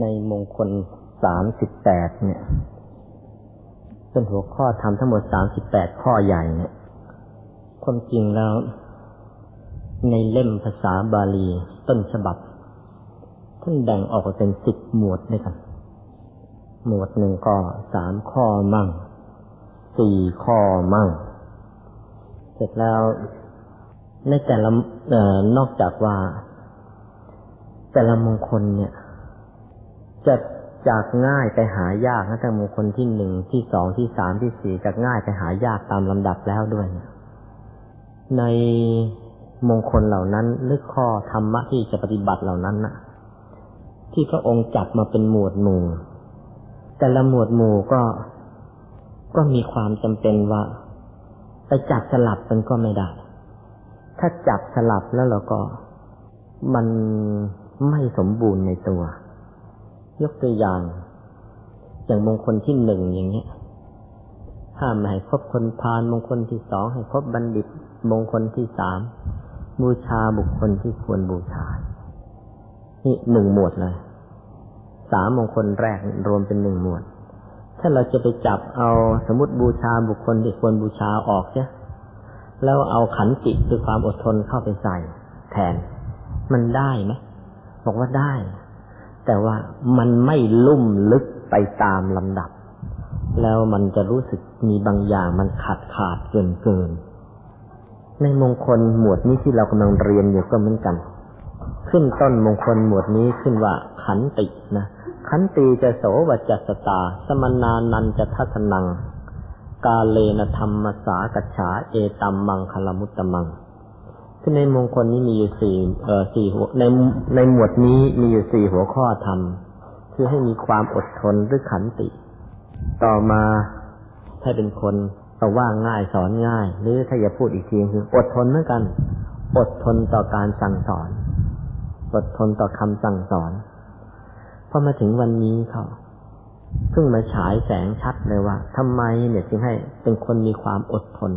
ในมงคลสามสิบแปดเนี่ยเป็นหัวข้อทำทั้งหมดสามสิบแปดข้อใหญ่เนี่ยความจริงแล้ว ในเล่มภาษาบาลีต้นฉบับ ท่านแบ่งออกเป็นสิบหมวดด้วยกัน หมวดหนึ่งก็สามข้อมั่งสี่ข้อมั่ง เสร็จแล้วในแต่ละออนอกจากว่า แต่ละมงคลเนี่ย จะจากง่ายไปหายากนะแต่มงคลที่หนึ่งที่สองที่สามที่สี่จากง่ายไปหายากตามลำดับแล้วด้วยเนี่ยในมงคลเหล่านั้นหรือข้อธรรมะที่จะปฏิบัติเหล่านั้นนะที่พระองค์จัดมาเป็นหมวดหมู่ แต่ละหมวดหมู่ก็ก็มีความจำเป็นว่าไปจับสลับมันก็ไม่ได้ ถ้าจับสลับแล้วเราก็มันไม่สมบูรณ์ในตัว กตัวอย่าง อย่างมงคลที่หนึ่งอย่างเงี้ยห้ามไม่ให้คบคนพาลมงคลที่สองให้คบบัณฑิต มงคลที่สามบูชาบุคคลที่ควรบูชา นี่หนึ่งหมวดเลยสามมงคลแรกรวมเป็นหนึ่งหมวด ถ้าเราจะไปจับเอาสมมติบูชาบุคคลที่ควรบูชาออกเนี่ยแล้วเอาขันติคือความอดทนเข้าไปใส่ แทน มันได้ไหมบอกว่าได้ แต่ว่ามันไม่ลุ่มลึกไปตามลำดับ แล้วมันจะรู้สึกมีบางอย่างมันขาดขาดเกินเกิน ในมงคลหมวดนี้ที่เรากำลังเรียนอยู่ก็เหมือนกัน ขึ้นต้นมงคลหมวดนี้ขึ้นว่าขันตินะขันติจะโสวจัสตา สมนานันจะทัศนัง กาเลนธรรมสากัจฉาเอตัมมังคลมุตตมัง คือในมงคลนี้มีอยู่สี่เอ่อสี่หัวในในหมวดนี้มีอยู่สี่หัวข้อธรรมคือให้มีความอดทนหรือขันติ ต่อมาให้เป็นคนต้อว่าง่ายสอนง่าย หรือถ้าอยาพูดอีกทีคือ อดทนเหมือนกัน อดทนต่อการสั่งสอน อดทนต่อคำสั่งสอนพอมาถึงวันนี้เขาเพิ่งมาฉายแสงชัดเลยว่าทำไมเนี่ยจึงให้เป็นคนมีความอดทน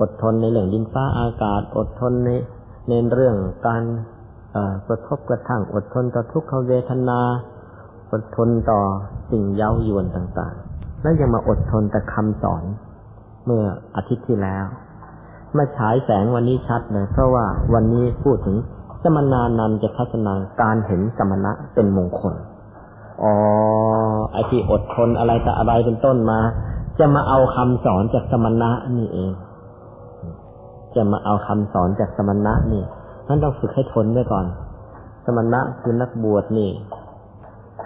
อดทนในเรื่องดินฟ้าอากาศ อดทนในในเรื่องการกระทบกระทั่งอดทนต่อทุกขเวทนา อดทนต่อสิ่งเย้ายวนต่างๆ แล้วยังมาอดทนแต่คำสอน เมื่ออาทิตย์ที่แล้ว มาฉายแสงวันนี้ชัดเลยเพราะว่าวันนี้พูดถึงสมนานันจะพัฒนาการเห็นสมณะเป็นมงคลอ๋อไอที่อดทนอะไรแต่อะไรเป็นต้นมา จะมาเอาคำสอนจากสมณะนี่เอง จะมาเอาคำสอนจากสมณะนี่นั่นต้องฝึกให้ทนด้วยก่อน สมณะคือนักบวชนี่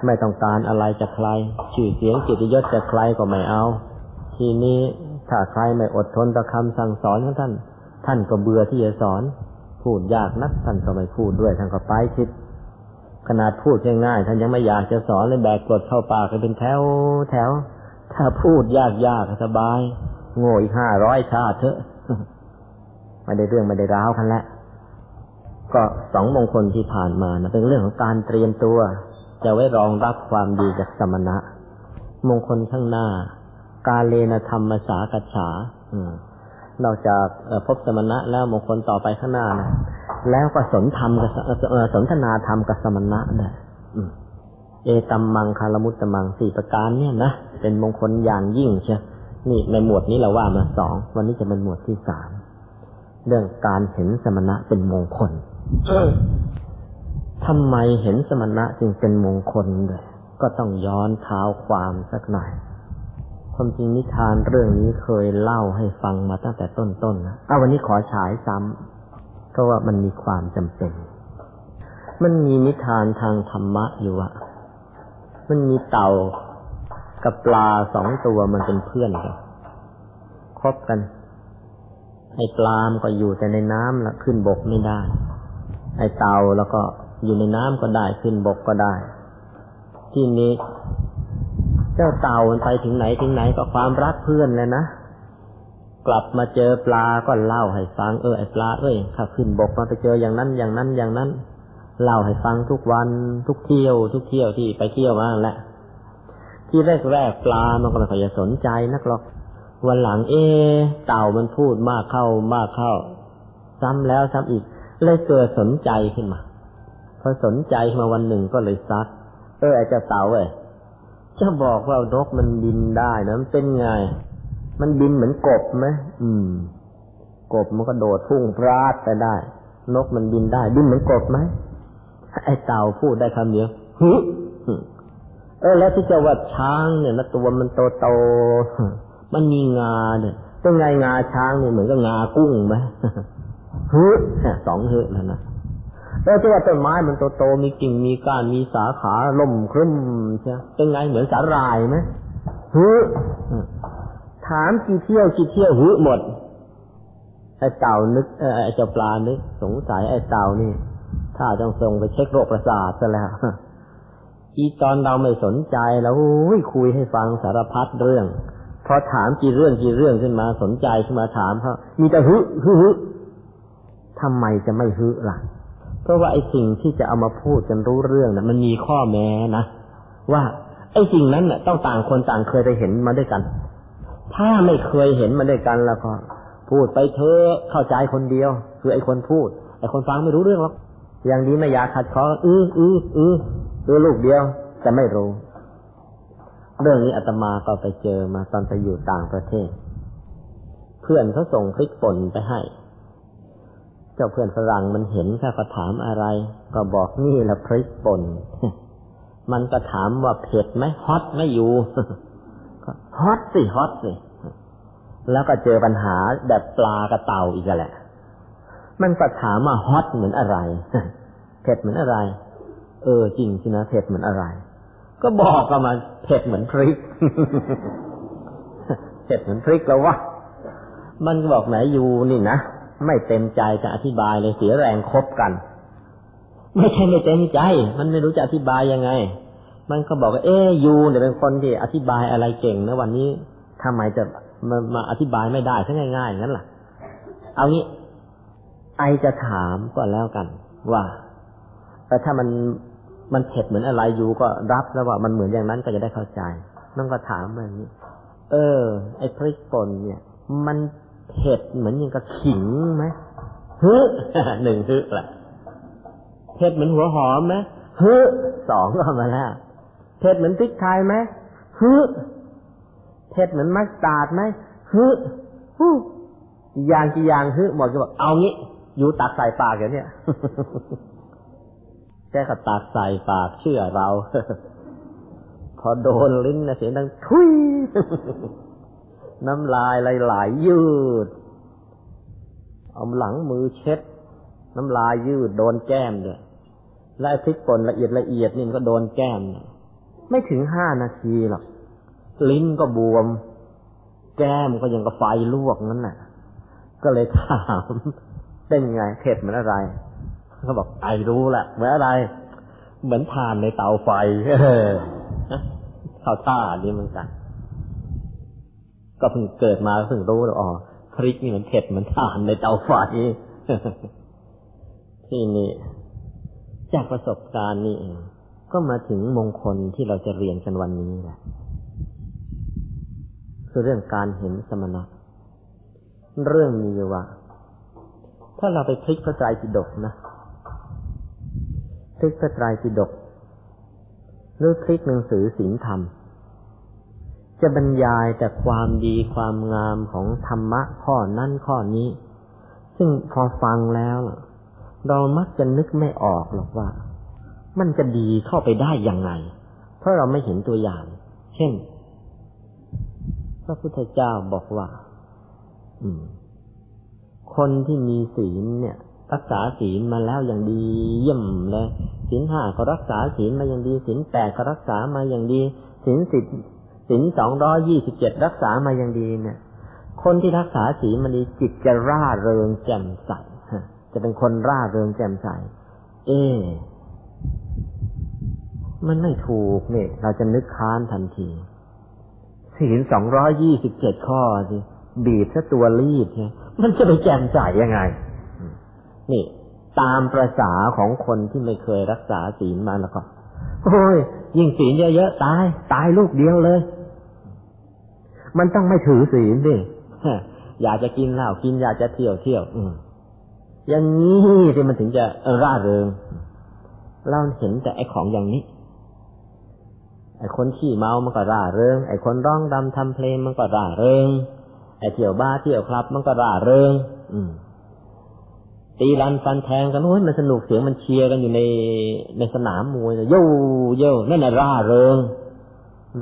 ไม่ต้องการอะไรจากใคร ชื่อเสียงกิติยศจากใครก็ไม่เอา ทีนี้ถ้าใครไม่อดทนต่อคำสั่งสอนของท่าน ท่านก็เบื่อที่จะสอน พูดยากนักท่านก็ไม่พูดด้วยท่านก็ไปคิด ขนาดพูดง่ายๆท่านยังไม่อยากจะสอนเลยแบกกดเข้าปากเป็นแถวแถว ถ้าพูดยากๆสบาย โง่อีกห้าร้อยชาติเถอะ ไม่ได้เรื่องไม่ได้ราวกันแล้วก็สองมงคลที่ผ่านมานะเป็นเรื่องของการเตรียมตัว จะไว้รองรับความดีจากสมณะ มงคลข้างหน้า กาเลนธรรมสากัจฉา อืมนอกจากพบสมณะแล้วมงคลต่อไปข้างหน้านะแล้วก็สนธรรมกับสนทนาธรรมกับสมณะได้เอตัมมังคารมุตตมังสี่ประการเนี่ยนะเป็นมงคลอย่างยิ่งใช่นี่ในหมวดนี้เราว่ามาสองวันนี้จะเป็นหมวดที่สาม เรื่องการเห็นสมณะเป็นมงคลทำไมเห็นสมณะจึงเป็นมงคลเลยก็ต้องย้อนเท้าความสักหน่อยความจริงนิทานเรื่องนี้เคยเล่าให้ฟังมาตั้งแต่ต้นๆนะเอาวันนี้ขอฉายซ้ำเพราะว่ามันมีความจำเป็น มันมีนิทานทางธรรมะอยู่อะมันมีเต่ากับปลาสองตัวมันเป็นเพื่อนกันคบกัน ไอ้ปลามก็อยู่แต่ในน้ำล้วขึ้นบกไม่ได้ ไอ้เต่าแล้วก็อยู่ในน้ำก็ได้ขึ้นบกก็ได้ ที่นี้เจ้าเต่ามันไปถึงไหนถึงไหนก็ความรักเพื่อนเลยนะกลับมาเจอปลาก็เล่าให้ฟังเออไอ้ปลาเอ้ยข้าขึ้นบกมาไปเจออย่างนั้นอย่างนั้นอย่างนั้นเล่าให้ฟังทุกวันทุกเที่ยว ทุกเที่ยวที่ไปเที่ยวมาแหละที่แรกแรกปลามันก็ไม่ค่อยสนใจนักหรอก วันหลังเอ เต่ามันพูดมากเข้ามากเข้า ซ้ำแล้วซ้ำอีก เลยเกิดสนใจขึ้นมาพอสนใจมาวันหนึ่งก็เลยซัก เออไอ้เจ้าเต่าเว้ยจะบอกว่านกมันบินได้นะมันเป็นไง มันบินเหมือนกบไหมอืม กบมันก็โดดพุ่งพลาดไปได้ นกมันบินได้บินเหมือนกบไหมไอ้เต่าพูดได้คำเดียวฮึเออแล้วที่จะว่าช้างเนี่ยนะตัวมันโตโต มันมีงาเนี่ยเป็นไงงาช้างเนี่ยเหมือนกับงากุ้งไหมฮึสองฮึแล้วนะแล้วที่ว่าต้นไม้มันโตโตมีกิ่งมีก้านมีสาขาล่มครึ้มใช่เป็นไงเหมือนสาหร่ายไหมฮึถามกี่เที่ยวกี่เที่ยวฮึหมดไอ้เต่านึกไอ้เจ้าปลานึกสงสัยไอ้เต่านี่ ถ้าต้องส่งไปเช็คโรคประสาทซะแล้วอีตอนเราไม่สนใจแล้วคุยให้ฟังสารพัดเรื่องพ อถามกี่เรื่องกี่เรื่องขึ้นมาสนใจขึ้นมาถามเขามีแต่ฮึฮึฮึทำไมจะไม่ฮึล่ะ เพราะว่าไอ้สิ่งที่จะเอามาพูดกันรู้เรื่องนะ่ะมันมีข้อแม้นะว่าไอ้สิ่งนั้นน่ะต้องต่างคนต่างเคยไปเห็นมาด้วยกัน ถ้าไม่เคยเห็นมาด้วยกันแล้วก็พูดไปเธอเข้าใจคนเดียว คือไอ้คนพูด ไอ้คนฟังไม่รู้เรื่องหรอกอย่างนี้ไม่อยากขัดคออื้ออื้ออือคือลูกเดียวแต่ไม่รู้ เรื่องนี้อาตมาก็ไปเจอมาตอนไปอยู่ต่างประเทศ เพื่อนเขาส่งพริกป่นไปให้ เจ้าเพื่อนฝรั่งมันเห็นข้าก็ถามอะไร ก็บอกนี่แหละพริกป่น มันก็ถามว่าเผ็ดไหมฮอตไม่อยู่ฮอตสิฮอตสิแล้วก็เจอปัญหาแบบปลากระเต่าอีกแหละ มันก็ถามว่าฮอตเหมือนอะไร เผ็ดเหมือนอะไร เออจริงสินะเผ็ดเหมือนอะไร ก็บอกกันมาเผ็ดเหมือนพริกเผ็ดเหมือนพริกแล้ววะมันบอกไหนอยู่นี่นะไม่เต็มใจจะอธิบายเลยเสียแรงคบกัน ไม่ใช่ไม่เต็มใจ มันไม่รู้จะอธิบายยังไง มันก็บอกว่าเอ๊ยูเนี่ยเป็นคนที่อธิบายอะไรเก่งนะวันนี้ทำไมจะมามาอธิบายไม่ได้ถ้าง่ายๆงั้นล่ะ เอางี้ไอจะถามก็แล้วกัน ว่าแต่ถ้ามัน มันเผ็ดเหมือนอะไรอยู่ก็รับแล้วว่ามันเหมือนอย่างนั้นก็จะได้เข้าใจน้องก็ถามมาอย่างนี้เออ ไอ้พริกป่นเนี่ย มันเผ็ดเหมือนอย่างกับขิงไหมฮึหนึ่งฮึแหละเผ็ดเหมือนหัวหอมไหมฮึสองก็มาแล้วเผ็ดเหมือนพริกไทยไหมฮึเผ็ดเหมือนมัสตาร์ดไหมฮึฮู้กี่อย่างกี่อย่างฮึหมดก็บอกเอางี้อยู่ตักใส่ปากอย่างเนี้ย แกก็ตัดใส่ปากเชื่อเรา พอโดนลิ้นนะเสียงดังทุยน้ำลายไหลๆยืด เอาหลังมือเช็ด น้ำลายยืดโดนแก้มด้วยและพริกป่นละเอียดละเอียดนี่ก็โดนแก้ม ไม่ถึงห้านาทีหรอก ลิ้นก็บวม แก้มก็ยังกับไฟลวกนั่นน่ะก็เลยถาม เป็นไงเผ็ดเหมือนอะไร เขาบอกไอรู้แหละเหมือนอะไร เหมือนทานในเตาไฟเข้าท่านี้เหมือนกัน ก็เพิ่งเกิดมาเพิ่งรู้ว่าอ๋อพริกนี่มันเผ็ดเหมือนทานในเตาไฟที่นี่จากประสบการณ์นี่เองก็มาถึงมงคลที่เราจะเรียนกันวันนี้แหละคือเรื่องการเห็นสมณะ เรื่องมีว่า ถ้าเราไปพลิกพระไตรปิฎกนะ พลิกพระไตรปิฎกหรือพลิกหนังสือศีลธรรม จะบรรยายแต่ความดีความงามของธรรมะข้อนั้นข้อนี้ ซึ่งพอฟังแล้ว เรามักจะนึกไม่ออกหรอกว่า มันจะดีเข้าไปได้ยังไง เพราะเราไม่เห็นตัวอย่าง เช่น พระพุทธเจ้าบอกว่า อืม คนที่มีศีลเนี่ย รักษาศีลมาแล้วอย่างดีเยี่ยมเลยศีลห้าก็รักษาศีลมาอย่างดีศีลแปดก็รักษามาอย่างดีศีลสิบศีลสองร้อยี่สิบเจ็ดรักษามาอย่างดีเนี่ย คนที่รักษาศีลมันดีจิตจะร่าเริงแจ่มใสจะเป็นคนร่าเริงแจ่มใส เอ มันไม่ถูกเนี่ย เราจะนึกค้านทันทีศีลสองร้อยี่สิบเจ็ดข้อสิบีบซะตัวรีบเนี่ยมันจะไปแจ่มใสยังไง นี่ ตามประษาของคนที่ไม่เคยรักษาศีลมาแล้วก็โอ้ยยิ่งศีลเยอะๆตาย ตายลูกเดียวเลย มันต้องไม่ถือศีลดิอยากจะกินเหล้ากินอยากจะเที่ยวเที่ยวอือย่างนี้ที่มันถึงจะร่าเริงเราเห็นแต่ไอ้ของอย่างนี้ ไอ้คนขี่เมา มันก็ร่าเริง ไอ้คนร้องดำทำเพลงมันก็ร่าเริง ไอ้เที่ยวบ้าเที่ยวคลับ มันก็ร่าเริง อืม ตีรันฟันแทงกันโอ้ยมันสนุกเสียงมันเชียร์กันอยู่ในในสนามมวยโย่โย่นั่นน่ะร่าเริง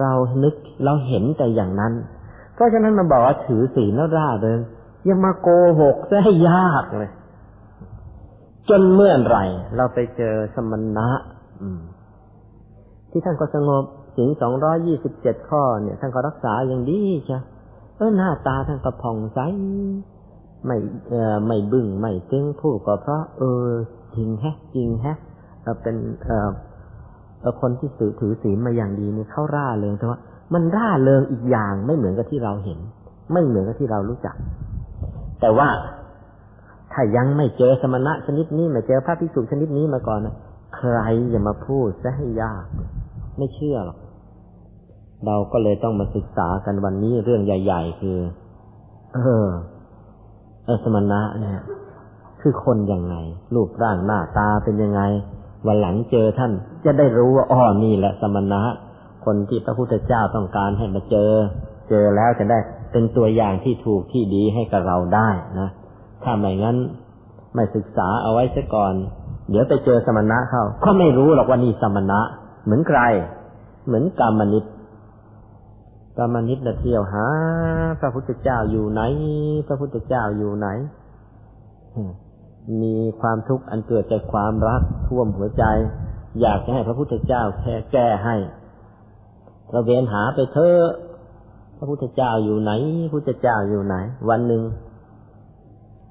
เรานึกเราเห็นแต่อย่างนั้น เพราะฉะนั้นมันบอกว่าถือศีลแล้วร่าเริงยังมาโกหกซะให้ยากเลยจนเมื่อไหร่ เราไปเจอสมณะที่ท่านก็สงบศีลสองร้อยี่สิบเจ็ดข้อเนี่ย ท่านก็รักษาอย่างดีใช่เออหน้าตาท่านก็ผ่องใส ไม่เออไม่บึ้งไม่ตึงผู้ก็เพราะ เออจริงแฮะจริงแฮะเป็นเออคนที่ถือถือศีลมาอย่างดีนี่เข้าร่าเริงแต่ว่ามันร่าเริงอีกอย่างไม่เหมือนกับที่เราเห็น ไม่เหมือนกับที่เรารู้จัก แต่ว่าถ้ายังไม่เจอสมณะชนิดนี้ไม่เจอพระภิกษุชนิดนี้มาก่อนนะใครจะมาพูดซะให้ยาก ไม่เชื่อหรอกเราก็เลยต้องมาศึกษากันวันนี้เรื่องใหญ่ ๆ คือ เออ สมณะเนี่ย คือคนยังไง รูปร่างหน้าตาเป็นยังไง วันหลังเจอท่าน จะได้รู้ว่าอ๋อนี่แหละสมณะ คนที่พระพุทธเจ้าต้องการให้มาเจอ เจอแล้วจะได้เป็นตัวอย่างที่ถูกที่ดีให้กับเราได้นะถ้าไม่งั้น ไม่ศึกษาเอาไว้ซะก่อน เดี๋ยวไปเจอสมณะเข้าก็ไม่รู้หรอกว่านี่สมณะ เหมือนใคร เหมือนกรรมนิต กรรมนิตเที่ยวหา พระพุทธเจ้าอยู่ไหน พระพุทธเจ้าอยู่ไหน มีความทุกข์อันเกิดจากความรักท่วมหัวใจ อยากจะให้พระพุทธเจ้าแค่แก้ให้เราเวียนหาไปเถอะพระพุทธเจ้าอยู่ไหนพระพุทธเจ้าอยู่ไหน วันหนึ่ง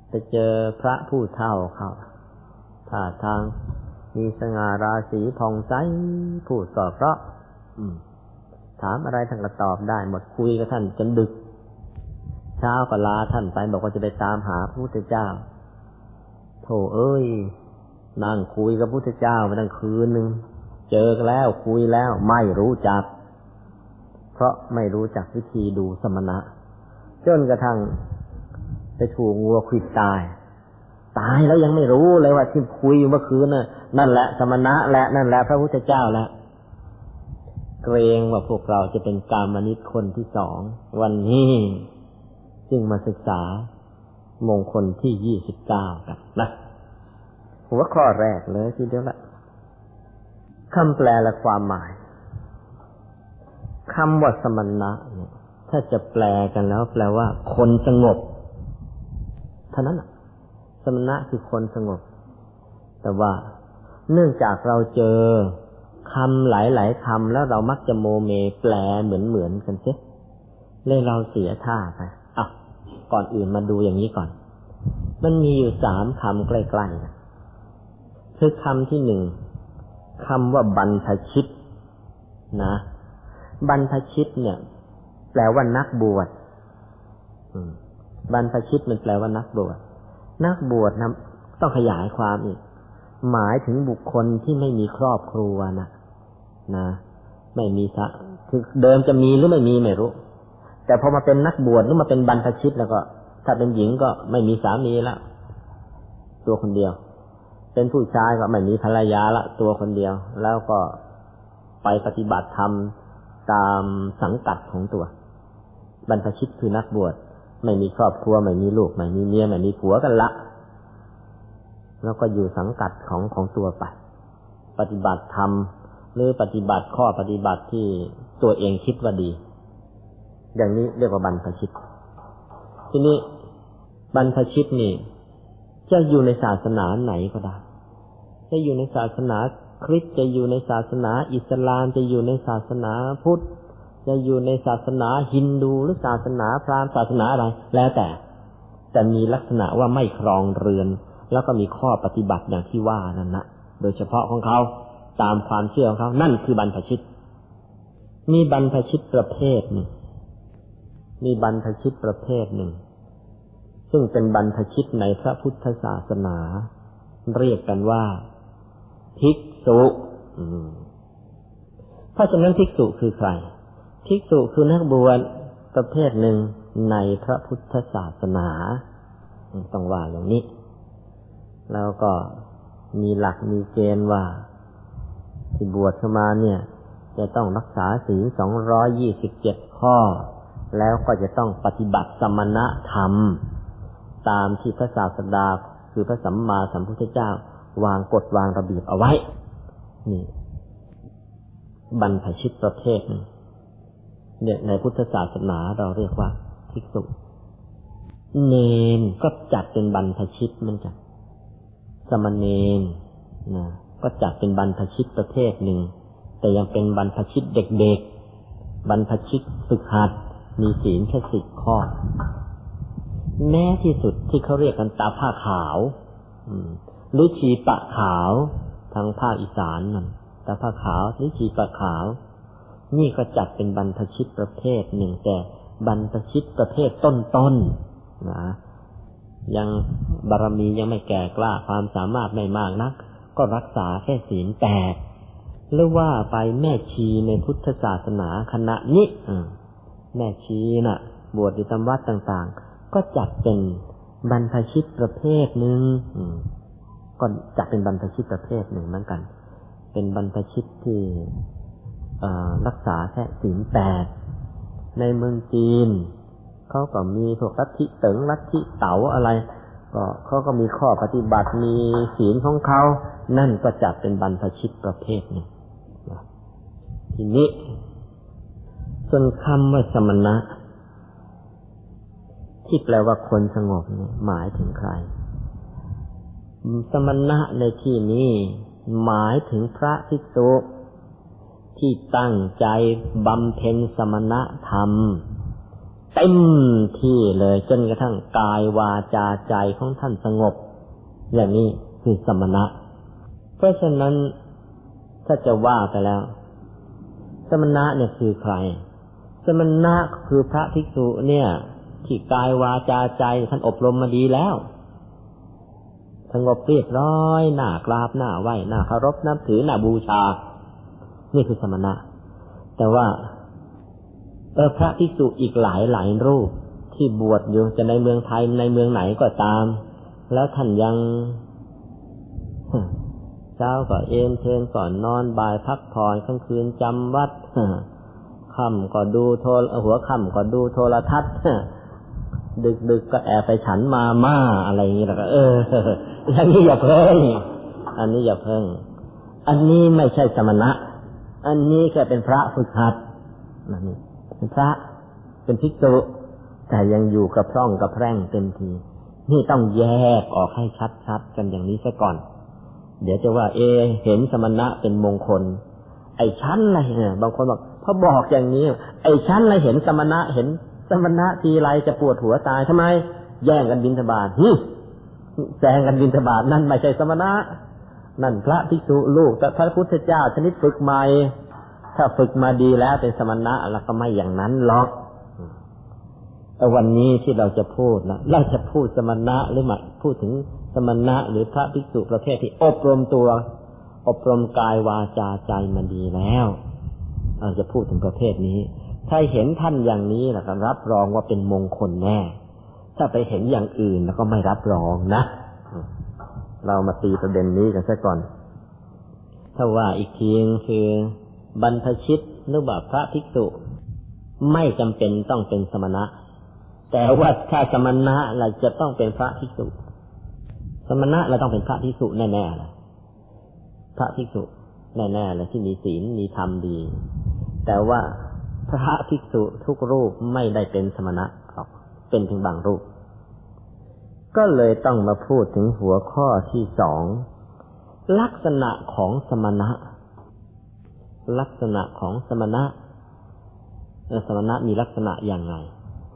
ไปเจอพระผู้เท่าเขาท่าทางมีสง่าราศีผ่องใสพูดก็เพราะ ถามอะไรท่านก็ตอบได้หมดคุยกับท่านจนดึก เช้าก็ลาท่านไปบอกว่าจะไปตามหาพระพุทธเจ้าโธ่เอ้ย นั่งคุยกับพระพุทธเจ้ามาตั้งคืนหนึ่งเจอกันแล้วคุยแล้วไม่รู้จัก เพราะไม่รู้จักวิธีดูสมณะ จนกระทั่งไปถูกงัวขิดตาย ตายแล้วยังไม่รู้เลยว่าที่คุยเมื่อคืนน่ะนั่นแหละสมณะและนั่นแหละพระพุทธเจ้าแล้ว เกรงว่าพวกเราจะเป็นกามนิตคนที่สองวันนี้จึงมาศึกษามงคลที่ยี่สิบเก้ากันนะหัวข้อแรกเลยทีเดียวละคำแปลและความหมายคำว่าสมณะเนี่ย ถ้าจะแปลกันแล้ว แปลว่า คนสงบเท่านั้นสมณะคือคนสงบ แต่ว่าเนื่องจากเราเจอ คำหลายๆคำแล้วเรามักจะโมเมแปลเหมือนเหมือนกันเสียเลยเราเสียท่าไปอะก่อนอื่นมาดูอย่างนี้ก่อน มันมีอยู่สามคำใกล้ๆนะคือคำที่หนึ่งคำว่าบรรพชิตนะบรรพชิตเนี่ย แปลว่านักบวชบรรพชิตมันแปลว่านักบวชนักบวชนะต้องขยายความอีก หมายถึงบุคคลที่ไม่มีครอบครัวนะ นะไม่มีสะคือเดิมจะมีหรือไม่มีไม่รู้ แต่พอมาเป็นนักบวชหรือมาเป็นบรรพชิตแล้วก็ ถ้าเป็นหญิงก็ไม่มีสามีล้วตัวคนเดียว เป็นผู้ชายก็ไม่มีภรรยาละตัวคนเดียว แล้วก็ไปปฏิบัติธรรมตามสังกัดของตัว บรรพชิตคือนักบวชไม่มีครอบครัวไม่มีลูกไม่มีเมียไม่มีผัวกันละ แล้วก็อยู่สังกัดของของตัวไป ปฏิบัติธรรม หรือปฏิบัติข้อปฏิบัติที่ตัวเองคิดว่าดี อย่างนี้เรียกว่าบรรพชิต ทีนี้บรรพชิตนี่ จะอยู่ในศาสนาไหนก็ได้ จะอยู่ในศาสนาคริสต์จะอยู่ในศาสนา อิสลามจะอยู่ในศาสนาพุทธจะอยู่ในศาสนาฮินดูหรือศาสนาพราหมณ์ศาสนาอะไร แล้วแต่ แต่มีลักษณะว่าไม่ครองเรือน แล้วก็มีข้อปฏิบัติอย่างที่ว่านั่นนะโดยเฉพาะของเขา ตามความเชื่อของเขานั่นคือบรรพชิต มีบรรพชิตประเภทหนึ่งมีบรรพชิตประเภทหนึ่ง ซึ่งเป็นบรรพชิตในพระพุทธศาสนา เรียกกันว่า ภิกษุเพราะฉะนั้นภิกษุคือใคร ภิกษุคือนักบวชประเภทหนึ่งในพระพุทธศาสนาต้องว่าอย่างนี้ แล้วก็มีหลักมีเกณฑ์ว่า ที่บวชเข้ามาเนี่ย จะต้องรักษาศีลสองร้อยยี่สิบเจ็ดข้อ แล้วก็จะต้องปฏิบัติสมณธรรม ตามที่พระศาสดาคือพระสัมมาสัมพุทธเจ้าวางกฎวางระเบียบเอาไว้ นี่ บรรพชิตประเภทเนี่ยในพุทธศาสนาเราเรียกว่าภิกษุ เนนก็จัดเป็นบรรพชิตมันจัดสมณเณรนะ ก็จัดเป็นบรรพชิตประเภทหนึ่ง แต่ยังเป็นบรรพชิตเด็กๆ บรรพชิตฝึกหัด มีศีลแค่สิบข้อ แม้ที่สุดที่เขาเรียกกันตาผ้าขาวหรือชีปะขาวทางภาคอีสานนั่นตาผ้าขาวหรือชีปะขาว นี่ก็จัดเป็นบรรพชิตประเภทหนึ่งแต่บรรพชิตประเภทต้นๆนะยังบารมียังไม่แก่กล้าความสามารถไม่มากนัก ก็รักษาแค่ศีลแปดหรือว่าไปแม่ชีในพุทธศาสนาคณะนี้แม่ชีนะ่ะ บวชในตำวัดต่างๆ ก็จัดเป็นบรรพชิตประเภทหนึ่งก็จัดเป็นบรรพชิตประเภทหนึ่งเหมือนกัน เป็นบรรพชิตที่รักษาแค่ศีลแปดในเมืองจีนเขาก็มีพวกลัทธิเติงลัทธิเต๋าอะไร ก็เขาก็มีข้อปฏิบัติมีศีลของเขา นั่นก็จัดเป็นบรรพชิตประเภทหนึ่งทีนี้ส่วนคำว่าสมณะ ที่แปลว่าคนสงบเนี่ยหมายถึงใคร สมณะในที่นี้หมายถึงพระภิกษุที่ตั้งใจบำเพ็ญสมณธรรม เต็มที่เลยจนกระทั่งกายวาจาใจของท่านสงบ อย่างนี้คือสมณะ เพราะฉะนั้นถ้าจะว่าไปแล้ว สมณะเนี่ยคือใคร สมณะคือพระภิกษุเนี่ยที่กายวาจาใจท่านอบรมมาดีแล้วสงบเรียบร้อยหน้ากราบหน้าไหวหน้าเคารพนับถือหน้าบูชา นี่คือสมณะ แต่ว่า เออพระภิกษุอีกหลายหลายรูป ที่บวชอยู่จะในเมืองไทยในเมืองไหนก็ตาม แล้วท่านยังเช้าก็เอนเทนก่อนนอนบ่ายพักผ่อนกลางคืนจำวัดค่ำก็ดูโทรหัวค่ำก็ดูโทรทัศน์ดึกดึกก็แอบไปฉันมาม่าอะไรอย่างนี้แล้วก็เอออย่างนี้อย่าเพิ่ง อันนี้อย่าเพิ่ง อันนี้ไม่ใช่สมณะ อันนี้แค่เป็นพระฝึกหัดนี่ เป็นพระ เป็นภิกษุแต่ยังอยู่กับพร่องกับแพร่งเต็มที นี่ต้องแยกออกให้ชัดๆกันอย่างนี้ซะก่อน เดี๋ยวจะว่า เอ เห็นสมณะเป็นมงคล ไอ้ชั้นอะไรเนี่ยบางคนบอกพอบอกอย่างนี้ ไอ้ชั้นอะไรเห็นสมณะเห็นสมณะทีไรจะปวดหัวตายทำไม แย่งกันบินทบาทฮึแซงกันบินทบาทนั่นไม่ใช่สมณะ นั่นพระภิกษุลูกแต่พระพุทธเจ้าชนิดฝึกใหม่ ถ้าฝึกมาดีแล้วเป็นสมณะแล้วก็ไม่อย่างนั้นหรอกแต่วันนี้ที่เราจะพูดนะเราจะพูดสมณะหรือมาพูดถึงสมณะหรือพระภิกษุประเภทที่อบรมตัว อบรมกายวาจาใจมันดีแล้วเราจะพูดถึงประเภทนี้ ถ้าเห็นท่านอย่างนี้แล้วก็รับรองว่าเป็นมงคลแน่ ถ้าไปเห็นอย่างอื่นแล้วก็ไม่รับรองนะ เรามาตีประเด็นนี้กันซะก่อน ถ้าว่าอีกทีคือ บรรพชิตหรือว่าพระภิกษุ ไม่จำเป็นต้องเป็นสมณะ แต่ว่าถ้าสมณะเราจะต้องเป็นพระภิกษุ สมณะเราต้องเป็นพระภิกษุแน่ๆเลยพระภิกษุแน่ๆเลยที่มีศีลมีธรรมดี แต่ว่าพระภิกษุทุกรูปไม่ได้เป็นสมณะหรอกเป็นเพียงบางรูป ก็เลยต้องมาพูดถึงหัวข้อที่สองลักษณะของสมณะ ลักษณะของสมณะสมณะมีลักษณะอย่างไร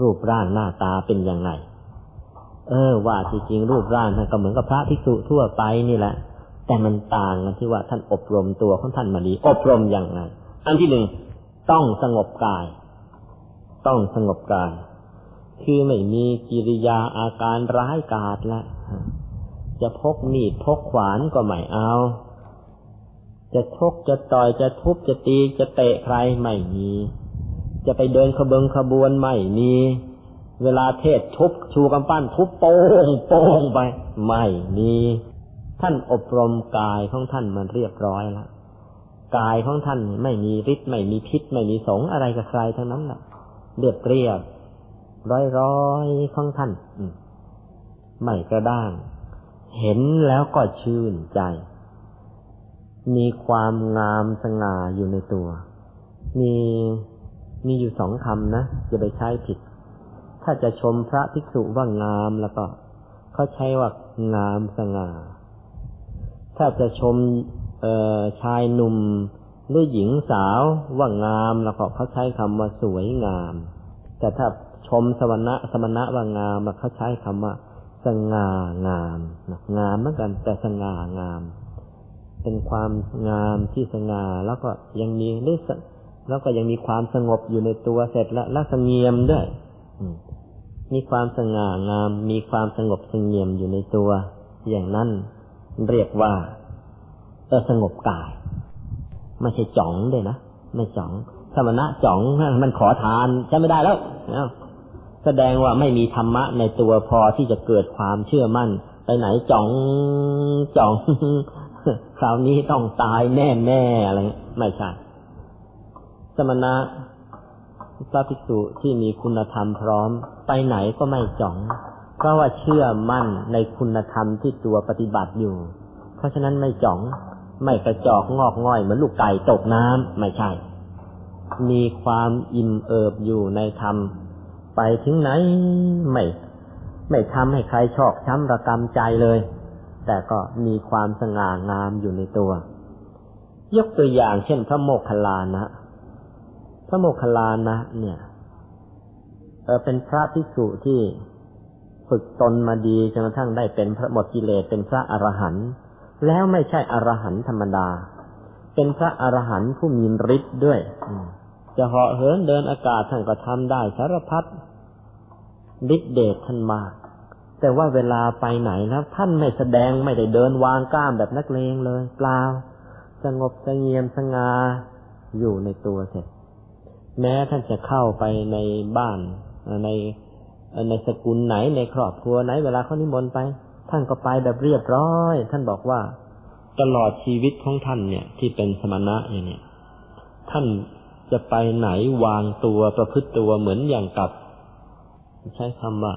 รูปร่างหน้าตาเป็นอย่างไรเออว่าจริงรูปร่างท่านก็เหมือนกับพระภิกษุทั่วไปนี่แหละ แต่มันต่างกันที่ว่าท่านอบรมตัวของท่านมาดี อบรมอย่างไรอันที่หนึ่งต้องสงบกาย ต้องสงบกาย คือไม่มีกิริยาอาการร้ายกาจละจะพกมีดพกขวานก็ไม่เอา จะทกจะต่อยจะทุบจะตีจะเตะใครไม่มี จะไปเดินขบงขบวนไม่มี เวลาเทศทุบชูกำปั้นทุบโป้งโป้งไป ไม่มีท่านอบรมกายของท่านมันเรียบร้อยแล้วกายของท่านไม่มีฤทธิ์ไม่มีพิษ ไม่มีสงอะไรกับใครทั้งนั้นแหละเรียบเรียบร้อยร้อยของท่านไม่กระด้าง เห็นแล้วก็ชื่นใจ มีความงามสง่าอยู่ในตัว มีมีอยู่สองคำนะจะไปใช้ผิด ถ้าจะชมพระภิกษุว่างามแล้วก็เขาใช้ว่างามสง่า ถ้าจะชมชายหนุ่มหรือหญิงสาวว่างามแล้วก็เขาใช้คำว่าสวยงาม แต่ถ้าชมสมณะสมณะว่างามแล้วเขาใช้คำว่าสง่างามงามเหมือนกันแต่สง่างาม เป็นความงามที่สง่าแล้วก็ยังมีหรือแล้วก็ยังมีความสงบอยู่ในตัวเสร็จแล้วและสงเงียมด้วยมีความสง่างาม มีความสงบสงเงียมอยู่ในตัว อย่างนั้นเรียกว่าเออสงบกาย ไม่ใช่จ่องเลยนะไม่จ่องสมณะจ่องมันขอทานใช้ไม่ได้แล้วแสดงว่าไม่มีธรรมะในตัวพอที่จะเกิดความเชื่อมั่น ไปไหนจ่องจ่อง คราวนี้ต้องตายแน่แน่อะไรไม่ใช่ สมณะพระภิกษุที่มีคุณธรรมพร้อม ไปไหนก็ไม่จ่อง เพราะว่าเชื่อมั่นในคุณธรรมที่ตัวปฏิบัติอยู่ เพราะฉะนั้นไม่จ่อง ไม่กระจอกงอกง่อยเหมือนลูกไก่ตกน้ำไม่ใช่ มีความอิ่มเอิบอยู่ในธรรม ไปถึงไหนไม่ ไม่ทำให้ใครชอกช้ำระกำใจเลย แต่ก็มีความสง่างามอยู่ในตัว ยกตัวอย่างเช่น พระโมคคัลลานะ พระโมคคัลลานะเนี่ยเออเป็นพระภิกษุที่ฝึกตนมาดีจนกระทั่งได้เป็นพระหมดกิเลสเป็นพระอรหันต์แล้วไม่ใช่อรหันต์ธรรมดา เป็นพระอรหันต์ผู้มีฤทธิ์ด้วยจะเหาะเหินเดินอากาศท่านก็ทำได้สารพัดฤทธิเดชท่านมาก แต่ว่าเวลาไปไหนแล้วท่านไม่แสดงไม่ได้เดินวางก้ามแบบนักเลงเลยเปล่าสงบสงเงียมสงาอยู่ในตัวเสร็จ แม้ท่านจะเข้าไปในบ้านในในสกุลไหนในครอบครัวไหน เวลาเขานิมนต์ไป ท่านก็ไปแบบเรียบร้อย ท่านบอกว่าตลอดชีวิตของท่านเนี่ย ที่เป็นสมณะอย่างเนี้ท่านจะไปไหนวางตัวประพฤติตัวเหมือนอย่างกับ ใช้คำว่า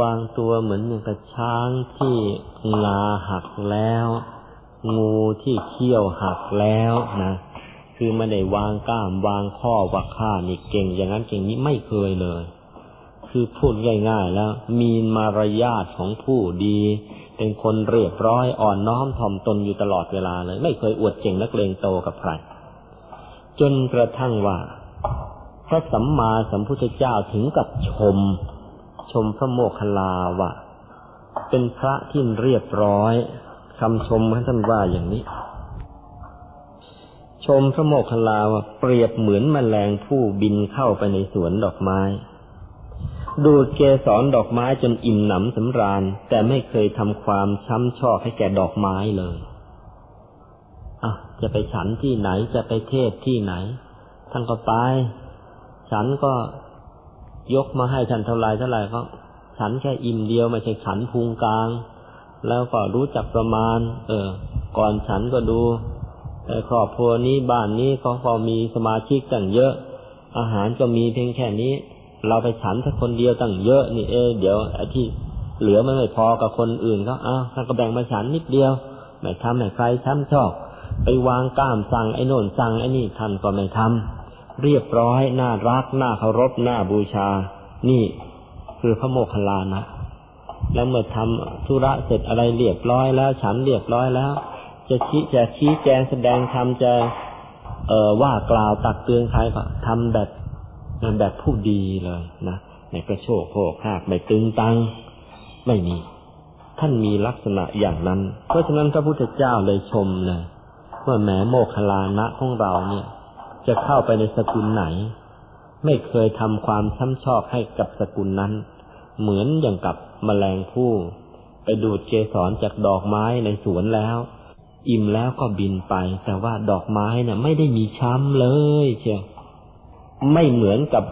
วางตัวเหมือนอย่างกับช้างที่งาหักแล้ว งูที่เขี้ยวหักแล้วนะคือไม่ได้วางก้ามวางข้อว่าข้านี่เก่ง อย่างนั้นเก่งนี้ไม่เคยเลย คือพูดง่ายๆแล้ว มีมารยาทของผู้ดี เป็นคนเรียบร้อยอ่อนน้อมถ่อมตนอยู่ตลอดเวลาเลย ไม่เคยอวดเก่งนักเลงโตกับใครจนกระทั่งว่าพระสัมมาสัมพุทธเจ้าถึงกับชม ชมพระโมคคัลลาว่าเป็นพระที่เรียบร้อยคำชมท่านว่าอย่างนี้ ชมพระโมคคัลลาว่าเปรียบเหมือนแมลงผู้บินเข้าไปในสวนดอกไม้ ดูดเกสรดอกไม้จนอิ่มหนำสำราญ แต่ไม่เคยทำความช้ำชอกให้แก่ดอกไม้เลยอะจะไปฉันที่ไหนจะไปเทศที่ไหนท่านก็ไป ฉันก็ ยกมาให้ท่านเท่าไรเท่าไรก็ฉันแค่อิ่มเดียวไม่ใช่ฉันพุงกลาง แล้วก็รู้จักประมาณ เออ ก่อนฉันก็ดูครอบครัวนี้บ้านนี้เขาพอมีสมาชิกตั้งเยอะ อาหารก็มีเพียงแค่นี้ เราไปฉันแค่คนเดียวตั้งเยอะนี่เอเดี๋ยวไอ้ที่เหลือไม่ไม่พอกับคนอื่นก็อ้าวท่านก็แบ่งมาฉันนิดเดียว ไม่ทำให้ใครช้ำชอบไปวางก้ามสั่งไอ้โน่นสั่งไอ้นี่ท่านก็ไม่ทำ เรียบร้อย น่ารัก น่าเคารพ น่าบูชา นี่คือพระโมคคัลลานะ แล้วเมื่อทำธุระเสร็จอะไรเรียบร้อยแล้ว ฉันเรียบร้อยแล้ว จะชี้จะชี้แจงแสดงธรรมจะ เอ่อว่ากล่าวตักเตือนใครก็ทำแบบแบบผู้ดีเลยนะในกระโชกโคกหากไม่ตึงตังไม่มี ท่านมีลักษณะอย่างนั้น เพราะฉะนั้นพระพุทธเจ้าเลยชมเลยว่าแม้โมคลานะของเราเนี่ย จะเข้าไปในสกุลไหน ไม่เคยทำความช้ำชอกให้กับสกุลนั้น เหมือนอย่างกับมแมลงผู้ ไปดูดเกสรจากดอกไม้ในสวนแล้ว อิ่มแล้วก็บินไป แต่ว่าดอกไม้นี่ยไม่ได้มีช้ำเลยเชียวไม่เหมือนกับ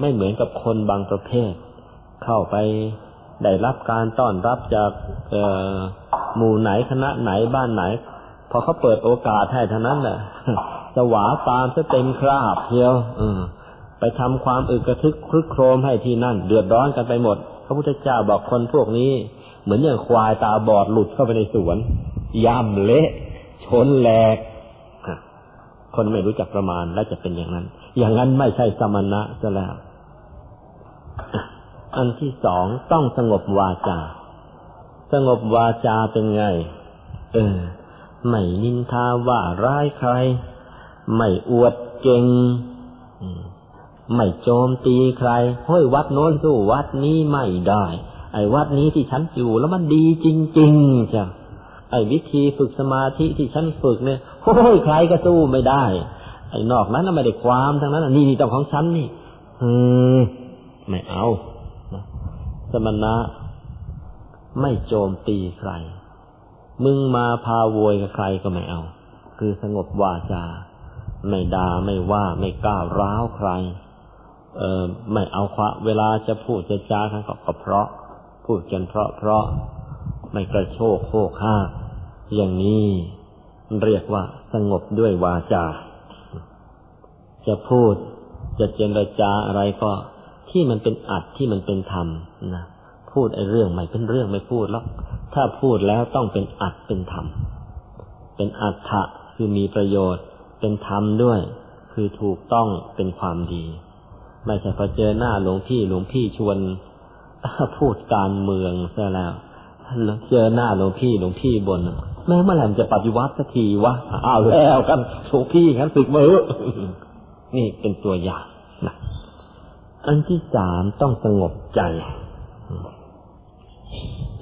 ไม่เหมือนกับคนบางประเภท เข้าไปได้รับการต้อนรับจากหมู่ไหนคณะไหนบ้านไหน พอเขาเปิดโอกาสให้เท่านั้นแหละ สวาตามจะเต็มคราบเชียวไปทำความอึกกระทึกครึกโครมให้ที่นั่น เดือดร้อนกันไปหมด พระพุทธเจ้าบอกคนพวกนี้ เหมือนอย่างควายตาบอดหลุดเข้าไปในสวนย่ำเละชนแหลกคนไม่รู้จักประมาณและจะเป็นอย่างนั้น อย่างนั้นไม่ใช่สมณะซะแล้ว อันที่สองต้องสงบวาจา สงบวาจาเป็นไง เออ ไม่นินทาว่าร้ายใคร ไม่อวดเก่งไม่โจมตีใครเฮ้ยวัดโน้นสู้วัดนี้ไม่ได้ ไอ้วัดนี้ที่ฉันอยู่แล้วมันดีจริงๆจ้ะไอ้วิธีฝึกสมาธิที่ฉันฝึกเนี่ยเฮ้ยใครก็สู้ไม่ได้ ไอ้นอกนั้นไม่ได้ความทั้งนั้นนี่นี่ต้องของฉันนี่อืมไม่เอาสมณะไม่โจมตีใคร มึงมาพาโวยกับใครก็ไม่เอา คือสงบวาจา ไม่ด่าไม่ว่าไม่ก้าวร้าวใคร เออไม่เอาควะเวลาจะพูดจะจาทั้งก็เพราะ พูดกันเพราะเพราะไม่กระโชกโคกห้าอย่างนี้เรียกว่าสงบด้วยวาจา จะพูดจะเจรจาอะไรก็ที่มันเป็นอัดที่มันเป็นธรรมนะพูดไอ้เรื่องใหม่เป็นเรื่องไม่พูดแล้วถ้าพูดแล้วต้องเป็นอัดเป็นธรรมเป็นอัฏฐะคือมีประโยชน์ เป็นธรรมด้วย คือถูกต้องเป็นความดี ไม่ใช่พอเจอหน้าหลวงพี่หลวงพี่ชวนพูดการเมืองซะแล้วเจอหน้าหลวงพี่หลวงพี่บนแม้เมื่อไหร่จะปฏิวัติสักทีวะอ้าวแล้วกันหลวงพี่กันสึกมือนี่เป็นตัวอย่างนะอันที่สามต้องสงบใจ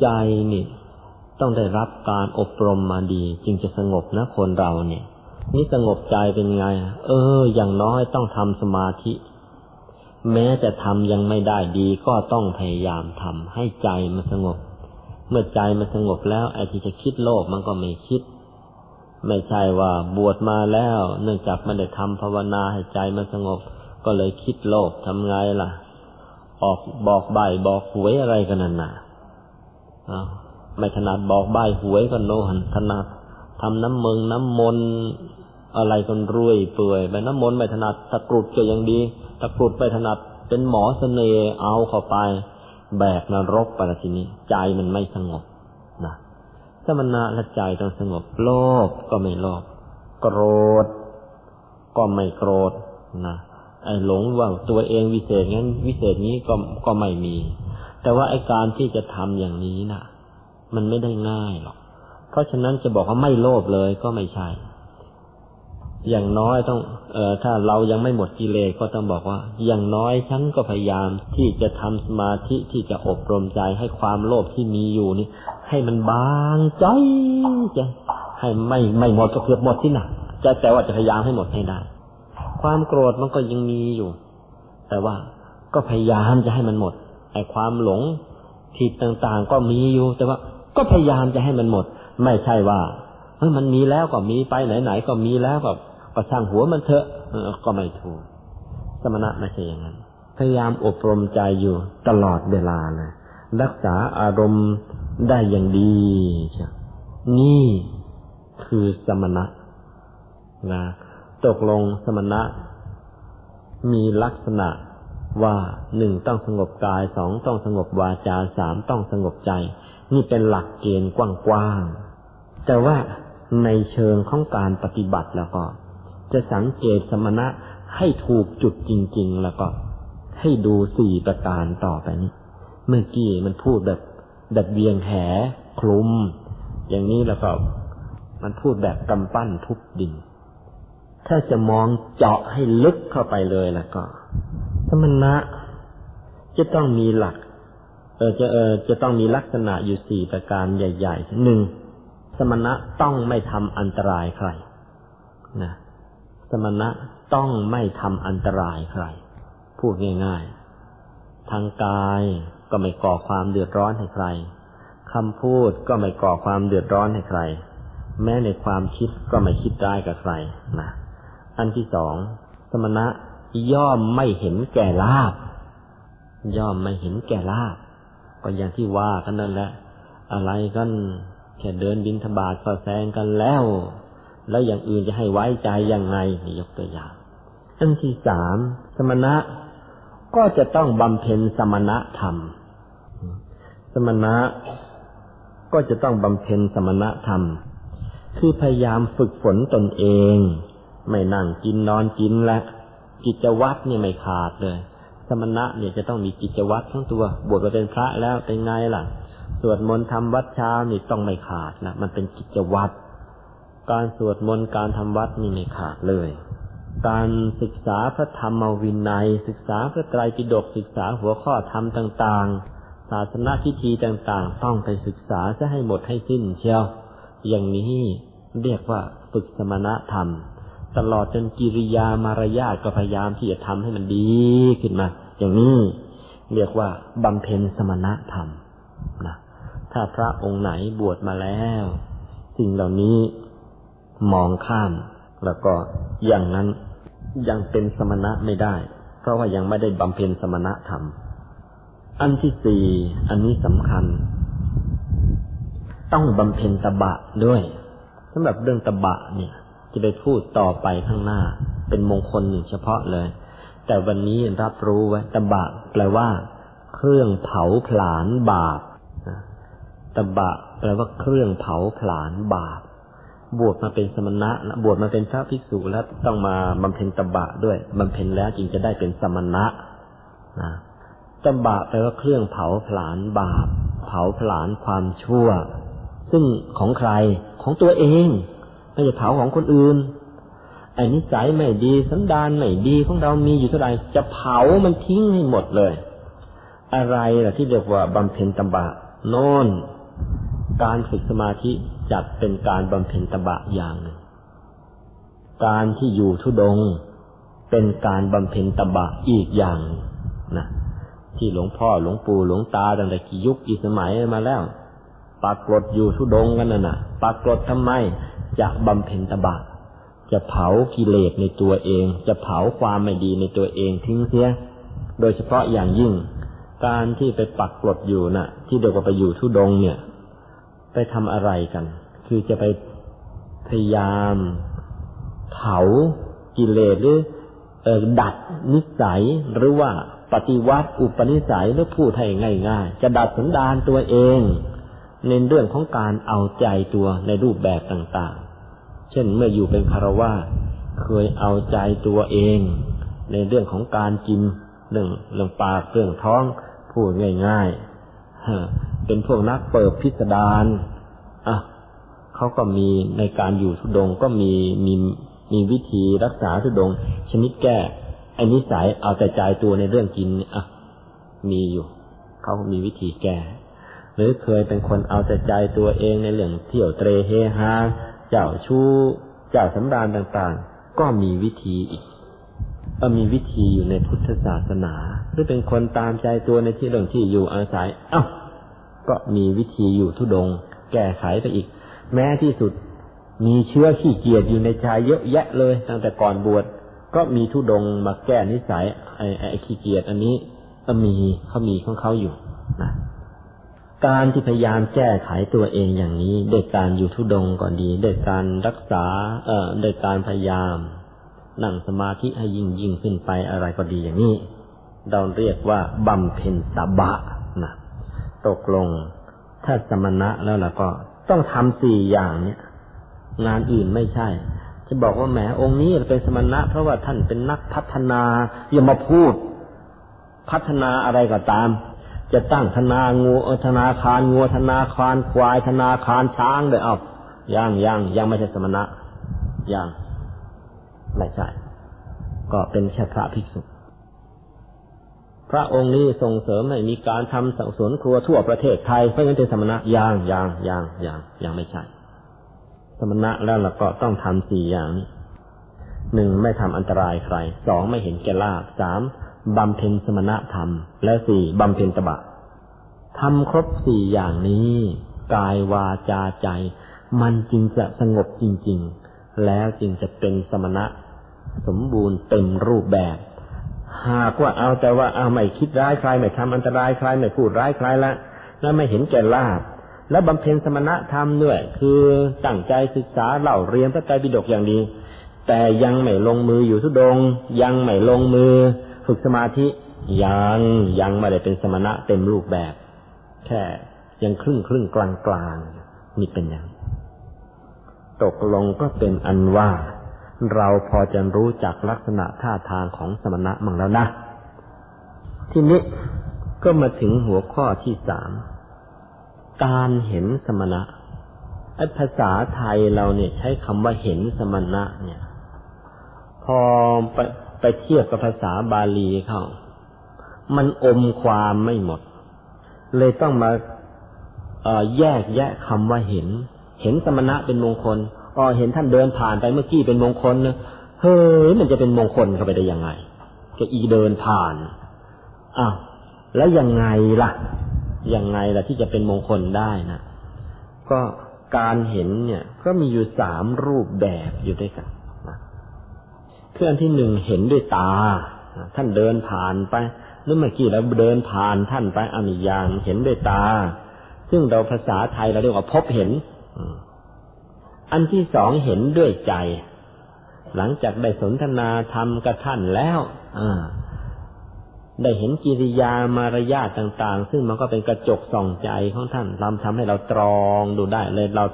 ใจนี่ ต้องได้รับการอบรมมาดี จึงจะสงบนะคนเราเนี่ย นี่สงบใจเป็นไง เออ อย่างน้อยต้องทำสมาธิ แม้จะทำยังไม่ได้ดี ก็ต้องพยายามทำให้ใจมันสงบ เมื่อใจมันสงบแล้วไอ้ที่จะคิดโลภมันก็ไม่คิด ไม่ใช่ว่าบวชมาแล้ว เนื่องจากไม่ได้ทำภาวนาให้ใจมันสงบ ก็เลยคิดโลภทำไงล่ะ ออกบอกใบบอกหวยอะไรกันนั่นน่ะไม่ถนัดบอกใบหวยก็โน่นถนัด ทำน้ำมึงน้ำมนอะไรกันรวยเปื่อยไปน้ำมนไม่ถนัดตะกรุดก็ยังดี ตะกรุดไปถนัดเป็นหมอเสน่ห์เอาเข้าไป แบกนรกไปทีนี้ ใจมันไม่สงบนะสมณะและใจต้องสงบโลภก็ไม่โลภโกรธ ก็ไม่โกรธนะไอ้หลงว่าตัวเองวิเศษงั้น วิเศษนี้ก็ก็ไม่มี แต่ว่าไอ้การที่จะทำอย่างนี้นะ่ะ มันไม่ได้ง่ายหรอก ราะฉะนั้นจะบอกว่าไม่โลภเลยก็ไม่ใช่ อย่างน้อยต้อง เอ่อถ้าเรายังไม่หมดกิเลสก็ต้องบอกว่า อย่างน้อยฉันก็พยายามที่จะทำสมาธิที่จะอบรมใจให้ความโลภที่มีอยู่นี่ ให้มันบางใจจะให้ไม่ไม่หมดก็เกือบหมดที่หนักจะแต่ว่าจะพยายามให้หมดให้ได้ ความโกรธมันก็ยังมีอยู่ แต่ว่าก็พยายามจะให้มันหมดไอ้ความหลงผิดต่างๆ ก็มีอยู่ แต่ว่าก็พยายามจะให้มันหมด ไม่ใช่ว่าเออมันมีแล้วก็มีไปไหนๆก็มีแล้วก็ก็ช่างหัวมันเถอะก็ไม่ถูก สมณะไม่ใช่อย่างนั้น พยายามอบรมใจอยู่ตลอดเวลาเลยรักษาอารมณ์ได้อย่างดีใช่นี่คือสมณะนะตกลงสมณะ มีลักษณะว่าหนึ่งต้องสงบกายสองต้องสงบวาจาสามต้องสงบใจ นี่เป็นหลักเกณฑ์กว้างๆ แต่ว่าในเชิงของการปฏิบัติแล้วก็ จะสังเกตสมณะให้ถูกจุดจริง ๆ แล้วก็ ให้ดูสี่ประการต่อไปนี้ เมื่อกี้มันพูดแบบแบบเวียงแหคลุม อย่างนี้แล้วก็ มันพูดแบบกำปั้นทุบดิน ถ้าจะมองเจาะให้ลึกเข้าไปเลยแล้วก็ สมณะจะต้องมีหลัก เออจะเออจะต้องมีลักษณะอยู่สี่ประการใหญ่ๆหนึ่ง สมณะต้องไม่ทำอันตรายใครนะสมณะต้องไม่ทำอันตรายใคร พูดง่าย ๆ ทางกายก็ไม่ก่อความเดือดร้อนให้ใครคำพูดก็ไม่ก่อความเดือดร้อนให้ใคร แม้ในความคิดก็ไม่คิดร้ายกับใครนะอันที่สองสมณะย่อมไม่เห็นแก่ลาบย่อมไม่เห็นแก่ลาบก็อย่างที่ว่ากันนั่นแหละ อะไรกัน แค่เดินบินทบาทก็แซงกันแล้ว แล้วอย่างอื่นจะให้ไว้ใจยังไงนี่ยกตัวอย่างอันที่สามสมณะก็จะต้องบำเพ็ญสมณะธรรม สมณะก็จะต้องบำเพ็ญสมณะธรรม คือพยายามฝึกฝนตนเอง ไม่นั่งกินนอนกินและกิจวัตรเนี่ยไม่ขาดเลย สมณะเนี่ยจะต้องมีกิจวัตรทั้งตัว บวชมาเป็นพระแล้วเป็นไงล่ะ สวดมนต์ทำวัดเช้านี่ต้องไม่ขาดนะมันเป็นกิจวัตรการสวดมนต์การทำวัดนี่ไม่ขาดเลย การศึกษาพระธรรมวินัย ศึกษาพระไตรปิฎกศึกษาหัวข้อธรรมต่าง ๆ ศาสนาพิธีต่าง ๆ ต้องไปศึกษาจะให้หมดให้สิ้นเชียว อย่างนี้เรียกว่าฝึกสมณธรรม ตลอดจนกิริยามารยาทก็พยายามที่จะทำให้มันดีขึ้นมา อย่างนี้เรียกว่าบำเพ็ญสมณธรรม ถ้าพระองค์ไหนบวชมาแล้ว สิ่งเหล่านี้มองข้าม แล้วก็อย่างนั้นยังเป็นสมณะไม่ได้ เพราะว่ายังไม่ได้บำเพ็ญสมณะธรรม อันที่สี่อันนี้สำคัญ ต้องบำเพ็ญตบะด้วยสำหรับเรื่องตบะเนี่ย จะไปพูดต่อไปข้างหน้า เป็นมงคลหนึ่งเฉพาะเลย แต่วันนี้รับรู้ไว้ตบะแปลว่า เครื่องเผาผลาญบาป ตบะแปลว่าเครื่องเผาผลาญบาปบวชมาเป็นสมณะบวชมาเป็นพระภิกษุแล้วต้องมาบำเพ็ญตบะด้วยบำเพ็ญแล้วจึงจะได้เป็นสมณะนะตบะแปลว่าเครื่องเผาผลาญบาป เผาผลาญความชั่ว ซึ่งของใครของตัวเองไม่ใช่เผาของคนอื่นไอ้นิสัยไม่ดีสันดานไม่ดีของเรามีอยู่เท่าไหร่จะเผามันทิ้งให้หมดเลย อะไรล่ะที่เรียกว่าบำเพ็ญตบะโน่น การฝึกสมาธิจัดเป็นการบำเพ็ญตบะอย่างหนึ่ง การที่อยู่ทุดงเป็นการบำเพ็ญตบะอีกอย่างนะที่หลวงพ่อหลวงปู่หลวงตาตั้งแต่กี่ยุคกี่สมัยมาแล้วปรากฏอยู่ทุดงกันน่ะนะปรากฏทำไมจะบำเพ็ญตบะจะเผากิเลสในตัวเอง จะเผาความไม่ดีในตัวเองทิ้งเสีย โดยเฉพาะอย่างยิ่ง การที่ไปปักกลดอยู่นะ่ะ ที่เดียวกับไปอยู่ทุดงเนี่ย ไปทำอะไรกัน คือจะไปพยายามเผากิเลสหรืออดัดนิสัยหรือว่าปฏิวัติอุปนิสัยหรือพูดให้ง่ายๆ จะดัดสันดานตัวเองในเรื่องของการเอาใจตัวในรูปแบบต่างๆ เช่นเมื่ออยู่เป็นคารวะเคยเอาใจตัวเอง ในเรื่องของการกินเรื่องเรื่องปากเรื่องท้องพูดง่าย ๆ เป็นพวกนักเปิดพิสดารอะเขาก็มีในการอยู่ทุดงก็มีมีมีวิธีรักษาทุดง ชนิดแก้ไอ้นิสัยเอาแต่ใจตัวในเรื่องกินอะมีอยู่เขามีวิธีแก้ หรือเคยเป็นคนเอาแต่ใจตัวเองในเรื่องเที่ยวเตรเฮฮาเจ้าชู้เจ้าสำราญต่างๆ ก็มีวิธีอีก ก็มีวิธีอยู่ในพุทธศาสนา หรือเป็นคนตามใจตัวในที่เรื่องที่อยู่อาศัย เอ้า ก็มีวิธีอยู่ทุดง แก้ไขไปอีก แม้ที่สุดมีเชื้อขี้เกียจอยู่ในใจเยอะแยะเลย ตั้งแต่ก่อนบวชก็มีทุดงมาแก้นิสัยไอ้ไอ้ขี้เกียจอันนี้ก็มีเขามีของเขาอยู่นะการที่พยายามแก้ไขตัวเองอย่างนี้โดยการอยู่ทุดงก่อนดีโดยการรักษา เอ่อโดยการพยายาม นั่งสมาธิให้ยิ่งยิ่งขึ้นไปอะไรก็ดีอย่างนี้เราเรียกว่าบำเพ็ญตบะนะตกลงถ้าสมณะแล้วล่ะก็ต้องทำสี่อย่างเนี่ย งานอื่นไม่ใช่ จะบอกว่าแหมองค์นี้เป็นสมณะ เพราะว่าท่านเป็นนักพัฒนาอย่ามาพูด พัฒนาอะไรก็ตาม จะตั้งธนางูธนาคารงูธนาคารควายธนาคารช้างเลยเอายังยังยังไม่ใช่สมณะยัง ไม่ใช่ ก็เป็นแค่พระภิกษุ พระองค์นี้ส่งเสริมให้มีการทำสวนครัวทั่วประเทศไทยเพราะงั้นเป็นสมณะยังยังยังยังยังไม่ใช่ สมณะแล้วเราก็ต้องทำสี่อย่างนี้หนึ่งไม่ทำอันตรายใครสองไม่เห็นแก่ลาบสามบำเพ็ญสมณธรรม และสี่บำเพ็ญตบะทำครบสี่อย่างนี้ กายวาจาใจ มันจึงจะสงบจริง ๆ แล้วจึงจะเป็นสมณะ สมบูรณ์เต็มรูปแบบ หากว่าเอาแต่ว่าเอาไม่คิดร้ายใครไม่ทำอันตรายใครไม่พูดร้ายใครละ แล้วไม่เห็นแก่ลาบแล้วบำเพ็ญสมณธรรมด้วย คือตั้งใจศึกษาเล่าเรียนพระไตรปิฎกอย่างดี แต่ยังไม่ลงมืออยู่ทุดง ยังไม่ลงมือ ฝึกสมาธิยังยังไม่ได้เป็นสมณะเต็มรูปแบบ แค่ยังครึ่งครึ่งกลางกลางนี่เป็นอย่างตกลงก็เป็นอันว่า เราพอจะรู้จักลักษณะท่าทางของสมณะมั่งแล้วนะ ทีนี้ก็มาถึงหัวข้อที่สาม การเห็นสมณะภาษาไทยเราเนี่ยใช้คำว่าเห็นสมณะเนี่ย พอไปไปเทียบกับภาษาบาลีเขามันอมความไม่หมด เลยต้องมาแยกแยะคำว่าเห็น เห็นสมณะเป็นมงคล อ๋อเห็นท่านเดินผ่านไปเมื่อกี้เป็นมงคลนะเฮ้ยมันจะเป็นมงคลเข้าไปได้ยังไงก็อีเดินผ่านอ้าวแล้วยังไงล่ะยังไงล่ะที่จะเป็นมงคลได้นะก็การเห็นเนี่ย ก็มีอยู่สามรูปแบบอยู่ด้วยกันนะเครื่องที่หนึ่งเห็นด้วยตา ท่านเดินผ่านไปนึกเมื่อกี้เราเดินผ่านท่านไปอามิยางเห็นด้วยตา ซึ่งเราภาษาไทยเราเรียกว่าพบเห็น อันที่สองเห็นด้วยใจ หลังจากได้สนทนาธรรมกับท่านแล้วได้เห็นกิริยามารยาทต่าง ๆ ซึ่งมันก็เป็นกระจกส่องใจของท่านทำทำให้เราตรองดูได้เลยเรา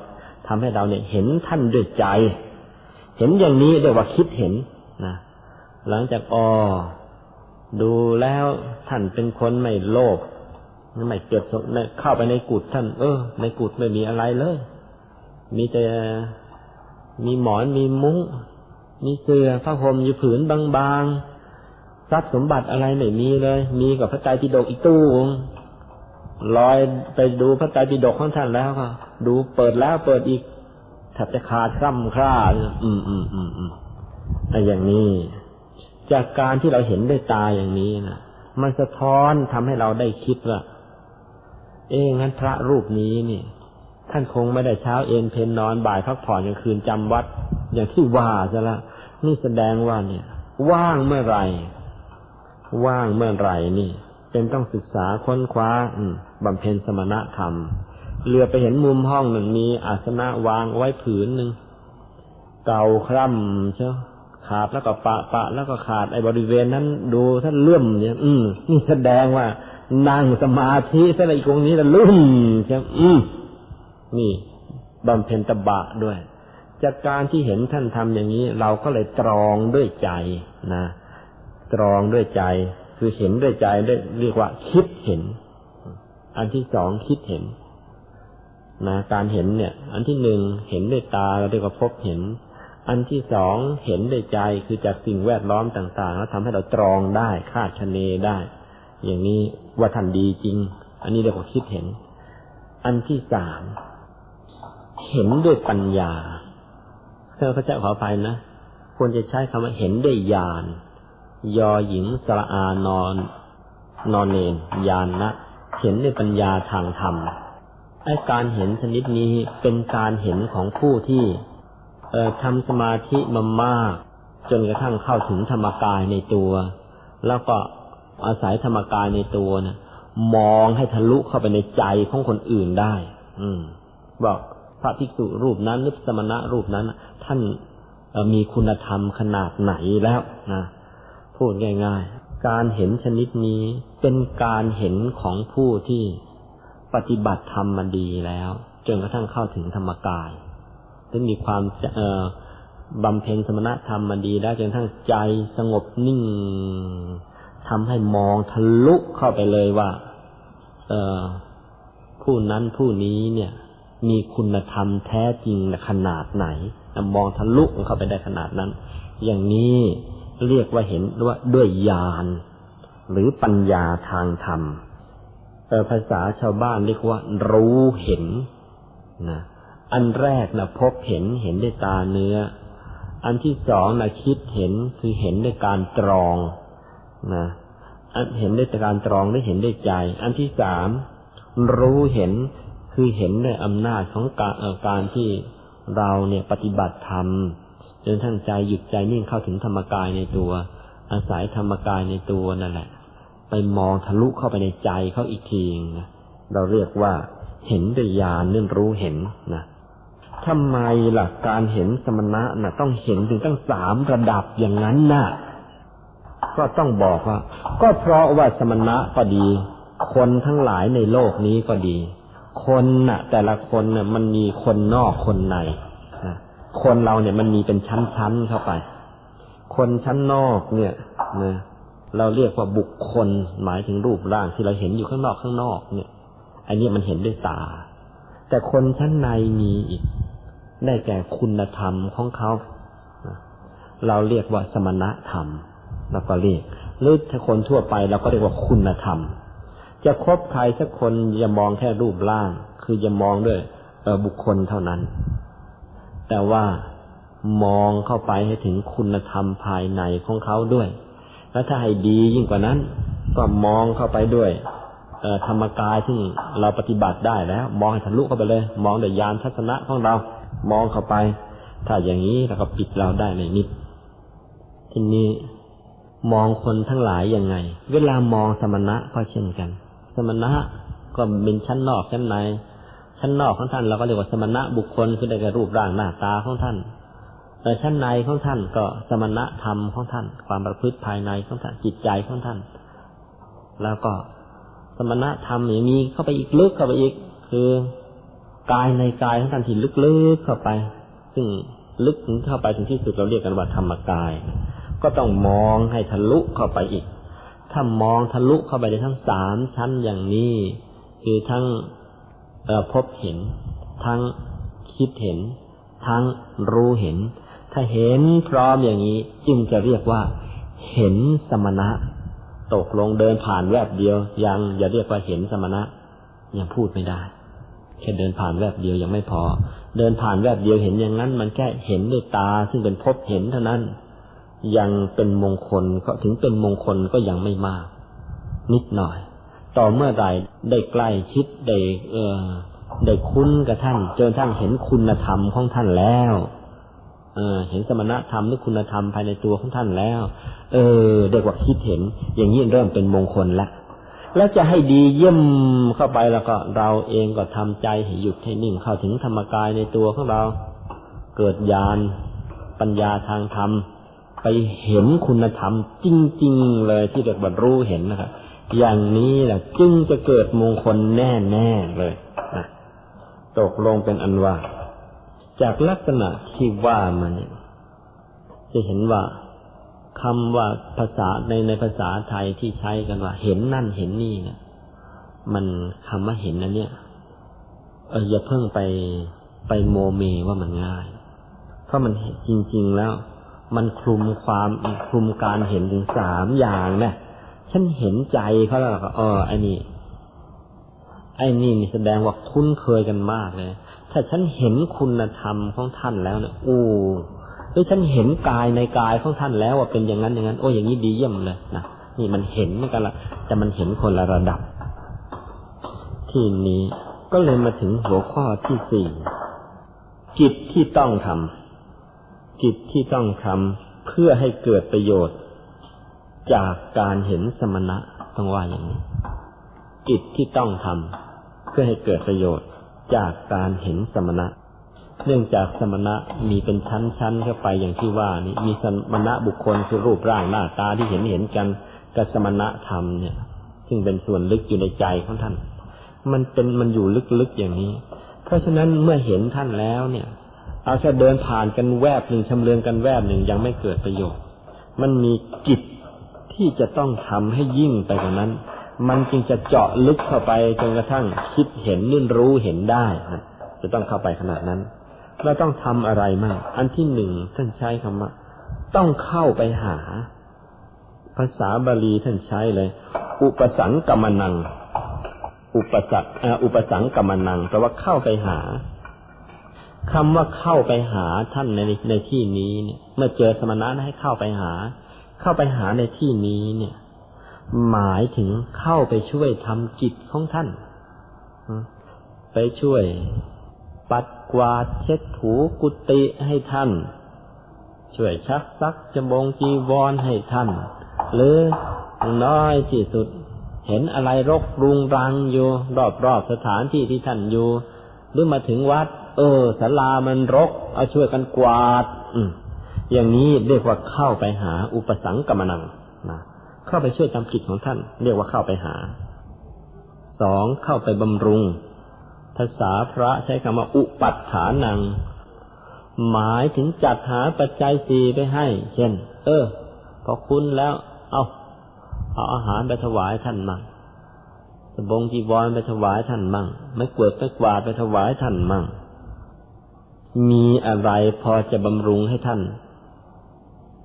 ทำให้เราเนี่ยเห็นท่านด้วยใจ เห็นอย่างนี้เรียกว่าคิดเห็นนะหลังจากอ๋อดูแล้วท่านเป็นคนไม่โลภไม่เกิดเข้าไปในกุฏท่าน เออ ในกุฏไม่มีอะไรเลย มีแต่มีหมอนมีมุ้ง มีเสื่อผ้าห่มอยู่ผืนบางๆทรัพย์สมบัติอะไรไม่มีเลย มีกับพระไตรปิฎกอีกตู้ลอยไปดูพระไตรปิฎกของท่านแล้วก็ดูเปิดแล้วเปิดอีกแทบจะขาดซ้ำคร่าอืมอืมอืมอืมแต่อย่างนี้ จากการที่เราเห็นด้วยตาอย่างนี้นะมันสะท้อนทำให้เราได้คิดว่า เอ๊งั้นพระรูปนี้นี่ ท่านคงไม่ได้เช้าเอนเพนนอนบ่ายพักผ่อนกลางคืนจำวัด อย่างที่ว่าซะละนี่แสดงว่าเนี่ย ว่างเมื่อไหร่ ว่างเมื่อไหร่นี่ เป็นต้องศึกษาค้นคว้าบำเพ็ญสมณธรรมเรือไปเห็นมุมห้องหนึ่งมีอาสนะวางไว้ผืนหนึ่งเก่าคร่ำเชียวขาดแล้วก็ปะปะแล้วก็ขาดไอ้บริเวณนั้น ดูท่านเลื่อมเนี่ย อืมนี่แสดงว่านั่งสมาธิซะในตรงนี้ละลุ่มใช่อืม นี่บำเพ็ญตบะด้วย จากการที่เห็นท่านทำอย่างนี้ เราก็เลยตรองด้วยใจนะตรองด้วยใจ คือเห็นด้วยใจได้เรียกว่า คิดเห็น อันที่สองคิดเห็นนะการเห็นเนี่ย อันที่หนึ่งเห็นด้วยตาเราเรียกว่าพบเห็น อันที่สองเห็นด้วยใจคือจากสิ่งแวดล้อมต่างๆแล้วทำให้เราตรองได้คาดคะเนได้ อย่างนี้ว่าท่านดีจริง อันนี้เรียกว่าคิดเห็น อันที่สาม เห็นด้วยปัญญาเธอพระเจ้าขออภัยนะควรจะใช้คำว่าเห็นด้วยญาณยอหญิงสระอานอนนอนเนนยานนะเห็นในปัญญาทางธรรมไอ้การเห็นชนิดนี้เป็นการเห็นของผู้ที่เอ่อทำสมาธิมามาก จนกระทั่งเข้าถึงธรรมกายในตัว แล้วก็อาศัยธรรมกายในตัวนะมองให้ทะลุเข้าไปในใจของคนอื่นได้ อืมบอก พระภิกษุรูปนั้นหรือสมณะรูปนั้น ท่านมีคุณธรรมขนาดไหนแล้วนะพูดง่ายๆ การเห็นชนิดนี้เป็นการเห็นของผู้ที่ปฏิบัติธรรมมาดีแล้วจนกระทั่งเข้าถึงธรรมกายถึงมีความบำเพ็ญสมณธรรมมาดีแล้วจนกระทั่งใจสงบนิ่งทำให้มองทะลุเข้าไปเลยว่า เออผู้นั้นผู้นี้เนี่ย มีคุณธรรมแท้จริงขนาดไหนมองทะลุเข้าไปได้ขนาดนั้น อย่างนี้เรียกว่าเห็นว่าด้วยญาณหรือปัญญาทางธรรมภาษาชาวบ้านเรียกว่า รู้เห็นนะอันแรกนะพบเห็นเห็นด้วยตาเนื้อ อันที่สองนะคิดเห็นคือเห็นด้วยการตรองนะอันเห็นด้วยการตรองได้เห็นด้วยใจ อันที่สามรู้เห็น คือเห็นด้วยอำนาจของการการที่เราเนี่ยปฏิบัติธรรมจนทั้งใจหยุดใจนิ่งเข้าถึงธรรมกายในตัว อาศัยธรรมกายในตัวนั่นแหละ ไปมองทะลุเข้าไปในใจเขาอีกทีนะเราเรียกว่าเห็นด้วยญาณเนื่นรู้เห็นนะทำไมล่ะการเห็นสมณะนะ่ะ ต้องเห็นถึงตั้งสามระดับอย่างนั้นนะ่ะ ก็ต้องบอกว่า ก็เพราะว่าสมณะก็ดี คนทั้งหลายในโลกนี้ก็ดี คนน่ะ แต่ละคนน่ะมันมีคนนอกคนในนะคนเราเนี่ยมันมีเป็นชั้นๆเข้าไป คนชั้นนอกเนี่ยนะเราเรียกว่าบุคคลหมายถึงรูปร่างที่เราเห็นอยู่ข้างนอกข้างนอกเนี่ย อันนี้มันเห็นด้วยตา แต่คนชั้นในมีอีก ได้แก่คุณธรรมของเขา เราเรียกว่าสมณธรรมเราก็เรียกหรือถ้าคนทั่วไปเราก็เรียกว่าคุณธรรม จะคบใครสักคนอย่ามองแค่รูปร่าง คือจะมองด้วยบุคคลเท่านั้น แต่ว่ามองเข้าไปให้ถึงคุณธรรมภายในของเขาด้วย แล้วถ้าให้ดียิ่งกว่านั้น ก็มองเข้าไปด้วยธรรมกายที่เราปฏิบัติได้แล้ว มองให้ทะลุเข้าไปเลย มองด้วยยานทัศนะของเรา มองเข้าไป ถ้าอย่างนี้เราก็ปิดเราได้ในนิดทีนี้มองคนทั้งหลายยังไง เวลามองสมณะก็เช่นกัน สมณะก็เป็นชั้นนอกชั้นใน ชั้นนอกของท่านเราก็เรียกว่าสมณะบุคคลคือได้แก่รูปร่างหน้าตาของท่าน แต่ชั้นในของท่านก็สมณะธรรมของท่าน ความประพฤติภายในของท่านจิตใจของท่าน แล้วก็สมณะธรรมอย่างนี้เข้าไปอีกลึกเข้าไปอีก คือกายในกายของท่านที่ลึกๆเข้าไป ซึ่งลึกถึงเข้าไปถึงที่สุดเราเรียกกันว่าธรรมกาย ก็ต้องมองให้ทะลุเข้าไปอีก ถ้ามองทะลุเข้าไปในทั้งสามชั้นอย่างนี้ คือทั้งพบเห็น ทั้งคิดเห็น ทั้งรู้เห็น ถ้าเห็นพร้อมอย่างนี้ จึงจะเรียกว่า เห็นสมณะ ตกลงเดินผ่านแวบเดียว ยังอย่าเรียกว่าเห็นสมณะ ยังพูดไม่ได้แค่เดินผ่านแวบเดียวยังไม่พอ เดินผ่านแวบเดียวเห็นอย่างนั้น มันแค่เห็นด้วยตาซึ่งเป็นพบเห็นเท่านั้น ยังเป็นมงคลก็ถึงเป็นมงคลก็ยังไม่มาก นิดหน่อย ต่อเมื่อใดได้ใกล้ชิดได้เออได้คุ้นกับท่านจนท่านเห็นคุณธรรมของท่านแล้วเห็นสมณธรรมหรือคุณธรรมภายในตัวของท่านแล้ว เออเด็กว่าคิดเห็น อย่างนี้เริ่มเป็นมงคลแล้วแล้วจะให้ดีเยี่ยมเข้าไปแล้วก็เราเองก็ทำใจให้หยุดให้นิ่งเข้าถึงธรรมกายในตัวของเรา เกิดญาณปัญญาทางธรรม ไปเห็นคุณธรรม จริง ๆ เลยที่เด็กบรรู้เห็นนะครับอย่างนี้แหละจึงจะเกิดมงคลแน่ๆเลยนะตกลงเป็นอันว่า จากลักษณะที่ว่ามาเนี่ย จะเห็นว่าคำว่าภาษาในในภาษาไทยที่ใช้กันว่า เห็นนั่นเห็นนี่เนี่ยมันคำว่าเห็นนั้นเนี่ยเอออย่าเพิ่งไปไปโมเมว่ามันง่าย เพราะมันจริง ๆ แล้ว มันคลุมความคลุมการเห็นถึงสามอย่างเนี่ยฉันเห็นใจเขาแล้วก็เออไอ้นี่ไอ้นี่นี่แสดงว่าคุ้นเคยกันมากเลย ถ้าฉันเห็นคุณธรรมของท่านแล้วเนี่ยโอ้หรือฉันเห็นกายในกายของท่านแล้วว่าเป็นอย่างนั้นอย่างนั้น โอ้อย่างนี้ดีเยี่ยมเลยนะนี่มันเห็นเหมือนกันละแต่มันเห็นคนละระดับ ที่นี้ก็เลยมาถึงหัวข้อที่สี่กิจที่ต้องทำ กิจที่ต้องทำเพื่อให้เกิดประโยชน์ จากการเห็นสมณะต้องว่าอย่างนี้ กิจที่ต้องทำเพื่อให้เกิดประโยชน์จากการเห็นสมณะ เนื่องจากสมณะมีเป็นชั้นๆเข้าไปอย่างที่ว่านี่มีสมณะบุคคลคือรูปร่างหน้าตาที่เห็นเห็นกันกับสมณะธรรมเนี่ยซึ่งเป็นส่วนลึกอยู่ในใจของท่าน มันเป็นมันอยู่ลึกๆอย่างนี้ เพราะฉะนั้นเมื่อเห็นท่านแล้วเนี่ย เอาแค่เดินผ่านกันแวบหนึ่งชำเลืองกันแวบหนึ่งยังไม่เกิดประโยชน์ มันมีกิจที่จะต้องทำให้ยิ่งไปกว่านั้น มันจึงจะเจาะลึกเข้าไปจนกระทั่งคิดเห็นนื่นรู้เห็นได้นะจะต้องเข้าไปขนาดนั้น เราต้องทำอะไรมั่งอันที่หนึ่งท่านใช้คำว่า ต้องเข้าไปหา ภาษาบาลีท่านใช้เลย อุปสังกรรมนัง อุปสักอุปสังกรรมนังแปลว่าเข้าไปหา คำว่าเข้าไปหาท่านในในที่นี้เนี่ย เมื่อเจอสมณะให้เข้าไปหา เข้าไปหาในที่นี้เนี่ย หมายถึงเข้าไปช่วยทำกิจของท่าน ไปช่วย ปัดกวาดเช็ดถูกุฏิให้ท่าน ช่วยชักซักจมงจีวรให้ท่าน หรือน้อยที่สุด เห็นอะไรรกรุงรังอยู่ รอบๆสถานที่ที่ท่านอยู่หรือมาถึงวัด เออศาลามันรก เอาช่วยกันกวาด อืมอย่างนี้เรียกว่าเข้าไปหา อุปสังกรรมนังนะเข้าไปช่วยทำกิจของท่าน เรียกว่าเข้าไปหาสองเข้าไปบำรุง ภาษาพระใช้คำว่า อุปัฏฐานัง หมายถึงจัดหาปัจจัยสี่ไปให้ เช่น เออ พอคุณแล้ว เอาเอาอาหารไปถวายท่านมั่งสบงจีวรไปถวายท่านมั่ง ไม่เกวดไม่กวาดไปถวายท่านมั่ง มีอะไรพอจะบำรุงให้ท่าน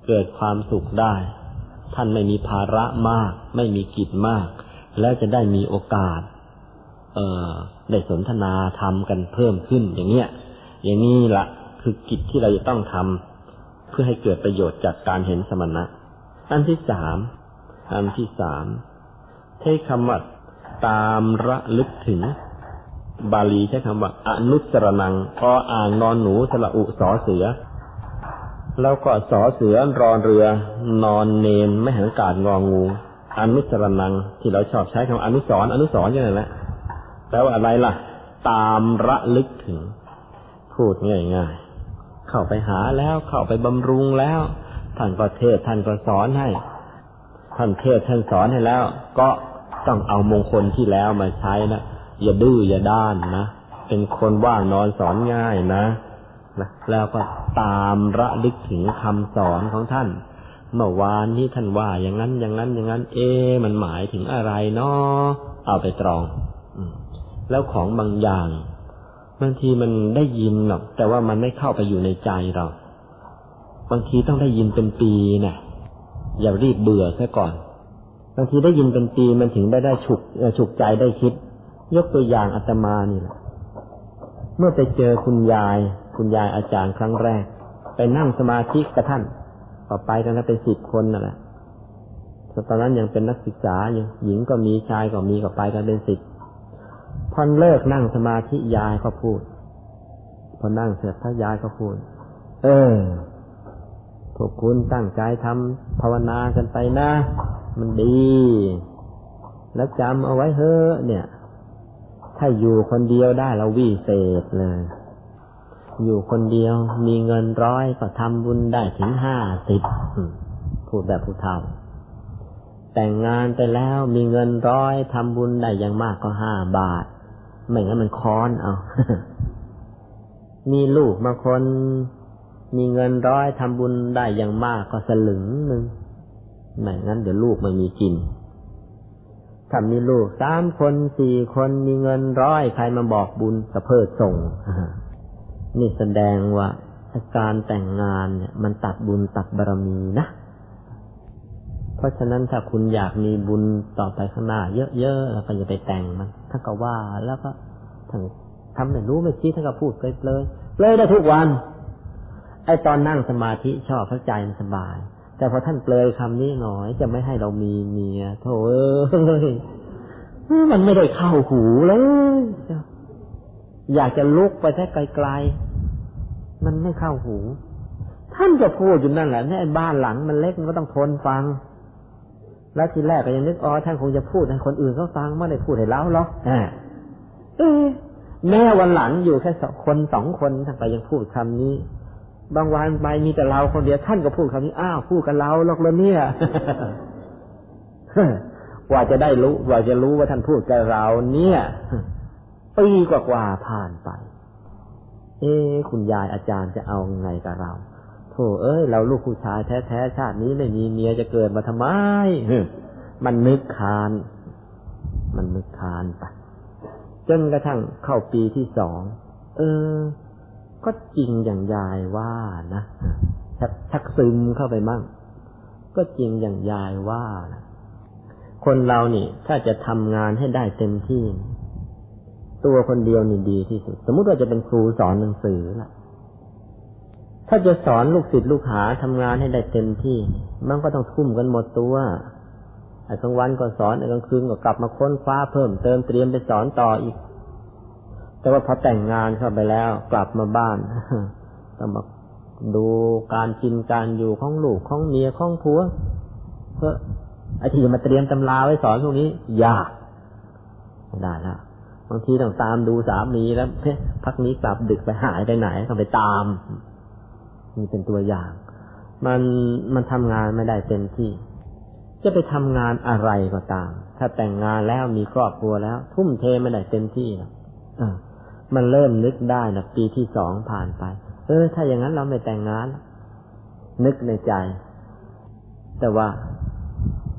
เกิดความสุขได้ ท่านไม่มีภาระมาก ไม่มีกิจมาก แล้วจะได้มีโอกาส เออได้สนทนาทำกันเพิ่มขึ้นอย่างเนี้ยอย่างนี้ละคือกิจที่เราจะต้องทำเพื่อให้เกิดประโยชน์จากการเห็นสมณะ อันที่สามอันที่สามใช้คำว่าตามระลึกถึง บาลีใช้คำว่า อนุสรนังพออ่างนอนหนูสละอุสอเสือ แล้วก็สอเสือรอเรือ นอนเนนไม่หันกาดงองู อนุสรนัง ที่เราชอบใช้คำอนุสรอนุสรอย่างนั้นแหละแปลว่าอะไรล่ะ ตามระลึกถึง พูดง่ายๆเข้าไปหาแล้วเข้าไปบำรุงแล้วท่านก็เทศท่านก็สอนให้ท่านเทศท่านสอนให้แล้ว ก็ต้องเอามงคลที่แล้วมาใช้นะ อย่าดื้ออย่าด้านนะ เป็นคนว่างนอนสอนง่ายนะนะแล้วก็ตามระลึกถึงคำสอนของท่าน เมื่อวานนี้ท่านว่าอย่างนั้นอย่างนั้นอย่างนั้น เอ๊มันหมายถึงอะไรเนาะเอาไปตรองแล้วของบางอย่างบางทีมันได้ยินหรอกแต่ว่ามันไม่เข้าไปอยู่ในใจเรา บางทีต้องได้ยินเป็นปีเนะ่ยอย่ารีบเบื่อซะก่อน บางทีได้ยินเป็นปีมันถึงได้ได้ฉุกฉุกใจได้คิด ยกตัวอย่างอาตมานี่แหละเมื่อไปเจอคุณยาย คุณยายอาจารย์ครั้งแรก ไปนั่งสมาธิกับท่าน ต่อไปกันแล้วเป็นสิบคนนั่นแหละตอนนั้นยังเป็นนักศึกษาอยู่หญิงก็มีชายก็มีก็ไปกันเป็นสิบพอเลิกนั่งสมาธิยายก็พูด พอนั่งเสร็จพระยายก็พูด เออพวกคุณตั้งใจทำภาวนากันไปนะ มันดี แล้วจำเอาไว้เถอะเนี่ย ถ้าอยู่คนเดียวได้เราวิเศษเลย อยู่คนเดียวมีเงินร้อยก็ทำบุญได้ถึงห้าสิบพูดแบบผู้เฒ่า แต่งงานไปแล้วมีเงินร้อยทำบุญได้อย่างมากก็ห้าบาท ไม่งั้นมันค้อนเอามีลูกมาคนมีเงินร้อยทำบุญได้อย่างมากก็สลึงหนึ่งไม่งั้นเดี๋ยวลูกไม่มีกิน ถ้ามีลูกสามคนสี่คนมีเงินร้อยใครมาบอกบุญสะเพิดส่งนี่แสดงว่าการแต่งงานเนี่ย มันตัดบุญตัดบารมีนะ เพราะฉะนั้นถ้าคุณอยากมีบุญต่อไปข้างหน้าเยอะๆแล้วก็อย่าไปแต่งมันท่านก็ว่าแล้วก็ท่านทำไม่รู้ไม่ชี้ท่านก็พูดเลยเลยเลยได้ทุกวัน ไอ้ตอนนั่งสมาธิชอบพระใจมันสบาย แต่พอท่านเปลยคำนี้หน่อย จะไม่ให้เรามีเมียโถเอ้ยมันไม่ได้เข้าหูเลยอยากจะลุกไปแค่ไกลๆมันไม่เข้าหู ท่านจะพูดอยู่นั่นแหละนี่บ้านหลังมันเล็กมันก็ต้องทนฟัง แล้วทีแรกก็ยังนึกอ๋อท่านคงจะพูดให้คนอื่นเขาฟังไม่ได้พูดให้เราหรอกเออแม่วันหลังอยู่แค่สองคนสองคนท่านไปยังพูดคำนี้ บางวันไปมีแต่เราคนเดียวท่านก็พูดคำนี้อ้าวพูดกับเราหรอกแล้วเนี่ยกว่าจะได้รู้กว่าจะรู้ว่าท่านพูดกับเรา เนี่ยปีกว่าๆผ่านไป เอ๊คุณยายอาจารย์จะเอาไงกับเราโธ่เอ้ย เราลูกผู้ชายแท้ๆชาตินี้ไม่มีเมียจะเกิดมาทำไมมันนึกคาน มันนึกคานไปจนกระทั่งเข้าปีที่สองเออ ก็จริงอย่างยายว่านะชักซึมเข้าไปมั่ง ก็จริงอย่างยายว่านะคนเรานี่ ถ้าจะทำงานให้ได้เต็มที่ ตัวคนเดียวนี่ดีที่สุด สมมติว่าจะเป็นครูสอนหนังสือล่ะ ถ้าจะสอนลูกศิษย์ลูกหาทำงานให้ได้เต็มที่ มันก็ต้องทุ่มกันหมดตัวไอ้กลางวันก็สอนไอ้กลางคืนก็กลับมาค้นคว้าเพิ่มเติมเตรียมไปสอนต่ออีก แต่ว่าพอแต่งงานเข้าไปแล้ว กลับมาบ้านต้องมาดูการกินการอยู่ของลูกของเมียของผัวเพื่อไอ้ที่มาเตรียมตำราไว้สอนพวกนี้ยากไม่ได้แล้วบางทีต้องตามดูสามีแล้วพักนี้กลับดึกไปหายไปไหนต้องไปตามนี่เป็นตัวอย่าง มันมันทำงานไม่ได้เต็มที่ จะไปทำงานอะไรก็ตาม ถ้าแต่งงานแล้วมีครอบครัวแล้ว ทุ่มเทไม่ได้เต็มที่นะ มันเริ่มนึกได้นะปีที่สองผ่านไป เออ ถ้าอย่างนั้นเราไม่แต่งงาน นึกในใจ แต่ว่า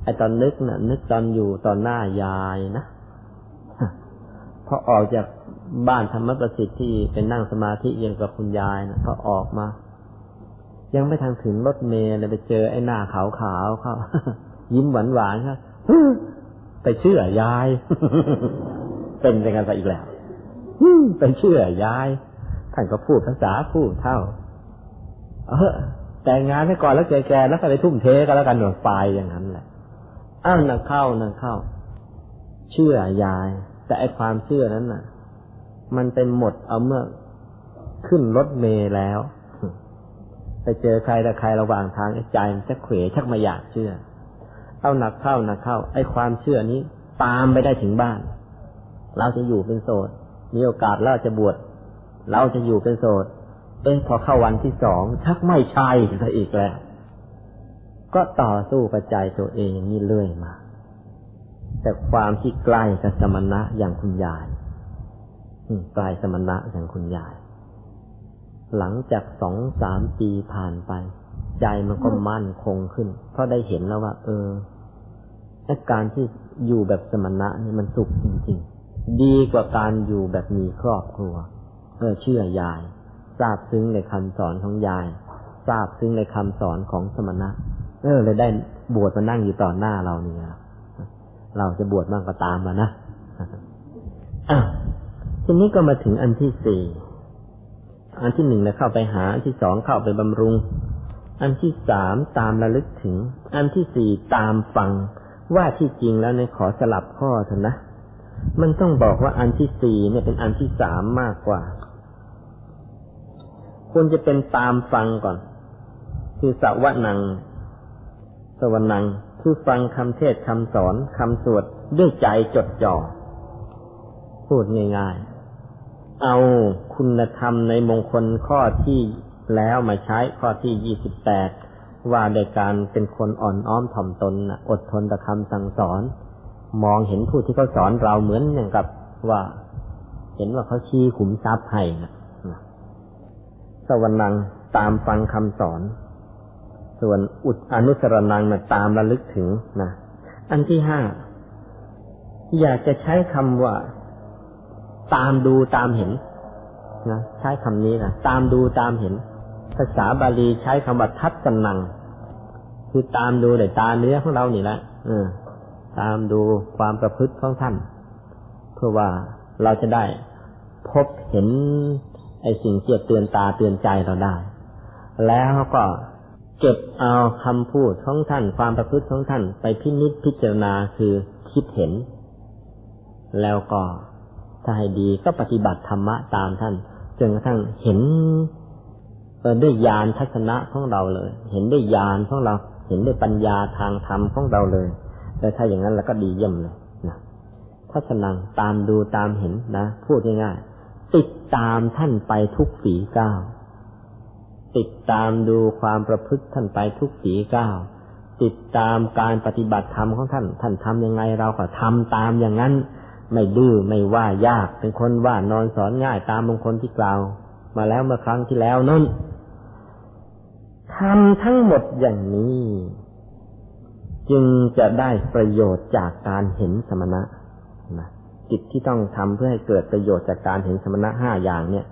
ไอตอนนึกนะ่ะ นึกตอนอยู่ตอนหน้ายายนะพอออกจากบ้านธรรมประสิทธิ์ที่เป็นนั่งสมาธิยังกับคุณยายนะพอออกมา ยังไม่ทางถึงรถเมล์เลยไปเจอไอ้หน้าขาวขาวเขายิ้มหวานหวานครับไปเชื่อยาย เป็นไปกันไปอีกแล้ว ไปเชื่อยายท่านก็พูดภาษาพูดเท่า เออ แต่งงานให้ก่อนแล้วแก่ๆแล้วก็ไปทุ่มเทก็แล้วกันหน่อยไปอย่างนั้นแหละอ้าวนักเข้านักเข้า เชื่อยาย แต่ไอความเชื่อนั้นน่ะ มันเป็นหมดเอาเมื่อขึ้นรถเมล์แล้ว ไปเจอใครแต่ใครระหว่างทางใจมันจะเขวชักมาอยากเชื่อ เอาหนักเข้าหนักเข้า ไอความเชื่อนี้ ตามไปได้ถึงบ้าน เราจะอยู่เป็นโสด มีโอกาสเราจะบวชเราจะอยู่เป็นโสดเอ้พอเข้าวันที่สองชักไม่ใช่ซะอีกแล้ว ก็ต่อสู้ปัจจัยตัวเองอย่างนี้เรื่อยมา แต่ความที่ใกล้กับสมณะอย่างคุณยายใกล้สมณะอย่างคุณยาย หลังจากสองสามปีผ่านไป ใจมันก็มั่นคงขึ้น เพราะได้เห็นแล้วว่า เออการที่อยู่แบบสมณะนี่มันสุขจริงๆ ดีกว่าการอยู่แบบมีครอบครัวเออเชื่อยายทราบซึ้งในคำสอนของยายทราบซึ้งในคำสอนของสมณะ เออเลยได้บวชมานั่งอยู่ต่อหน้าเราเนี่ยเราจะบวชบ้างก็ตามมานะทีนี้ก็มาถึงอันที่สี่อันที่หนึ่งนะเข้าไปหา อันที่สองเข้าไปบำรุง อันที่สามตามระลึกถึง อันที่สี่ตามฟัง ว่าที่จริงแล้วในขอสลับข้อเถอะนะ มันต้องบอกว่าอันที่สี่เนี่ยเป็นอันที่สามมากกว่าควรจะเป็นตามฟังก่อน คือสวนัง สวนัง คือฟังคำเทศคำสอนคำสวดด้วยใจจดจ่อ พูดง่ายๆ เอาคุณธรรมในมงคลข้อที่แล้วมาใช้ข้อที่ยี่สิบแปดว่าในการเป็นคนอ่อนอ้อมถ่อมตนอดทนต่อคำสั่งสอน มองเห็นผู้ที่เขาสอนเราเหมือนอย่างกับว่าเห็นว่าเขาชี้ขุมทรัพย์ให้นะสวรรค์ตามฟังคำสอน ส่วนอุดอนุสรนังนะตามระลึกถึงนะอันที่ห้าอยากจะใช้คำว่า ตามดูตามเห็นนะใช้คำนี้นะตามดูตามเห็น ภาษาบาลีใช้คำว่าทัศนัง คือตามดูแต่ตาเนื้อของเรานี่แหละเออ ตามดูความประพฤติของท่าน เพื่อว่าเราจะได้พบเห็นไอ้สิ่งที่เตือนตาเตือนใจเราได้ แล้วก็เก็บเอาคำพูดของท่าน ความประพฤติของท่าน ไปพินิจพิจารณาคือคิดเห็น แล้วก็ถ้าให้ดีก็ปฏิบัติธรรมะตามท่านจนกระทั่งเห็นด้วยญาณทัศนะของเราเลย เห็นด้วยญาณของเรา เห็นด้วยปัญญาทางธรรมของเราเลย แต่ถ้าอย่างนั้นเราก็ดีเยี่ยมเลยนะทัศนังตามดูตามเห็นนะพูดง่ายๆติดตามท่านไปทุกฝีก้าวติดตามดูความประพฤติท่านไปทุกสีก้าวติดตามการปฏิบัติธรรมของท่าน ท่านทำยังไงเราก็ทำตามอย่างนั้น ไม่ดื้อไม่ว่ายาก เป็นคนว่านอนสอนง่ายตามบางคนที่กล่าว มาแล้วเมื่อครั้งที่แล้วนั่นทำทั้งหมดอย่างนี้ จึงจะได้ประโยชน์จากการเห็นสมณะนะจิตที่ต้องทำเพื่อให้เกิดประโยชน์จากการเห็นสมณะห้าอย่างเนี่ย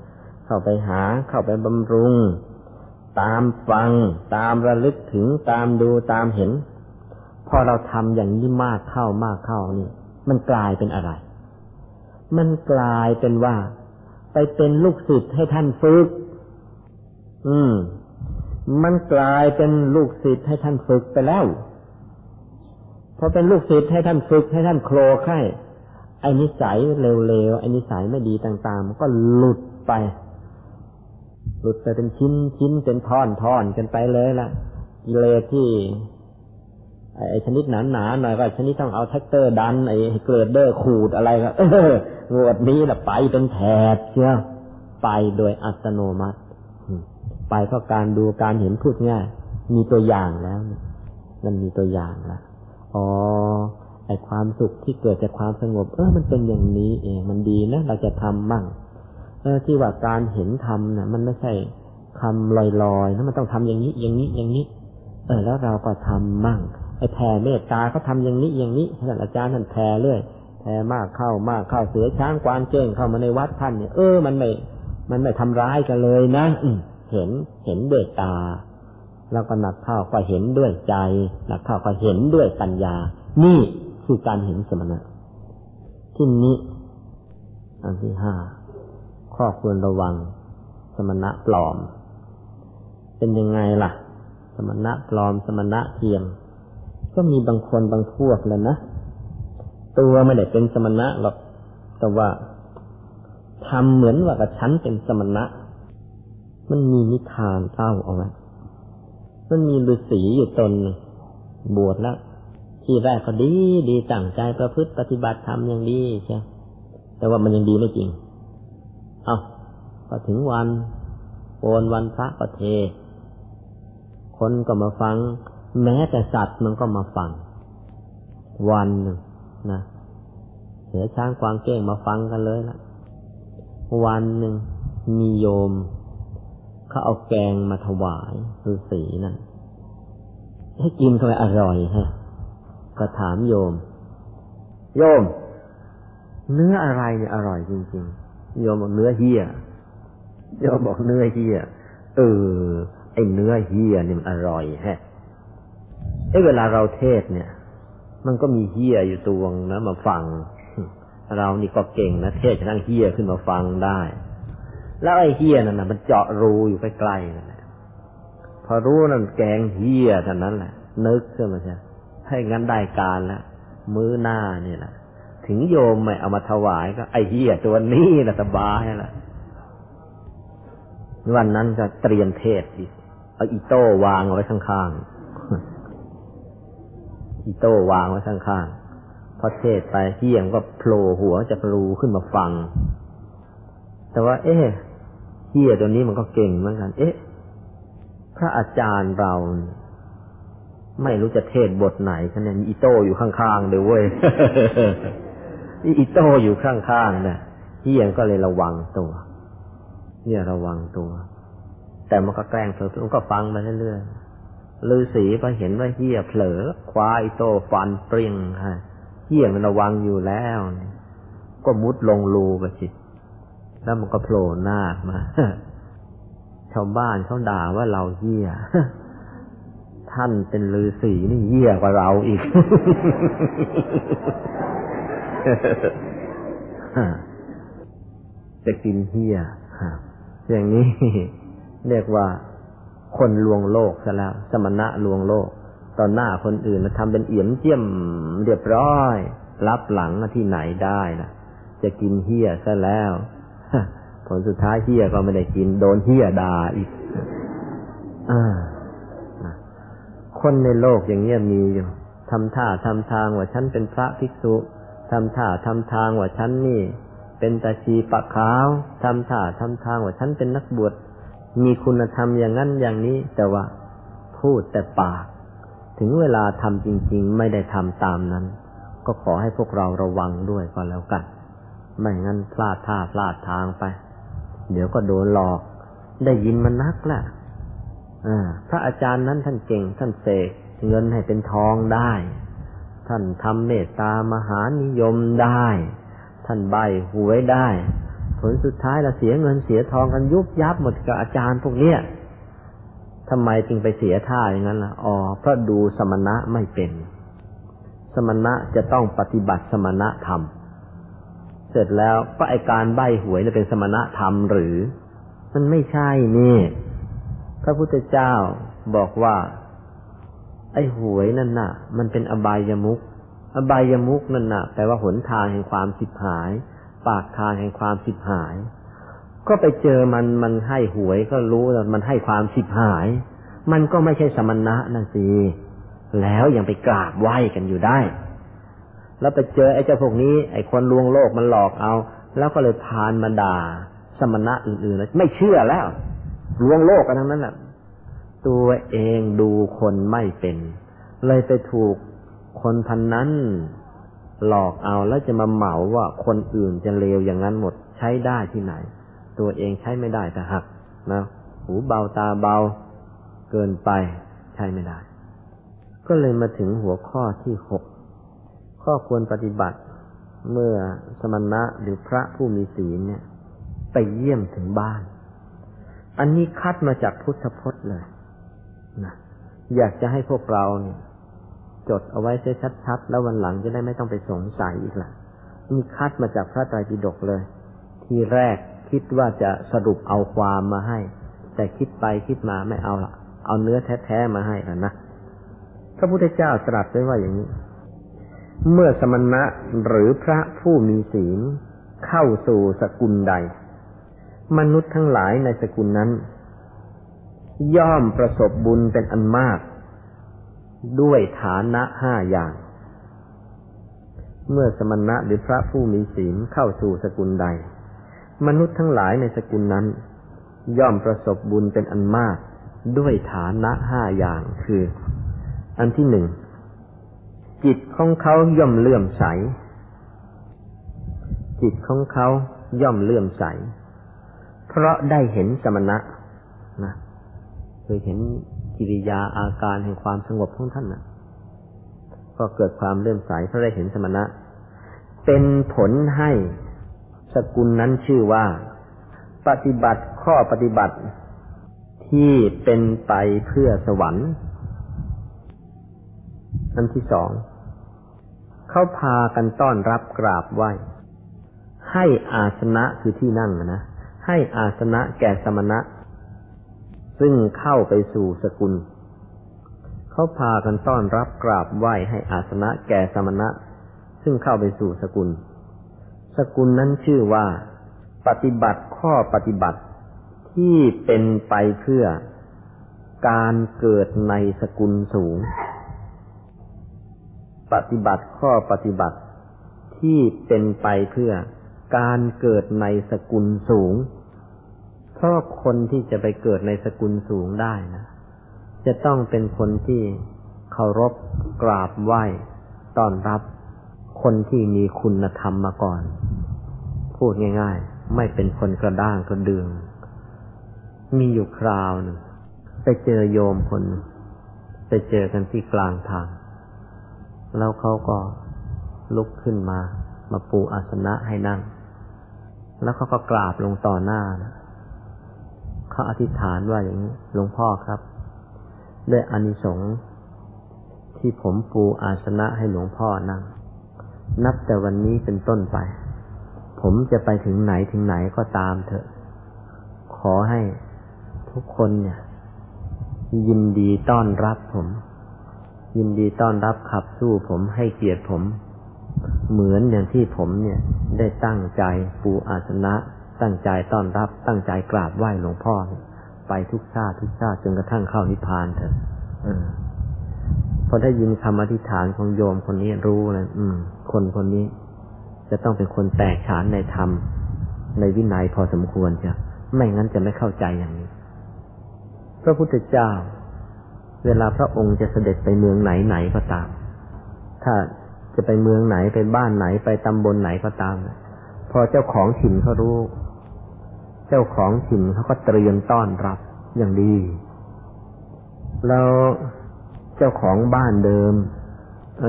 เข้าไปหาเข้าไปบำรุง ตามฟัง ตามระลึกถึงตามดูตามเห็น พอเราทำอย่างนี้มากเข้ามากเข้านี่ มันกลายเป็นอะไร มันกลายเป็นว่า ไปเป็นลูกศิษย์ให้ท่านฝึก อืม มันกลายเป็นลูกศิษย์ให้ท่านฝึกไปแล้ว พอเป็นลูกศิษย์ให้ท่านฝึกให้ท่านโคลไข่ไอ้นิสัยเร็วๆไอ้นิสัยไม่ดีต่างๆมันก็หลุดไป หลุดไปเป็นชิ้นชิ้นเป็นท่อนท่อนกันไปเลยล่ะกิเลสที่ไอ้ชนิดหนาหนาหน่อยก็ชนิดต้องเอาแท็กเตอร์ดันไอ้เกลือเดอร์ขูดอะไรก็เอองวดนี้ละไปเป็นแถบเชียวไปโดยอัตโนมัติ ไปเพราะการดูการเห็นพูดง่ายมีตัวอย่างแล้วมันมีตัวอย่างแล้ว อ๋อไอความสุขที่เกิดจากความสงบ เออ มันเป็นอย่างนี้เองมันดีนะเราจะทำมั่งเออ ที่ว่าการเห็นธรรมนะมันไม่ใช่คำลอยๆนะมันต้องทำอย่างนี้ อย่างนี้อย่างนี้ เออ แล้วเราก็ทำมั่งไอแผ่เมตตาเขาทาอย่างนี้อย่างนี้ท่านอาจารย์ท่านแผ่เรื่อยแผ่มากเข้ามากเข้าเสือช้างกวางเจ้งเข้ามาในวัดท่านเนี่ยเออมันไม่ มันไม่ทำร้ายกันเลยนะเห็นเห็นด้วยตา แล้วก็หนักเข้าก็เห็นด้วยใจ หนักเข้าก็เห็นด้วยปัญญา นี่คือการเห็นสมณะ ที่นี้ อันที่ห้าข้อควรระวัง สมณะปลอม เป็นยังไงล่ะ สมณะปลอม สมณะเทียม ก็มีบางคนบางพวกแล้วนะ ตัวไม่ได้เป็นสมณะหรอก แต่ว่าทำเหมือนว่ากับฉันเป็นสมณะ มันมีนิทานเล่าเอาไว้ มันมีฤาษีอยู่ตนบวชแล้ว ที่แรกก็ดีดีตั้งใจประพฤติปฏิบัติธรรมอย่างดีใช่แต่ว่ามันยังดีไม่จริง เอาพอถึงวันโอนวันพระประเทศคนก็มาฟัง แม้แต่สัตว์มันก็มาฟัง วันหนึ่งนะเสือช้างกวางเก้งมาฟังกันเลยละวันหนึ่งมีโยม เขาเอาแกงมาถวายฤาษีนั่นให้กินทำไมอร่อยฮะก็ถามโยม โยม เนื้ออะไรเนี่ยอร่อยจริงๆ โยมบอกเนื้อเฮียโยมบอกเนื้อเฮียเออไอเนื้อเฮียนี่มันอร่อยฮะไอเวลาเราเทศเนี่ย มันก็มีเฮียอยู่ตวงนะมาฟัง เรานี่ก็เก่งนะเทศจะนั่งเฮียขึ้นมาฟังได้ แล้วไอ้เฮียนั่นนะมันเจาะรูอยู่ใกล้ๆนั่นแหละพอรู้นั่นแกงเฮียเท่านั้นแหละนึกขึ้นมาใช่ให้งั้นได้การแล้วมื้อหน้านี่แหละถึงโยมไม่เอามาถวายก็ ไอ้เฮียตัวนี้นะสบายแล้ววันนั้นก็เตรียมเทศอีกเอาอีโต้วางเอาไว้ข้างๆอีโต้วางไว้ข้างๆพอเทศไปเที่ยงก็โผล่หัวจะรูขึ้นมาฟัง แต่ว่า เอ๊ะ เฮียตัวนี้มันก็เก่งเหมือนกัน เอ๊ะ พระอาจารย์เรา ไม่รู้จะเทศบทไหนคะเนี่ยมีอีโต้อยู่ข้างๆเลยเว้ยนี่อีโต้อยู่ข้างๆนะเฮียก็เลยระวังตัว เนี่ยระวังตัว แต่มันก็แกล้งเถอมันก็ฟังไปเรื่อยๆฤาษีพอเห็นว่าเฮียเผลอ คว้าไอโต้ฟันเปรี้ยงฮะเฮียมันระวังอยู่แล้ว ก็มุดลงรูไปสิ แล้วมันก็โผล่หน้ามา ชาวบ้านเขาด่าว่าเราเฮียท่านเป็นฤาษีนี่เฮียกว่าเราอีก จะกินเฮียอย่างนี้ เรียกว่าคนลวงโลกซะแล้ว สมณะลวงโลกตอนหน้าคนอื่นมาทำเป็นเอี่ยมเจียมเรียบร้อย รับหลังที่ไหนได้ล่ะจะกินเฮียซะแล้ว ผลสุดท้ายเฮียก็ไม่ได้กิน โดนเฮียด่าอีกอคนในโลกอย่างเงี้ยมีอยู่ทำท่าทำทางว่าฉันเป็นพระภิกษุทำท่าทำทางว่าฉันนี่ เป็นตาชีปะขาวทำท่าทำทางว่าฉันเป็นนักบวชมีคุณธรรมอย่างนั้นอย่างนี้ แต่ว่าพูดแต่ปาก ถึงเวลาทำจริง ๆ ไม่ได้ทำตามนั้น ก็ขอให้พวกเราระวังด้วยก็แล้วกัน ไม่งั้นพลาดท่าพลาดทางไป เดี๋ยวก็โดนหลอก ได้ยินมันนักแหละพระอาจารย์นั้นท่านเก่ง ท่านเสกเงินให้เป็นทองได้ ท่านทำเมตตามหานิยมได้ ท่านใบหวยได้ ผลสุดท้ายเราเสียเงินเสียทองกันยุบยับหมดกับอาจารย์พวกเนี้ยทำไมจึงไปเสียท่าอย่างนั้นล่ะ อ๋อ เพราะดูสมณะไม่เป็น สมณะจะต้องปฏิบัติสมณะธรรม ร็จแล้วก็ไอการใบหวยจะเป็นสมณะธรรมหรือ มันไม่ใช่นี่ พระพุทธเจ้าบอกว่า ไอหวยนั่นน่ะ มันเป็นอบายมุกอบายมุกนั่นน่ะแปลว่าหนทางแห่งความสิบหาย ปากทางแห่งความสิบหาย ก็ไปเจอมันมันให้หวยก็รู้ว่ามันให้ความสิบหาย มันก็ไม่ใช่สมณะนะสิแล้วยังไปกราบไหว้กันอยู่ได้ แล้วไปเจอไอ้เจ้าพวกนี้ ไอ้คนลวงโลกมันหลอกเอา แล้วก็เลยพานมาด่าสมณะอื่นๆไม่เชื่อแล้วลวงโลกกันทั้งนั้นแหละตัวเองดูคนไม่เป็น เลยไปถูกคนพันนั้น หลอกเอาแล้วจะมาเหมาว่าคนอื่นจะเลวอย่างนั้นหมดใช้ได้ที่ไหน ตัวเองใช้ไม่ได้แต่หักนะหูเบาตาเบาเกินไปใช้ไม่ได้ ก็เลยมาถึงหัวข้อที่หก ข้อควรปฏิบัติเมื่อสมณะหรือพระผู้มีศีลเนี่ย ไปเยี่ยมถึงบ้าน อันนี้คัดมาจากพุทธพจน์เลยนะอยากจะให้พวกเราเนี่ย จดเอาไว้เสียชัดๆ แล้ววันหลังจะได้ไม่ต้องไปสงสัยอีกละนี่คัดมาจากพระไตรปิฎกเลย ทีแรกคิดว่าจะสรุปเอาความมาให้ แต่คิดไปคิดมาไม่เอาละเอาเนื้อแท้ๆมาให้แล้วนะพระพุทธเจ้าตรัสไว้ว่าอย่างนี้ เมื่อสมณะหรือพระผู้มีศีล เข้าสู่สกุลใด มนุษย์ทั้งหลายในสกุลนั้น ย่อมประสบบุญเป็นอันมาก ด้วยฐานะห้าอย่าง เมื่อสมณะหรือพระผู้มีศีลเข้าสู่สกุลใด มนุษย์ทั้งหลายในสกุลนั้น ย่อมประสบบุญเป็นอันมาก ด้วยฐานะห้าอย่างคือ อันที่หนึ่ง จิตของเขาย่อมเลื่อมใส จิตของเขาย่อมเลื่อมใส เพราะได้เห็นสมณะนะเคยเห็นกิริยาอาการแห่งความสงบของท่านนะก็เกิดความเลื่อมใสเพราะได้เห็นสมณะ เป็นผลให้สกุลนั้นชื่อว่า ปฏิบัติข้อปฏิบัติที่เป็นไปเพื่อสวรรค์ อันที่สองเขาพากันต้อนรับกราบไหว้ ให้อาสนะคือที่นั่งนะให้อาสนะแก่สมณะ ซึ่งเข้าไปสู่สกุล เขาพากันต้อนรับกราบไหว้ให้อาสนะแก่สมณะ ซึ่งเข้าไปสู่สกุล สกุลนั้นชื่อว่า ปฏิบัติข้อปฏิบัติที่เป็นไปเพื่อการเกิดในสกุลสูง ปฏิบัติข้อปฏิบัติที่เป็นไปเพื่อการเกิดในสกุลสูง เพราะคนที่จะไปเกิดในสกุลสูงได้นะ จะต้องเป็นคนที่เคารพกราบไหว้ต้อนรับ คนที่มีคุณธรรมมาก่อน พูดง่าย ๆ ไม่เป็นคนกระด้างกระเดือง มีอยู่คราวหนึ่งไปเจอโยมคน ไปเจอกันที่กลางทาง แล้วเขาก็ลุกขึ้นมา มาปูอาสนะให้นั่ง แล้วเขาก็กราบลงต่อหน้านะเขาอธิษฐานว่าอย่างนี้หลวงพ่อครับด้วยอานิสงส์ที่ผมปูอาสนะให้หลวงพ่อนั่ง นับแต่วันนี้เป็นต้นไป ผมจะไปถึงไหนถึงไหนก็ตามเถอะ ขอให้ทุกคนเนี่ย ยินดีต้อนรับผม ยินดีต้อนรับขับสู้ผมให้เกียรติผม เหมือนอย่างที่ผมเนี่ย ได้ตั้งใจปูอาสนะ ตั้งใจต้อนรับ ตั้งใจกราบไหว้หลวงพ่อ ไปทุกชาติทุกชาติจนกระทั่งเข้านิพพานเถอะพอได้ยินคำอธิษฐานของโยมคนนี้รู้เลยอืม คนคนนี้ จะต้องเป็นคนแตกฉานในธรรม ในวินัยพอสมควรจะไม่งั้นจะไม่เข้าใจอย่างนี้ พระพุทธเจ้า เวลาพระองค์จะเสด็จไปเมืองไหนไหนก็ตาม ถ้าจะไปเมืองไหนไปบ้านไหนไปตำบลไหนก็ตาม พอเจ้าของถิ่นเขารู้ เจ้าของถิ่นเขาก็เตรียมต้อนรับอย่างดี แล้วเจ้าของบ้านเดิม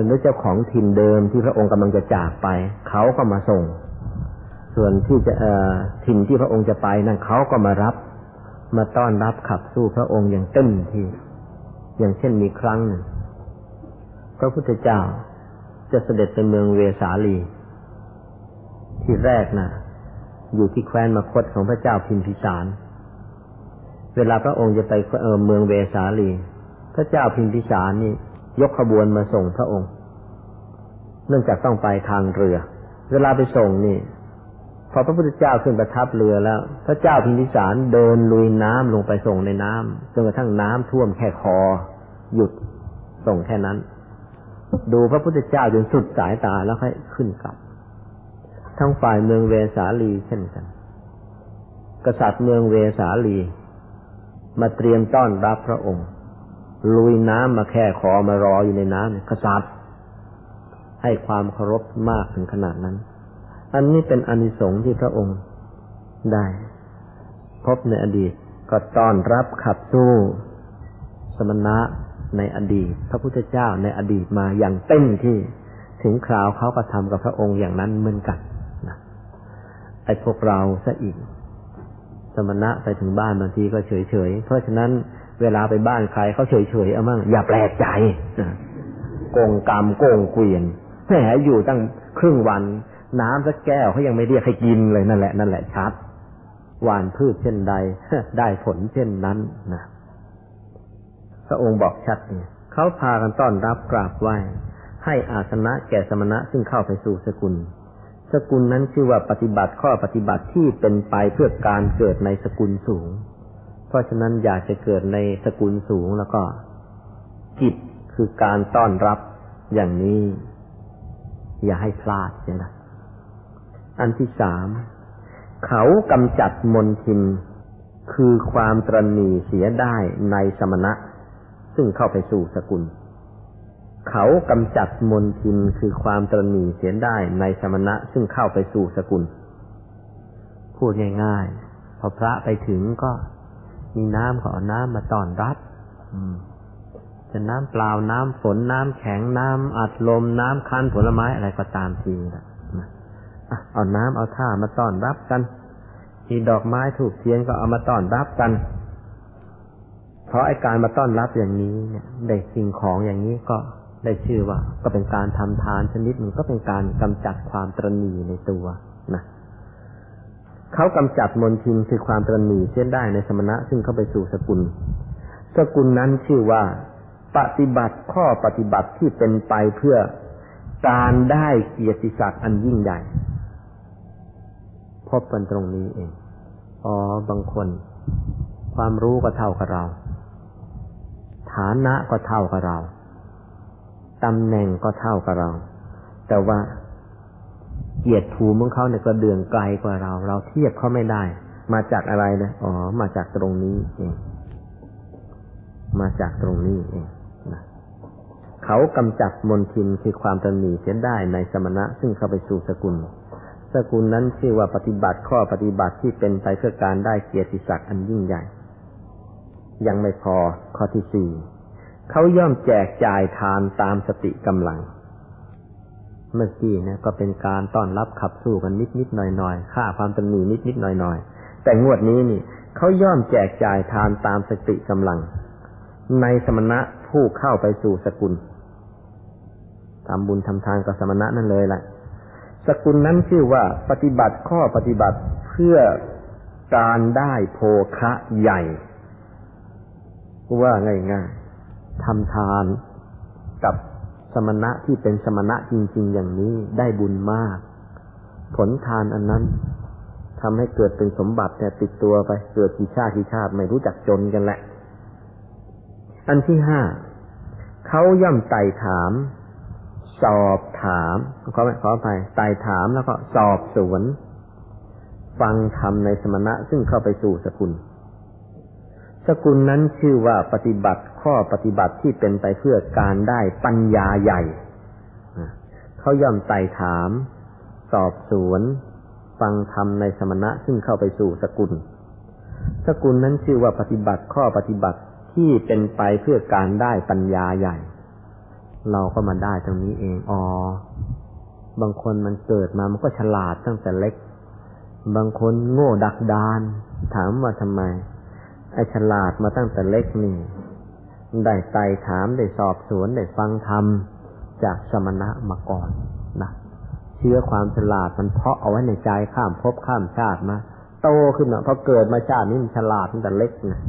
หรือเจ้าของถิ่นเดิมที่พระองค์กำลังจะจากไป เขาก็มาส่ง ส่วนที่จะถิ่นที่พระองค์จะไปนั่นเขาก็มารับ มาต้อนรับขับสู้พระองค์อย่างเต็มที่ อย่างเช่นมีครั้งหนึ่งพระพุทธเจ้าจะเสด็จไปเมืองเวสาลี ที่แรกนะอยู่ที่แคว้นมคตของพระเจ้าพิมพิสาร เวลาพระองค์จะไปเเมืองเวสาลี พระเจ้าพิมพิสารนี่ ยกขบวนมาส่งพระองค์ เนื่องจากต้องไปทางเรือ เวลาไปส่งนี่ พอพระพุทธเจ้าขึ้นประทับเรือแล้ว พระเจ้าพิมพิสารเดินลุยน้ำลงไปส่งในน้ำจนกระทั่งน้ำท่วมแค่คอ หยุดส่งแค่นั้น ดูพระพุทธเจ้าจนสุดสายตาแล้วค่อยขึ้นกลับ ทั้งฝ่ายเมืองเวสาลีเช่นกัน กษัตริย์เมืองเวสาลี มาเตรียมต้อนรับพระองค์ ลุยน้ำมาแค่ขอมารออยู่ในน้ำกษัตริย์ ให้ความเคารพมากถึงขนาดนั้น อันนี้เป็นอนิสงส์ที่พระองค์ได้ พบในอดีตก็ต้อนรับขับสู้ สมณะในอดีต พระพุทธเจ้าในอดีตมาอย่างเต็มที่ถึงคราวเขาก็ทำกับพระองค์อย่างนั้นเหมือนกันนะไอ้พวกเราซะอีก สมณะไปถึงบ้านบางทีก็เฉยเฉยเพราะฉะนั้นเวลาไปบ้านใครเขาเฉยเฉยเอามั่งอย่าแปลกใจโกงกรรมโกงเกวียนแหมอยู่ตั้งครึ่งวัน น้ำสักแก้วเขายังไม่เรียกให้กินเลยนั่นแหละนั่นแหละชัดหวานพืชเช่นใด ได้ผลเช่นนั้นนะพระองค์บอกชัดเนี่ยเขาพากันต้อนรับกราบไหว้ให้อาสนะแก่สมณะซึ่งเข้าไปสู่สกุล สกุลนั้นชื่อว่าปฏิบัติข้อปฏิบัติที่เป็นไปเพื่อการเกิดในสกุลสูง เพราะฉะนั้นอยากจะเกิดในสกุลสูงแล้วก็ กิจคือการต้อนรับอย่างนี้ อย่าให้พลาดนะ อันที่สามเขากำจัดมนทิน คือความตรณีเสียได้ในสมณะ ซึ่งเข้าไปสู่สกุล เขากำจัดมนทินคือความตรณีเสียได้ในสมณะ ซึ่งเข้าไปสู่สกุล พูดง่ายๆพอพระไปถึงก็มีน้ำขอน้ำมาต้อนรับจะน้ำเปล่าน้ำฝนน้ำแข็งน้ำอัดลมน้ำคั้นผลไม้อะไรก็ตามทีนะ เอาน้ำเอาท่ามาต้อนรับกัน มีดอกไม้ถูกเทียนก็เอามาต้อนรับกัน เพราะไอ้การมาต้อนรับอย่างนี้เนี่ยได้สิ่งของอย่างนี้ก็ได้ชื่อว่า ก็เป็นการทำทานชนิดหนึ่งก็เป็นการกำจัดความตรณีในตัวนะเขากำจัดมนทินคือความตรณีเส้นได้ในสมณะ ซึ่งเข้าไปสู่สกุล สกุลนั้นชื่อว่า ปฏิบัติข้อปฏิบัติที่เป็นไปเพื่อการได้เกียรติศักดิ์อันยิ่งใหญ่ พบกันตรงนี้เอง อ๋อ บางคน ความรู้ก็เท่ากับเรา ฐานะก็เท่ากับเรา ตำแหน่งก็เท่ากับเรา แต่ว่าเกียรติภูมิของเขาเนี่ยก็เดืองไกลกว่าเรา เราเทียบเขาไม่ได้ มาจากอะไรนะอ๋อ มาจากตรงนี้เองมาจากตรงนี้เองนะเขากำจัดมนทินคือความตนหนีเสียได้ในสมณะ ซึ่งเข้าไปสู่สกุล สกุลนั้นชื่อว่าปฏิบัติข้อปฏิบัติที่เป็นไปเพื่อการได้เกียรติศักดิ์อันยิ่งใหญ่ ยังไม่พอข้อที่สี่เขาย่อมแจกจ่ายทานตามสติกำลัง เมื่อกี้นะก็เป็นการต้อนรับขับสู้กันนิดนิดหน่อยหน่อยค่าความตนหนีนิดนิดหน่อยหน่อยแต่งวดนี้นี่เขาย่อมแจกจ่ายทานตามสติกำลัง ในสมณะผู้เข้าไปสู่สกุลทำบุญทำทานกับสมณะนั่นเลยแหละ สกุลนั้นชื่อว่าปฏิบัติข้อปฏิบัติเพื่อการได้โภคะใหญ่ ว่าง่ายๆทำทานกับสมณะที่เป็นสมณะจริง ๆ อย่างนี้ได้บุญมาก ผลทานอันนั้นทำให้เกิดเป็นสมบัติแต่ติดตัวไปเกิดกี่ชาติกี่ชาติไม่รู้จักจนกันแหละ อันที่ห้าเขาย่อมไต่ถาม สอบถามขอขอไปไต่ถามแล้วก็สอบสวน ฟังธรรมในสมณะซึ่งเข้าไปสู่สกุล สกุลนั้นชื่อว่าปฏิบัติข้อปฏิบัติที่เป็นไปเพื่อการได้ปัญญาใหญ่เขาย่อมไต่ถาม สอบสวน ฟังธรรมในสมณะซึ่งเข้าไปสู่สกุล สกุลนั้นชื่อว่าปฏิบัติข้อปฏิบัติที่เป็นไปเพื่อการได้ปัญญาใหญ่ เราก็มาได้ตรงนี้เองอ๋อบางคนมันเกิดมามันก็ฉลาดตั้งแต่เล็ก บางคนโง่ดักดาน ถามว่าทำไม ไอ้ฉลาดมาตั้งแต่เล็กนี่ได้ไต่ถามได้สอบสวนได้ฟังธรรมจากสมณะมาก่อนนะเชื้อความฉลาดมันเพาะเอาไว้ในใจข้ามภพข้ามชาติมาโตขึ้นอะพอเกิดมาชาตินี้มันฉลาดตั้งแต่เล็กนะ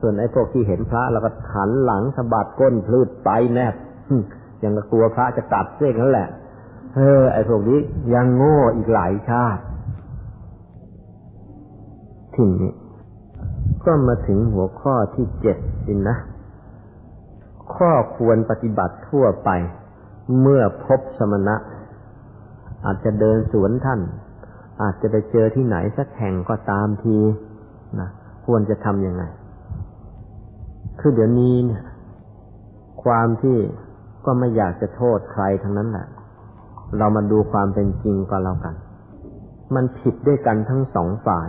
ส่วนไอ้พวกที่เห็นพระแล้วก็หันหลังสะบัดก้นพลืดไปแนบ ยังกลัวพระจะตัดเส้นนั่นแหละ เออ ไอ้พวกนี้ยังโง่อีกหลายชาติทีนี้ก็มาถึงหัวข้อที่เจ็ดสินนะ ข้อควรปฏิบัติทั่วไป เมื่อพบสมณะ อาจจะเดินสวนท่าน อาจจะไปเจอที่ไหนสักแห่งก็ตามทีนะควรจะทำยังไง คือเดี๋ยวนี้เนี่ย ความที่ ก็ไม่อยากจะโทษใครทั้งนั้นแหละ เรามาดูความเป็นจริงก็แล้วกัน มันผิดด้วยกันทั้งสองฝ่าย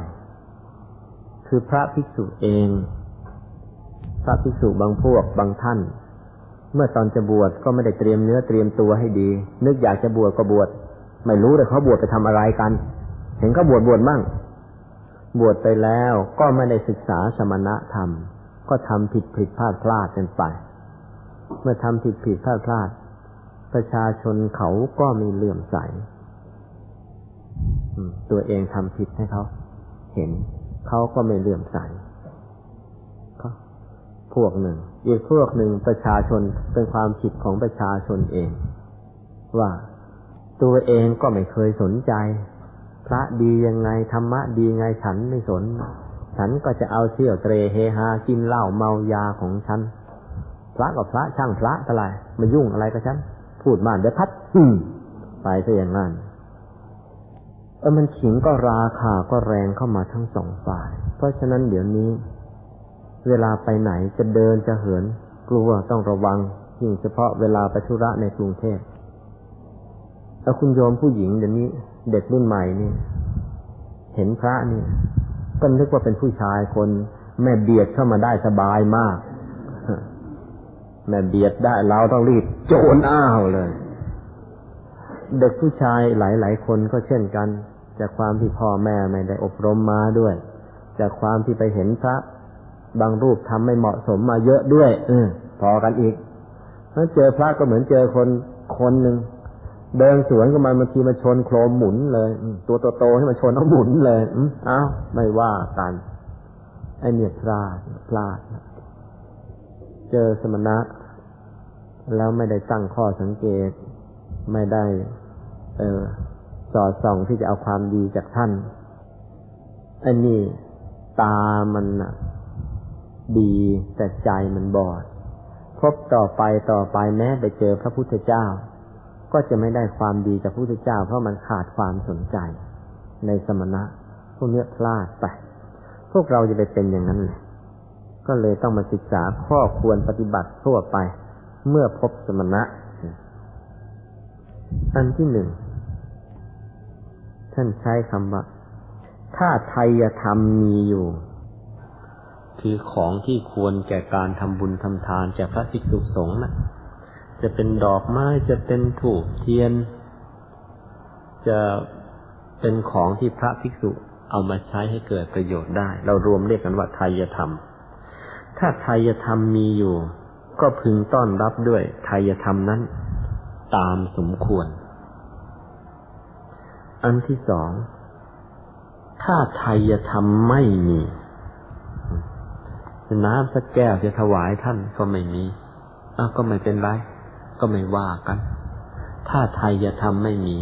คือพระภิกษุเอง พระภิกษุบางพวกบางท่าน เมื่อตอนจะบวชก็ไม่ได้เตรียมเนื้อเตรียมตัวให้ดี นึกอยากจะบวชก็บวช ไม่รู้เลยเขาบวชไปทำอะไรกัน เห็นเขาบวชบวชมั่ง บวชไปแล้วก็ไม่ได้ศึกษาสมณธรรม ก็ทำผิดผิดพลาดพลาดกันไป เมื่อทำผิดผิดพลาดพลาด ประชาชนเขาก็มีเลื่อมใสตัวเองทำผิดให้เขา เห็นเขาก็ไม่เลื่อมใสก็พวกหนึ่ง อีกพวกหนึ่งประชาชนเป็นความผิดของประชาชนเอง ว่าตัวเองก็ไม่เคยสนใจ พระดียังไงธรรมะดีไงฉันไม่สน ฉันก็จะเอาเที่ยวเตรเฮฮากินเหล้าเมายาของฉัน พระกับพระช่างพระอะไรมายุ่งอะไรกับฉันพูดมาเดี๋ยวพัดอืมไปซะอย่างนั้นเออมันขิงก็ราคาก็แรงเข้ามาทั้งสองฝ่าย เพราะฉะนั้นเดี๋ยวนี้ เวลาไปไหนจะเดินจะเหิน กลัวต้องระวังยิ่งเฉพาะเวลาไปธุระในกรุงเทพแล้วคุณโยมผู้หญิงเดี๋ยวนี้ เด็กรุ่นใหม่นี่เห็นพระนี่ก็นึกว่าเป็นผู้ชายคน แม่เบียดเข้ามาได้สบายมาก แม่เบียดได้เราต้องรีบโจนอ้าวเลย เด็กผู้ชายหลาย ๆ คนก็เช่นกัน จากความที่พ่อแม่ไม่ได้อบรมมาด้วย จากความที่ไปเห็นพระ บางรูปทำไม่เหมาะสมมาเยอะด้วยออพอกันอีกแล้วเจอพระก็เหมือนเจอคนคนหนึ่งเดินสวนก็มาบางทีมาชนโครมหมุนเลยตัวโตๆให้มาชนเอาหมุนเลยอ้าวไม่ว่ากันไอเนี่ยพลาดพลาด เจอสมณะ แล้วไม่ได้ตั้งข้อสังเกต ไม่ได้เออสอดส่องที่จะเอาความดีจากท่าน อันนี้ตามันดีแต่ใจมันบอด พบต่อไปต่อไปแม้ไปเจอพระพุทธเจ้า ก็จะไม่ได้ความดีจากพระพุทธเจ้า เพราะมันขาดความสนใจในสมณะ พวกนี้พลาดไป พวกเราจะไปเป็นอย่างนั้นเลยก็เลยต้องมาศึกษาข้อควรปฏิบัติทั่วไป เมื่อพบสมณะ อันที่หนึ่ง ท่านใช้คำว่า ถ้าไทยธรรมมีอยู่ คือของที่ควรแก่การทำบุญทำทานแก่พระภิกษุสงฆ์นะจะเป็นดอกไม้จะเป็นถูกเทียน จะเป็นของที่พระภิกษุเอามาใช้ให้เกิดประโยชน์ได้ เรารวมเรียกกันว่าไทยธรรม ถ้าไทยธรรมมีอยู่ ก็พึงต้อนรับด้วยไทยธรรมนั้น ตามสมควร อันที่สอง ถ้าไทยธรรมไม่มีน้ำสักแก้วจะถวายท่านก็ไม่มีอ้าก็ไม่เป็นไร ก็ไม่ว่ากัน ถ้าไทยธรรมไม่มี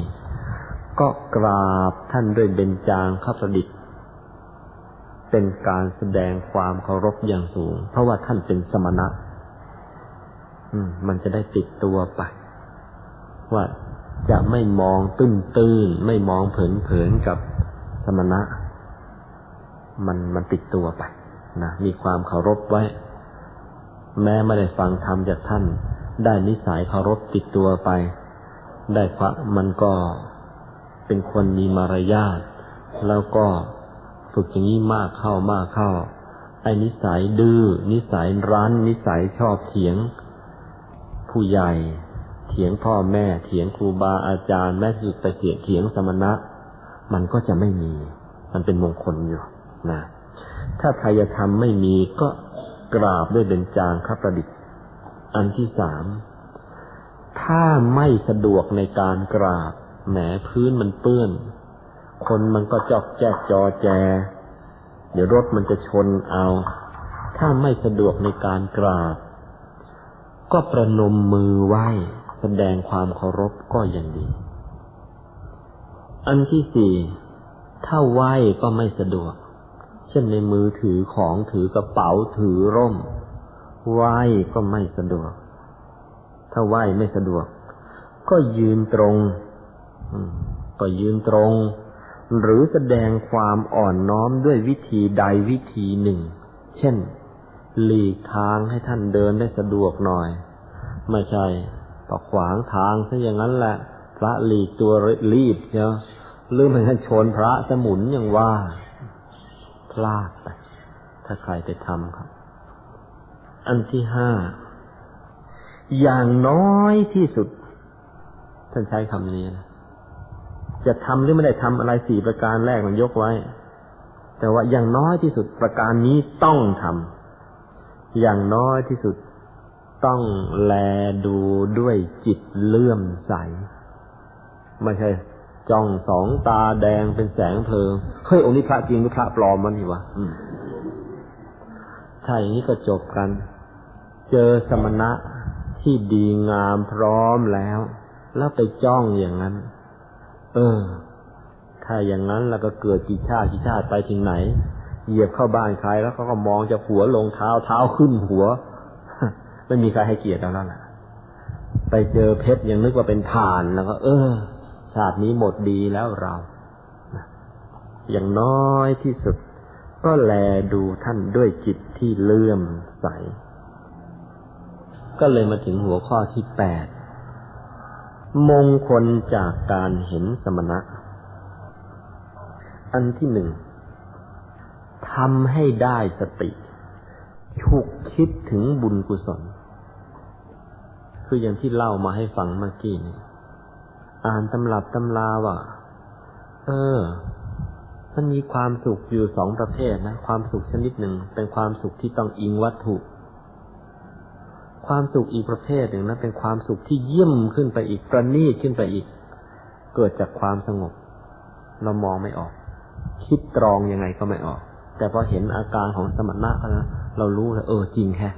ก็กราบท่านด้วยเบญจางคประดิษฐ์ เป็นการแสดงความเคารพอย่างสูง เพราะว่าท่านเป็นสมณะ มันจะได้ติดตัวไป ว่าจะไม่มองตื้นตื้นไม่มองเผินเผินกับสมณะ มันมันติดตัวไปนะมีความเคารพไว้ แม้ไม่ได้ฟังธรรมจากท่าน ได้นิสัยเคารพติดตัวไป ได้พระมันก็เป็นคนมีมารยาทแล้วก็ฝึกอย่างนี้มากเข้ามากเข้าไอ้นิสัยดื้อนิสัยรั้น นิสัยชอบเถียง ผู้ใหญ่ เถียงพ่อแม่ เถียงครูบาอาจารย์ แม้สุดไปเสียเถียงสมณะ มันก็จะไม่มี มันเป็นมงคลอยู่นะถ้าทายธรรมไม่มีก็กราบด้วยเบญจางคประดิษฐ์ อันที่สามถ้าไม่สะดวกในการกราบแหมพื้นมันเปื้อน คนมันก็จอกแจกจอแจ เดี๋ยวรถมันจะชนเอา ถ้าไม่สะดวกในการกราบ ก็ประนมมือไหว้แสดงความเคารพก็ยังดี อันที่สี่ถ้าไหว้ก็ไม่สะดวก เช่นในมือถือของถือกระเป๋าถือร่ม ไหว้ก็ไม่สะดวก ถ้าไหว้ไม่สะดวก ก็ยืนตรง ก็ยืนตรง หรือแสดงความอ่อนน้อมด้วยวิธีใดวิธีหนึ่ง เช่น หลีกทางให้ท่านเดินได้สะดวกหน่อย ไม่ใช่ต่อขวางทางซะอย่างนั้นแหละ พระหลีกตัวรีบเนาะหรือมันชนพระสมุนอย่างว่า พลาดไปถ้าใครไปทำครับ อันที่ห้า อย่างน้อยที่สุด ท่านใช้คำนี้นะจะทำหรือไม่ได้ทำอะไรสี่ประการแรกมันยกไว้ แต่ว่าอย่างน้อยที่สุดประการนี้ต้องทำ อย่างน้อยที่สุดต้องแลดูด้วยจิตเลื่อมใส ไม่ใช่ จ้องสองตาแดงเป็นแสงเพลิงเฮ้ยองค์นี้พระจริงหรือพระปลอมมันนี่วะถ้าอย่างนี้ก็จบกัน เจอสมณะที่ดีงามพร้อมแล้ว แล้วไปจ้องอย่างนั้น เออ ถ้าอย่างนั้นแล้วก็เกิดกี่ชาติกี่ชาติไปถึงไหน เหยียบเข้าบ้านใครแล้วเขาก็มองจากหัวลงเท้าเท้าขึ้นหัว ไม่มีใครให้เกียรติเราแล้วล่ะ ไปเจอเพชรยังนึกว่าเป็นฐานแล้วก็ เออ ชาตินี้หมดดีแล้วเรา อย่างน้อยที่สุด ก็แลดูท่านด้วยจิตที่เลื่อมใส ก็เลยมาถึงหัวข้อที่แปดมงคลจากการเห็นสมณะ อันที่หนึ่ง ทำให้ได้สติฉุกคิดถึงบุญกุศล คืออย่างที่เล่ามาให้ฟังเมื่อกี้นี่อ่านตำรับตำลาว่า เออ มันมีความสุขอยู่สองประเภทนะ ความสุขชนิดหนึ่งเป็นความสุขที่ต้องอิงวัตถุ ความสุขอีกประเภทหนึ่งนะเป็นความสุขที่เยี่ยมขึ้นไปอีกประณีตขึ้นไปอีก เกิดจากความสงบ เรามองไม่ออก คิดตรองยังไงก็ไม่ออก แต่พอเห็นอาการของสมณะแล้วเรารู้แล้วเออจริงแค่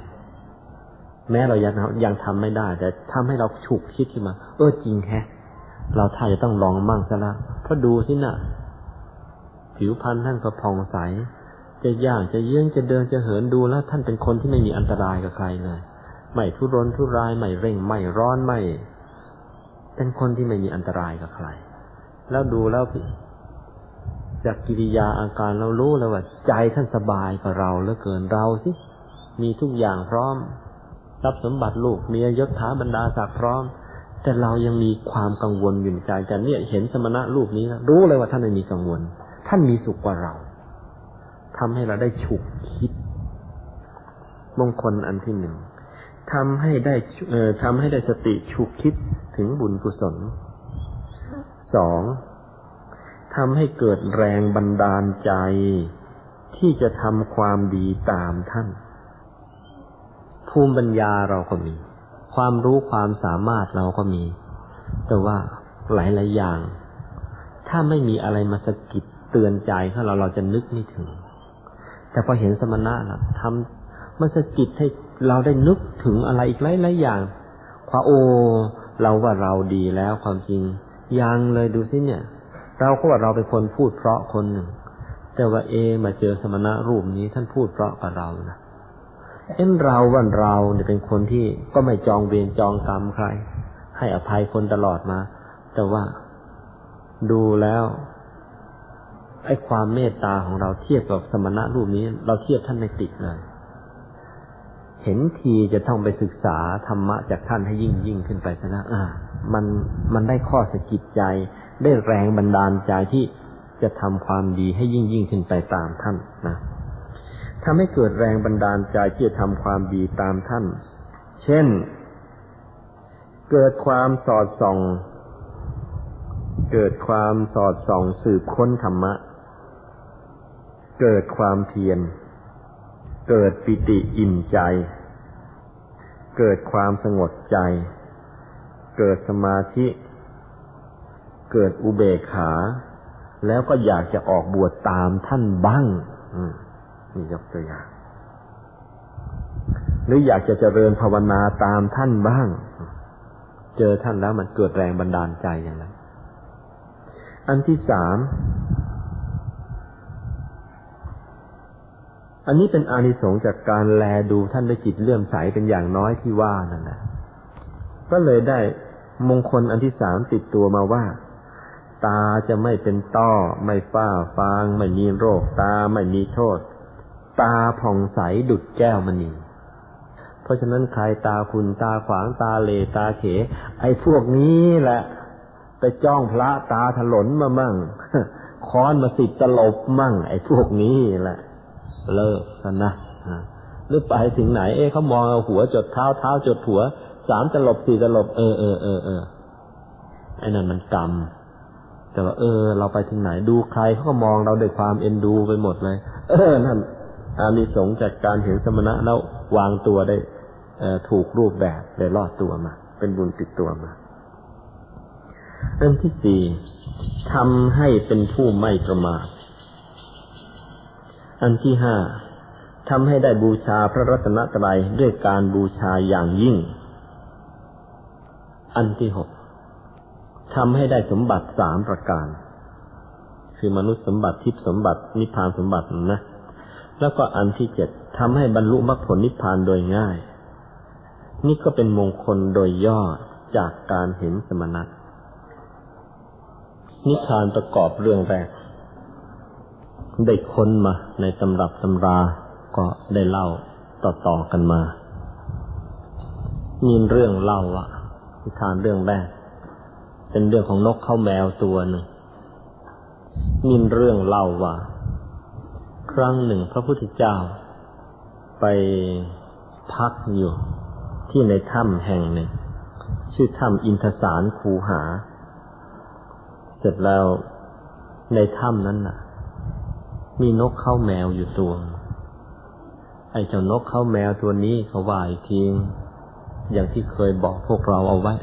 แม้เรายังยังทำไม่ได้ แต่ทำให้เราฉุกคิดขึ้นมา เออจริงแค่เราถ้าจะต้องลองมั่งซะละเพราะดูสินะ่ะ ผิวพรรณท่านก็ผ่องใส จะย่างจะเยื่องจะเดินจะเหินดูแล้ว ท่านเป็นคนที่ไม่มีอันตรายกับใครเลยไม่ทุรนทุรายไม่เร่งไม่ร้อนไม่ เป็นคนที่ไม่มีอันตรายกับใคร แล้วดูแล้วพี่ จากกิริยาอาการเรารู้แล้วว่า ใจท่านสบายกับเราเหลือเกินเราสิมีทุกอย่างพร้อมรัพย์สมบัติลูกเมียยศถาบรรดาศักดิ์พร้อม แต่เรายังมีความกังวลอยู่ในใจแต่เนี่ยเห็นสมณะรูปนี้นะรู้เลยว่าท่านไม่มีกังวล ท่านมีสุขกว่าเราทำให้เราได้ฉุกคิด มงคลอันที่หนึ่งทำให้ได้เอ่อทำให้ได้สติฉุกคิดถึงบุญกุศลสอง ทำให้เกิดแรงบันดาลใจ ที่จะทำความดีตามท่าน ภูมิปัญญาเราก็มี ความรู้ความสามารถเราก็มี แต่ว่าหลายหลายอย่าง ถ้าไม่มีอะไรมาสะกิดเตือนใจเขาเราเราจะนึกไม่ถึง แต่พอเห็นสมณะนะทำมันสะกิดให้เราได้นึกถึงอะไรอีกหลายหลายอย่างความโอ เราว่าเราดีแล้วความจริงยังเลยดูสิเนี่ย เราก็ว่าเราเป็นคนพูดเพราะคนหนึ่ง แต่ว่าเอมาเจอสมณะรูปนี้ท่านพูดเพราะกับเรานะเอ็นเราวันเราเนี่ยเป็นคนที่ก็ไม่จองเวรจองกรรมใคร ให้อภัยคนตลอดมา แต่ว่าดูแล้วไอ้ความเมตตาของเราเทียบกับสมณะรูปนี้ เราเทียบท่านในติดเลย เห็นทีจะต้องไปศึกษาธรรมะจากท่านให้ยิ่งยิ่งขึ้นไปซะนะอ่ามันมันได้ข้อสกิดใจ ได้แรงบันดาลใจที่จะทำความดีให้ยิ่งยิ่งขึ้นไปตามท่านนะทำให้เกิดแรงบันดาลใจที่จะทำความดีตามท่าน เช่น เกิดความสอดส่อง เกิดความสอดส่องสืบค้นธรรมะ เกิดความเพียร เกิดปิติอิ่มใจ เกิดความสงบใจ เกิดสมาธิ เกิดอุเบกขา แล้วก็อยากจะออกบวชตามท่านบ้างนี่ยกตัวอย่าง หรืออยากจะเจริญภาวนาตามท่านบ้าง เจอท่านแล้วมันเกิดแรงบันดาลใจอย่างนั้น อันที่สามอันนี้เป็นอานิสงส์จากการแลดูท่านด้วยจิตเลื่อมใสเป็นอย่างน้อยที่ว่านั่นแหละก็เลยได้มงคลอันที่สามติดตัวมาว่า ตาจะไม่เป็นต้อ ไม่ฝ้าฟาง ไม่มีโรคตาไม่มีโทษ ตาผ่องใสดุดแก้วมณีเพราะฉะนั้นใครตาคุณตาขวางตาเลตาเข ไอ้พวกนี้แหละไปจ้องพระตาถลนมามั่งค้อนมาสิบตลบมั่ง ไอ้พวกนี้แหละเลิกซะนะหรือไปถึงไหน เอ๊ะเขามองเอาหัวจดเท้าเท้าจดหัวสามตลบสี่ตลบเออเออเออเออไอ้นั่นมันกรรม แต่ว่าเออ เราไปถึงไหนดูใครเขาก็มองเราด้วยความเอ็นดูไปหมดเลย เออนั่นอานิสงส์จากการเห็นสมณะแล้ววางตัวได้ถูกรูปแบบได้รอดตัวมา เป็นบุญติดตัวมาเรื่องที่สี่ทำให้เป็นผู้ไม่ประมาทอันที่ห้าทำให้ได้บูชาพระรัตนตรัยด้วยการบูชาอย่างยิ่ง อันที่หก ทำให้ได้สมบัติสามประการ คือมนุษย์สมบัติทิพย์สมบัตินิพพานสมบัตินะแล้วก็อันที่เจ็ดทำให้บรรลุมรรคผลนิพพานโดยง่าย นี่ก็เป็นมงคลโดยย่อจากการเห็นสมณะนิทานประกอบเรื่องแรก ได้ค้นมาในตำรับตำราก็ได้เล่าต่อๆกันมา มีเรื่องเล่าอะนิทานเรื่องแรก เป็นเรื่องของนกเข้าแมวตัวหนึ่งมีเรื่องเล่าว่า ครั้งหนึ่งพระพุทธเจ้า ไปพักอยู่ ที่ในถ้ำแห่งหนึ่ง ชื่อถ้ำอินทสารคูหา เสร็จแล้วในถ้ำนั้นน่ะ มีนกเข้าแมวอยู่ตัว ไอ้เจ้านกเข้าแมวตัวนี้เขาว่าอีกทีอย่างที่เคยบอกพวกเราเอาไว้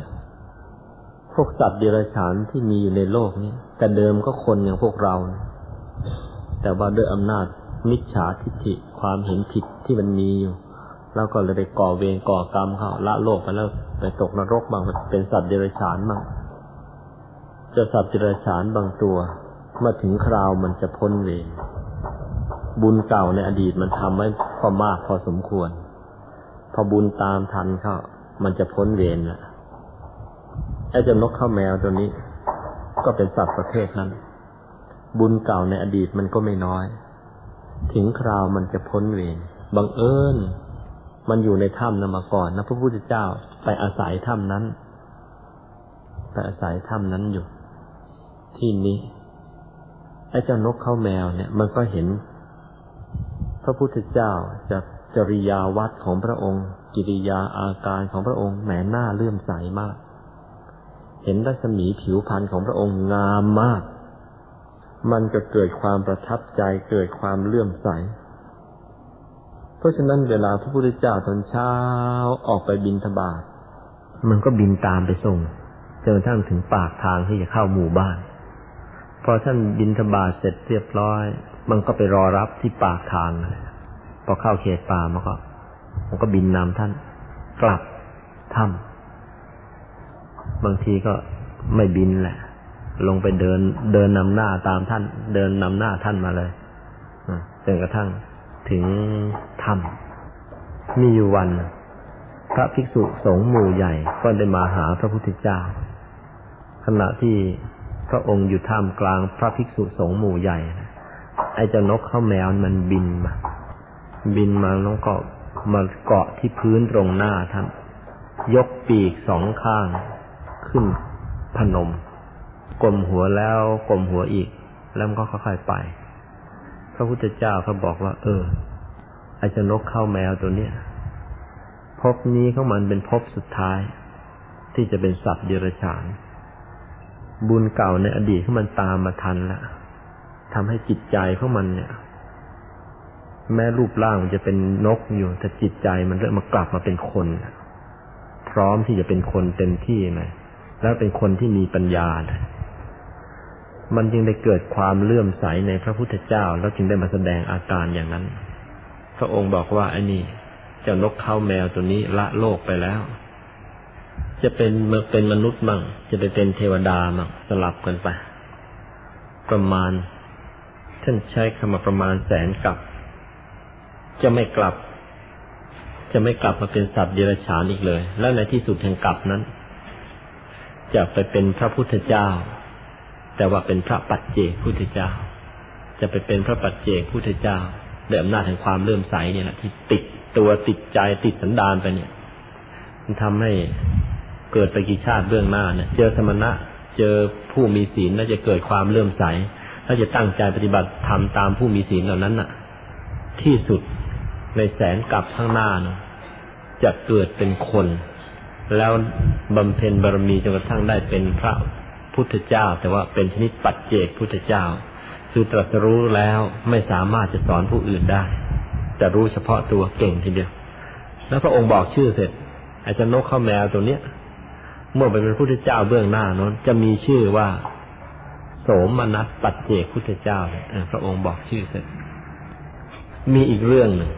พวกสัตว์เดรัจฉานที่มีอยู่ในโลกนี้แต่เดิมก็คนอย่างพวกเรา แต่ว่าด้วยอำนาจมิจฉาทิฏฐิความเห็นผิดที่มันมีอยู่แล้วก็เลยไปก่อเวรก่อกรรมเขาละโลกไปแล้วไปตกนรกบางเป็นสัตว์เดรัจฉานบ้างจะสัตว์จิรฉานบางตัวเมื่อถึงคราวมันจะพ้นเวรบุญเก่าในอดีตมันทำไว้พอมากพอสมควร พอบุญตามทันเข้ามันจะพ้นเวรละ ไอ้เจ้านกข้าแมวตัวนี้ ก็เป็นสัตว์ประเภทนั้น บุญเก่าในอดีตมันก็ไม่น้อย ถึงคราวมันจะพ้นเวรบังเอิญมันอยู่ในถ้ำนั้นมาก่อนนะพระพุทธเจ้าไปอาศัยถ้ำนั้นไปอาศัยถ้ำนั้นอยู่ ที่นี้ไอ้เจ้านกข้าแมวเนี่ย มันก็เห็น พระพุทธเจ้าจากจริยาวัดของพระองค์ กิริยาอาการของพระองค์แหมหน้าเลื่อมใสมาก เห็นรัศมีผิวพรรณของพระองค์งามมาก มันก็เกิดความประทับใจเกิดความเลื่อมใส เพราะฉะนั้นเวลาพระพุทธเจ้าตอนเช้าออกไปบินทบาทมันก็บินตามไปส่งจนกระทั่งถึงปากทางที่จะเข้าหมู่บ้าน พอท่านบินธบาตเสร็จเรียบร้อย มันก็ไปรอรับที่ปากทางพอเข้าเขตป่ามันก็ มันก็บินนำท่าน กลับถ้ำ บางทีก็ไม่บินแหละ ลงไปเดิน เดินนำหน้าตามท่าน เดินนำหน้าท่านมาเลยจนกระทั่งถึงถ้ำมีอยู่วัน พระภิกษุสงฆ์หมู่ใหญ่ก็ได้มาหาพระพุทธเจ้า ขณะที่พระองค์อยู่ท่ามกลางพระภิกษุสงฆ์หมู่ใหญ่ ไอ้เจ้านกเข้าแมวมันบินมา บินมาแล้วก็มาเกาะที่พื้นตรงหน้าท่าน ยกปีกสองข้าง ขึ้นพนมกลมหัวแล้วกลมหัวอีก แล้วมันก็ค่อยๆไป พระพุทธเจ้าเขาบอกว่า เออไอ้เจ้านกเข้าแมวตัวเนี้ยภพนี้ของมันเป็นภพสุดท้าย ที่จะเป็นสัตว์เดรัจฉาน บุญเก่าในอดีตของมันตามมาทันแล้วทำให้จิตใจของมันเนี่ย แม้รูปร่างมันจะเป็นนกอยู่ แต่จิตใจมันเริ่มมากลับมาเป็นคน พร้อมที่จะเป็นคนเต็มที่ไหม แล้วเป็นคนที่มีปัญญามันจึงได้เกิดความเลื่อมใสในพระพุทธเจ้า แล้วจึงได้มาแสดงอาการอย่างนั้น พระองค์บอกว่าไอ้นี่เจ้านกเข้าแมวตัวนี้ละโลกไปแล้ว จะเป็นเป็นมนุษย์มั่ง จะไปเป็นเทวดามั่งสลับกันไป ประมาณท่านใช้คำว่าประมาณแสนกลับ จะไม่กลับ จะไม่กลับมาเป็นสัตว์เดรัจฉานอีกเลย แล้วในที่สุดแห่งกลับนั้น จะไปเป็นพระพุทธเจ้า แต่ว่าเป็นพระปัจเจกพุทธเจ้า จะไปเป็นพระปัจเจกพุทธเจ้าด้วยอำนาจแห่งความเลื่อมใสเนี่ยแหละที่ติดตัวติดใจติดสันดานไปเนี่ย มันทำให้เกิดไปกิชาติเบื้องหน้าเนี่ย เจอสมณะเจอผู้มีศีลแล้วจะเกิดความเลื่อมใสถ้าจะตั้งใจปฏิบัติทำตามผู้มีศีลเหล่านั้นน่ะ ที่สุดในแสนกลับข้างหน้านะจะเกิดเป็นคน แล้วบำเพ็ญบารมีจนกระทั่งได้เป็นพระพุทธเจ้า แต่ว่าเป็นชนิดปัจเจกพุทธเจ้า คือตรัสรู้แล้วไม่สามารถจะสอนผู้อื่นได้ แต่รู้เฉพาะตัวเก่งทีเดียว แล้วพระองค์บอกชื่อเสร็จอาจจะนกข้าแมวตัวเนี้ย เมื่อไปเป็นพุทธเจ้าเบื้องหน้านั้นจะมีชื่อว่า โสมนัสปัจเจกพุทธเจ้าพระองค์บอกชื่อเสร็จ มีอีกเรื่องหนึ่ง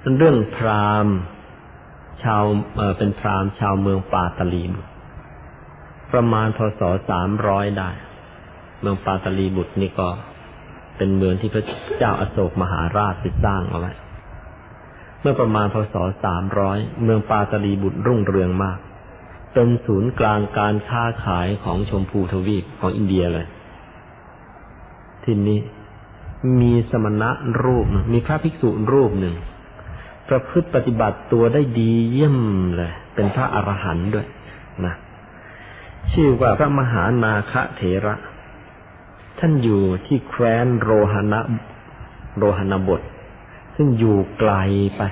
เป็นเรื่องพราหมณ์ ชาวเออเป็นพราหมณ์ชาวเมืองปาตลีบุตร ประมาณพศสามร้อยได้ เมืองปาตลีบุตรนี่ก็เป็นเมืองที่พระเจ้าอาโศกมหาราชสร้างเอาไว้เมื่อประมาณพศสามร้อยเมืองปาตลีบุตรรุ่งเรืองมาก เป็นศูนย์กลางการค้าขายของชมพูทวีปของอินเดียเลย ที่นี้มีสมณะรูป มีพระภิกษุรูปหนึ่ง ประพฤติปฏิบัติตัวได้ดีเยี่ยมเลย เป็นพระอรหันต์ด้วยนะชื่อว่าพระมหานาคะเถระ ท่านอยู่ที่แคว้นโรหณะโรหณบท ซึ่งอยู่ไกลไป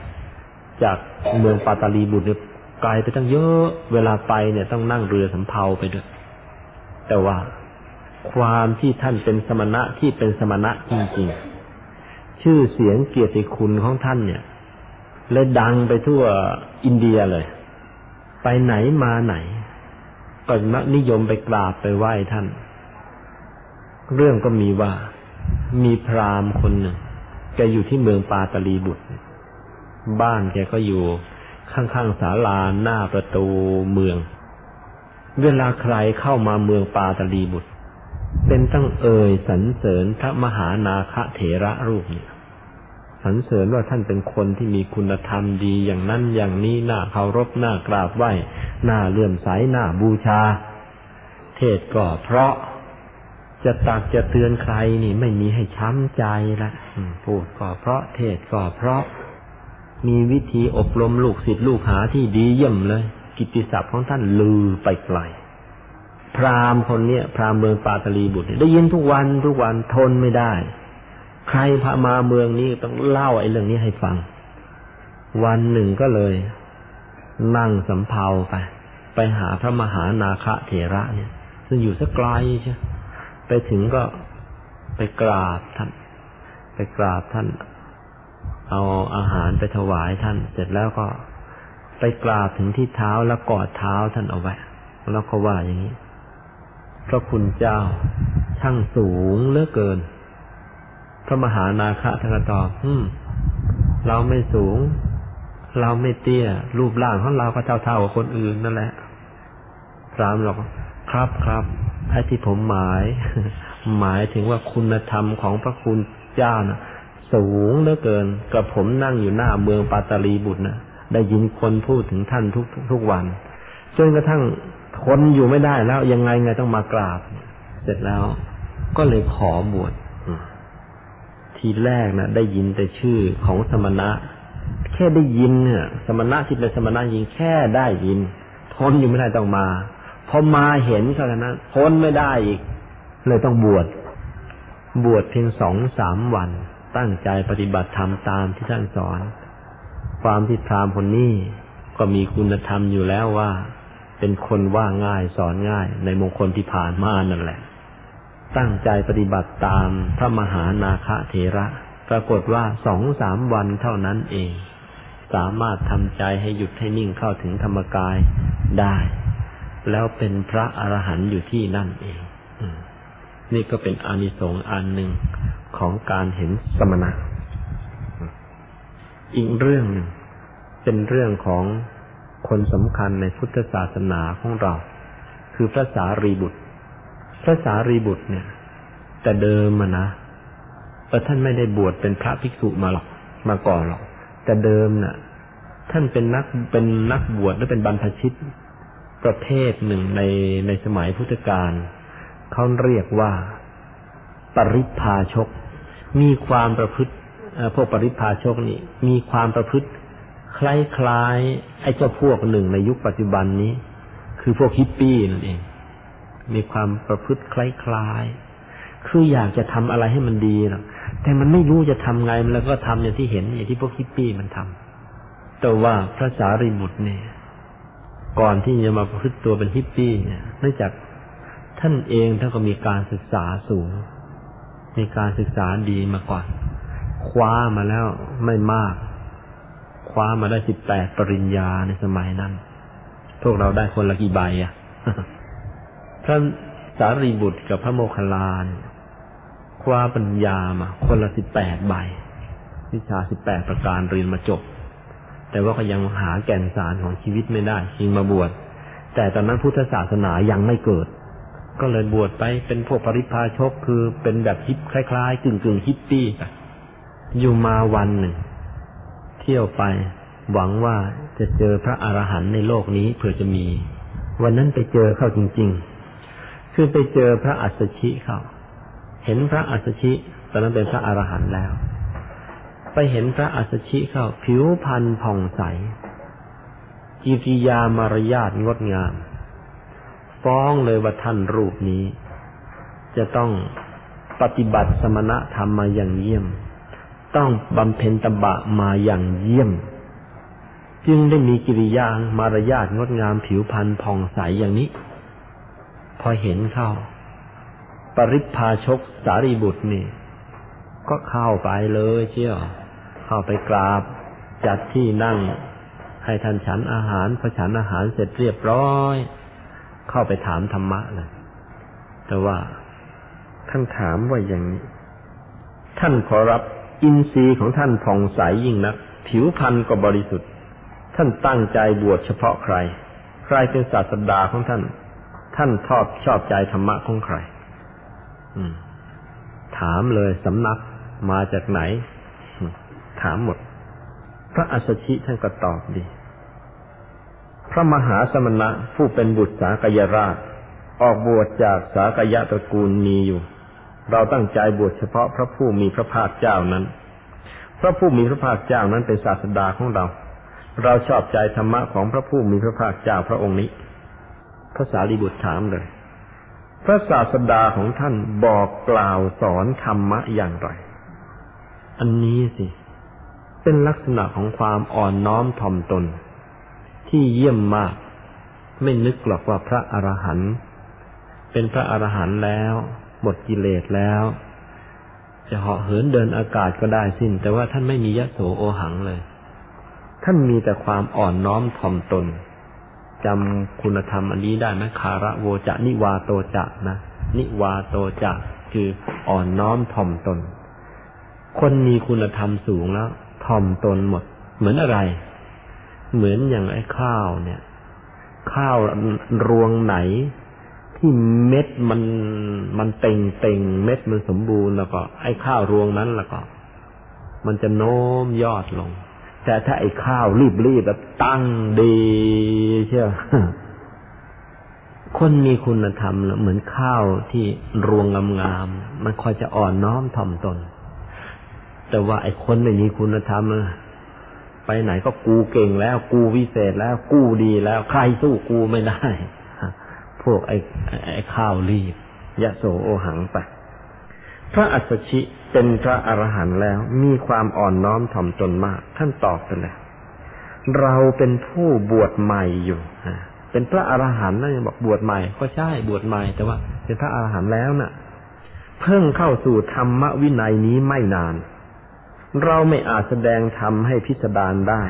จากเมืองปาตาลีบุตรเนี่ยไกลไปตั้งเยอะ เวลาไปเนี่ยต้องนั่งเรือสำเภาไปด้วย แต่ว่าความที่ท่านเป็นสมณะที่เป็นสมณะจริงๆ ชื่อเสียงเกียรติคุณของท่านเนี่ย เลยดังไปทั่วอินเดียเลย ไปไหนมาไหนก็มักนิยมไปกราบไปไหว้ท่าน เรื่องก็มีว่ามีพราหมณ์คนหนึ่งแกอยู่ที่เมืองปาตลีบุตร บ้านแกก็อยู่ข้างๆศาลาหน้าประตูเมือง เวลาใครเข้ามาเมืองปาตลีบุตร เป็นตั้งเอ่ยสรรเสริญพระมหานาคเถระรูปเนี่ย สรรเสริญว่าท่านเป็นคนที่มีคุณธรรมดีอย่างนั้นอย่างนี้น่าเคารพน่ากราบไหว้น่าเลื่อมใสน่าบูชา เทศก็เพราะจะตักจะเตือนใครนี่ไม่มีให้ช้ำใจละพูดก็เพราะเทศก็เพราะ มีวิธีอบรมลูกศิษย์ลูกหาที่ดีเยี่ยมเลย กิตติศัพท์ของท่านลือไปไกลพราหมณ์คนเนี้ยพราหมณ์เมืองปาตลีบุตรได้ยินทุกวันทุกวันทนไม่ได้ ใครพามาเมืองนี้ต้องเล่าไอ้เรื่องนี้ให้ฟัง วันหนึ่งก็เลย นั่งสำเภาไป ไปหาพระมหานาคะเถระเนี่ย ซึ่งอยู่สักไกลใช่ไปถึงก็ไปกราบท่าน ไปกราบท่าน เอาอาหารไปถวายท่าน เสร็จแล้วก็ไปกราบถึงที่เท้าแล้วกอดเท้าท่านเอาไว้ แล้วก็ว่าอย่างนี้พระคุณเจ้าช่างสูงเหลือเกิน พระมหานาคะท่านก็ตอบอืม เราไม่สูง เราไม่เตี้ย รูปร่างของเราก็เท่าเท่ากับคนอื่นนั่นแหละพรามบอกครับครับไอ้ที่ผมหมาย หมายถึงว่าคุณธรรมของพระคุณเจ้านะสูงเหลือเกินกับผมนั่งอยู่หน้าเมืองปาตาลีบุตรนะได้ยินคนพูดถึงท่านทุกทุกวันจนกระทั่งทนอยู่ไม่ได้แล้วยังไงไงต้องมากราบ เสร็จแล้ว ก็เลยขอบวช ทีแรกนะได้ยินแต่ชื่อของสมณะ แค่ได้ยินเนี่ยสมณะที่เป็นสมณะยิงแค่ได้ยิน ทนอยู่ไม่ได้ต้องมาพอมาเห็นเท่านั้นทนไม่ได้อีก เลยต้องบวชบวชเพียงสองสามวัน ตั้งใจปฏิบัติธรรมตามที่ท่านสอน ความที่พรามคนนี้ก็มีคุณธรรมอยู่แล้วว่า เป็นคนว่าง่ายสอนง่ายในมงคลที่ผ่านมานั่นแหละ ตั้งใจปฏิบัติตามพระมหานาคเถระ ปรากฏว่าสองสามวันเท่านั้นเอง สามารถทำใจให้หยุดให้นิ่งเข้าถึงธรรมกายได้ แล้วเป็นพระอรหันต์อยู่ที่นั่นเอง นี่ก็เป็นอานิสงส์อันหนึ่งของการเห็นสมณะ อีกเรื่องหนึ่งเป็นเรื่องของคนสำคัญในพุทธศาสนาของเรา คือพระสารีบุตร พระสารีบุตรเนี่ย แต่เดิมมานะแต่ท่านไม่ได้บวชเป็นพระภิกษุมาหรอกมาก่อนหรอก แต่เดิมน่ะ ท่านเป็นนักเป็นนักบวชและเป็นบรรพชิต ประเภทหนึ่งในในสมัยพุทธกาลเขาเรียกว่า ปริพาชก มีความประพฤติพวกปริพาชกนี่มีความประพฤติ คล้ายๆไอ้เจ้าพวกหนึ่งในยุคปัจจุบันนี้ คือพวกฮิปปี้นั่นเอง มีความประพฤติคล้ายๆ คืออยากจะทำอะไรให้มันดีหรอกแต่มันไม่รู้จะทำไงมันแล้วก็ทำอย่างที่เห็นอย่างที่พวกฮิปปี้มันทำแต่ว่าพระสารีบุตรเนี่ย ก่อนที่จะมาประพฤติตัวเป็นฮิปปี้เนี่ยเนื่องจากท่านเองท่านก็มีการศึกษาสูง มีการศึกษาดีมาก่อน คว้ามาแล้วไม่มาก คว้ามาได้สิบแปดปริญญาในสมัยนั้น พวกเราได้คนละกี่ใบอะ พระสารีบุตรกับพระโมคคัลลานคว้าปัญญามา คนละสิบแปดใบ วิชาสิบแปดประการเรียนมาจบ แต่ว่าก็ยังหาแก่นสารของชีวิตไม่ได้จึงมาบวช แต่ตอนนั้นพุทธศาสนายังไม่เกิด ก็เลยบวชไปเป็นพวกปริพาชกคือเป็นแบบฮิปคล้ายๆกึ่งกึ่งฮิปปี้อยู่มาวันหนึ่ง เที่ยวไป หวังว่าจะเจอพระอรหันต์ในโลกนี้เผื่อจะมี วันนั้นไปเจอเข้าจริง ๆ คือไปเจอพระอัสสชิเขาเห็นพระอัสสชิตอนนั้นเป็นพระอรหันต์แล้ว ไปเห็นพระอัสสชิเขาผิวพรรณผ่องใสกิริยามารยาทงดงาม ฟ้องเลยว่าท่านรูปนี้ จะต้องปฏิบัติสมณธรรมมาอย่างเยี่ยม ต้องบำเพ็ญตบะมาอย่างเยี่ยม จึงได้มีกิริยามารยาทงดงามผิวพรรณผ่องใสอย่างนี้ พอเห็นเข้า ปริพาชกสารีบุตรนี่ ก็เข้าไปเลยเชี่ยว เข้าไปกราบ จัดที่นั่ง ให้ท่านฉันอาหารพอฉันอาหารเสร็จเรียบร้อย เข้าไปถามธรรมะเลยแต่ว่าท่านถามว่าอย่างนี้ ท่านขอรับอินทรีย์ของท่านผ่องใสยิ่งนัก ผิวพรรณก็บริสุทธิ์ ท่านตั้งใจบวชเฉพาะใคร ใครเป็นศาสดาของท่าน ท่านชอบชอบใจธรรมะของใครถามเลยสำนักมาจากไหน ถามหมด พระอัสสชิท่านก็ตอบดี พระมหาสมณะผู้เป็นบุตรสากยราช ออกบวชจากสากยะตระกูลมีอยู่ เราตั้งใจบวชเฉพาะพระผู้มีพระภาคเจ้านั้น พระผู้มีพระภาคเจ้านั้นเป็นศาสดาของเรา เราชอบใจธรรมะของพระผู้มีพระภาคเจ้าพระองค์นี้ พระสารีบุตรถามเลย พระศาสดาของท่านบอกกล่าวสอนธรรมะอย่างไร อันนี้สิ เป็นลักษณะของความอ่อนน้อมถ่อมตน ที่เยี่ยมมาก ไม่นึกหรอกว่าพระอรหันต์เป็นพระอรหันต์แล้วหมดกิเลสแล้ว จะเหาะเหินเดินอากาศก็ได้สิ้น แต่ว่าท่านไม่มียะโสโอหังเลย ท่านมีแต่ความอ่อนน้อมถ่อมตน จำคุณธรรมอันนี้ได้ไหมคาระโวจะนิวาโตจะนะนิวาโตจะคืออ่อนน้อมถ่อมตน คนมีคุณธรรมสูงแล้วถ่อมตนหมด เหมือนอะไร เหมือนอย่างไอ้ข้าวเนี่ย ข้าวรวงไหน ที่เม็ดมันมันเต่งเต่งเม็ดมันสมบูรณ์แล้วก็ ไอ้ข้าวรวงนั้นแล้วก็ มันจะโน้มยอดลง แต่ถ้าไอ้ข้าวรีบๆแบบตั้งดีเชื่อคนมีคุณธรรมเหมือนข้าวที่รวงงามๆมันคอยจะอ่อนน้อมถ่อมตน แต่ว่าไอ้คนไม่มีคุณธรรมไปไหนก็กูเก่งแล้ว กูวิเศษแล้ว กูดีแล้ว ใครสู้กูไม่ได้ พวกไอ้ไอ้ข้าวรีบยะโสโอหังไป พระอัสสชิเป็นพระอรหันต์แล้วมีความอ่อนน้อมถ่อมตนมาก ท่านตอบไปแล้วเราเป็นผู้บวชใหม่อยู่เป็นพระอรหันต์นะยังบอกบวชใหม่ ก็ใช่บวชใหม่ แต่ว่า เป็นพระอรหันต์แล้วนะ่ะ เพิ่งเข้าสู่ธรรมวินัยนี้ไม่นาน เราไม่อาจแสดงธรรมให้พิสดารได้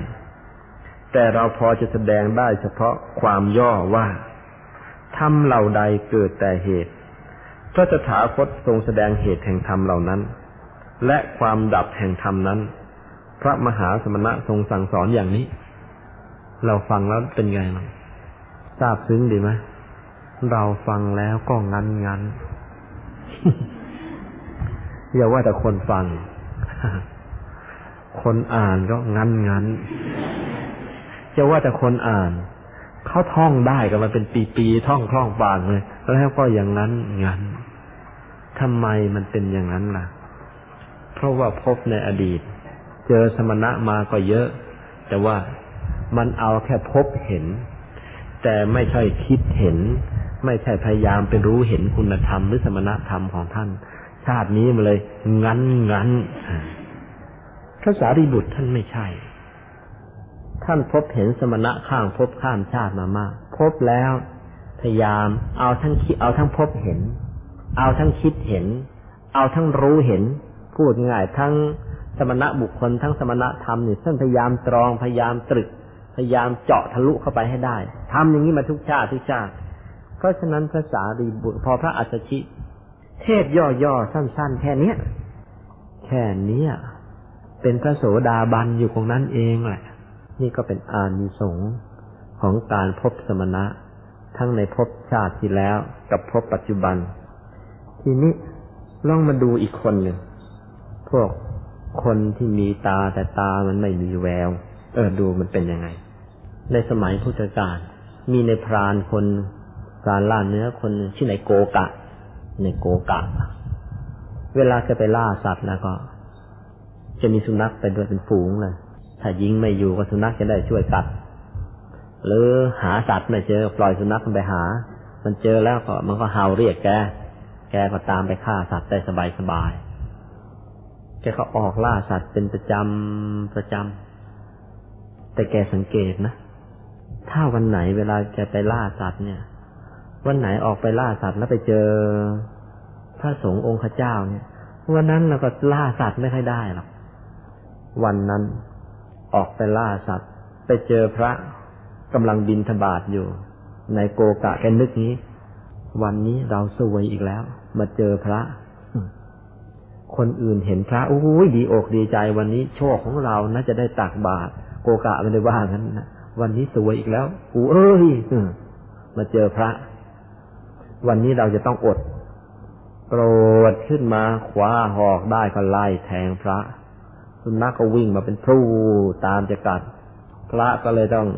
แต่เราพอจะแสดงได้เฉพาะความย่อว่าธรรมเหล่าใดเกิดแต่เหตุ พระสถาคตทรงแสดงเหตุแห่งธรรมเหล่านั้น และความดับแห่งธรรมนั้น พระมหาสมณะทรงสั่งสอนอย่างนี้ เราฟังแล้วเป็นไงมั้งทราบซึ้งดีไหมเราฟังแล้วก็งันงันอย่าว่าแต่คนฟัง คนอ่านก็งันงันจะว่าแต่คนอ่าน เขาท่องได้กันมาเป็นปีๆท่องคล่องปากเลยแล้วก็อย่างนั้นงั้น ทำไมมันเป็นอย่างนั้นล่ะ เพราะว่าพบในอดีต เจอสมณะมาก็เยอะ แต่ว่ามันเอาแค่พบเห็น แต่ไม่ใช่คิดเห็น ไม่ใช่พยายามเป็นรู้เห็นคุณธรรมหรือสมณธรรมของท่าน ชาตินี้มาเลยงั้นงั้นพระสารีบุตรท่านไม่ใช่ ท่านพบเห็นสมณะข้างพบข้ามชาติมามาก พบแล้วพยายามเอาทั้งคิดเอาทั้งพบเห็น เอาทั้งคิดเห็น เอาทั้งรู้เห็น พูดง่ายทั้งสมณะบุคคลทั้งสมณะธรรมนี่ท่านพยายามตรองพยายามตรึก พยายามเจาะทะลุเข้าไปให้ได้ทำอย่างนี้มาทุกชาติทุกชาติ เพราะฉะนั้นพระสารีบุตรพอพระอัสสชิเทศย่อๆสั้น ๆ แค่เนี้ยแค่เนี้ยเป็นพระโสดาบันอยู่ตรงนั้นเองแหละ นี่ก็เป็นอานิสงส์ของการพบสมณะ ทั้งในภพชาติที่แล้วกับภพปัจจุบัน ทีนี้ลองมาดูอีกคนหนึ่งพวกคนที่มีตาแต่ตามันไม่มีแวว เออดูมันเป็นยังไง ในสมัยพุทธกาลมีในพรานคนพรานล่าเนื้อคนชื่อในโกกะ ในโกกะ เวลาจะไปล่าสัตว์แล้วก็ จะมีสุนัขไปด้วยเป็นฝูงเลยถ้ายิงไม่อยู่ก็สุนัขจะได้ช่วยกัด หรือหาสัตว์ไม่เจอปล่อยสุนัขมันไปหา มันเจอแล้วก็มันก็เห่าเรียกแก แกก็ตามไปฆ่าสัตว์ได้สบายสบายแกก็ออกล่าสัตว์เป็นประจำประจำแต่แกสังเกตนะ ถ้าวันไหนเวลาแกไปล่าสัตว์เนี่ย วันไหนออกไปล่าสัตว์แล้วไปเจอ พระสงฆ์องค์ขเจ้าเนี่ยวันนั้นเราก็ล่าสัตว์ไม่ค่อยได้หรอกวันนั้นออกไปล่าสัตว์ ไปเจอพระกำลังบินทบาทอยู่ ในโกกะแกนึกนี้ วันนี้เราสวยอีกแล้ว มาเจอพระ คนอื่นเห็นพระโอ้ยดีอกดีใจวันนี้โชคของเราน่าจะได้ตักบาตรโกกะไม่ได้ว่างั้นนะวันนี้สวยอีกแล้วกูเอ้ยมาเจอพระ วันนี้เราจะต้องอดโกรธขึ้นมาคว้าหอกได้ก็ไล่แทงพระสุนัขก็วิ่งมาเป็นพลูตามจะกัด พระก็เลยต้อง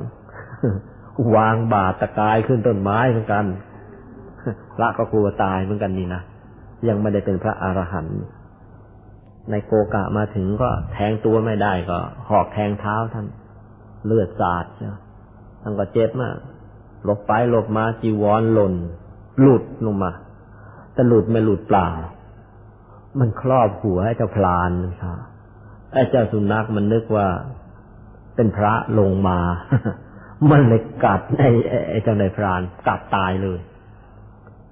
วางบาตรตะกายขึ้นต้นไม้เหมือนกัน พระก็กลัวตายเหมือนกันนี่นะ ยังไม่ได้เป็นพระอรหันต์ในโกกะมาถึงก็แทงตัวไม่ได้ก็ หอกแทงเท้าท่าน เลือดสาดใช่ท่านก็เจ็บมากหลบไปหลบมาจีวรหล่น หลุดลงมาแต่หลุดไม่หลุดเปล่า มันครอบหัวให้เจ้าพลานครับไอ้เจ้าสุนัขมันนึกว่าเป็นพระลงมา มันเลยกัดไอ้ไอ้เจ้าในพรานกัดตายเลย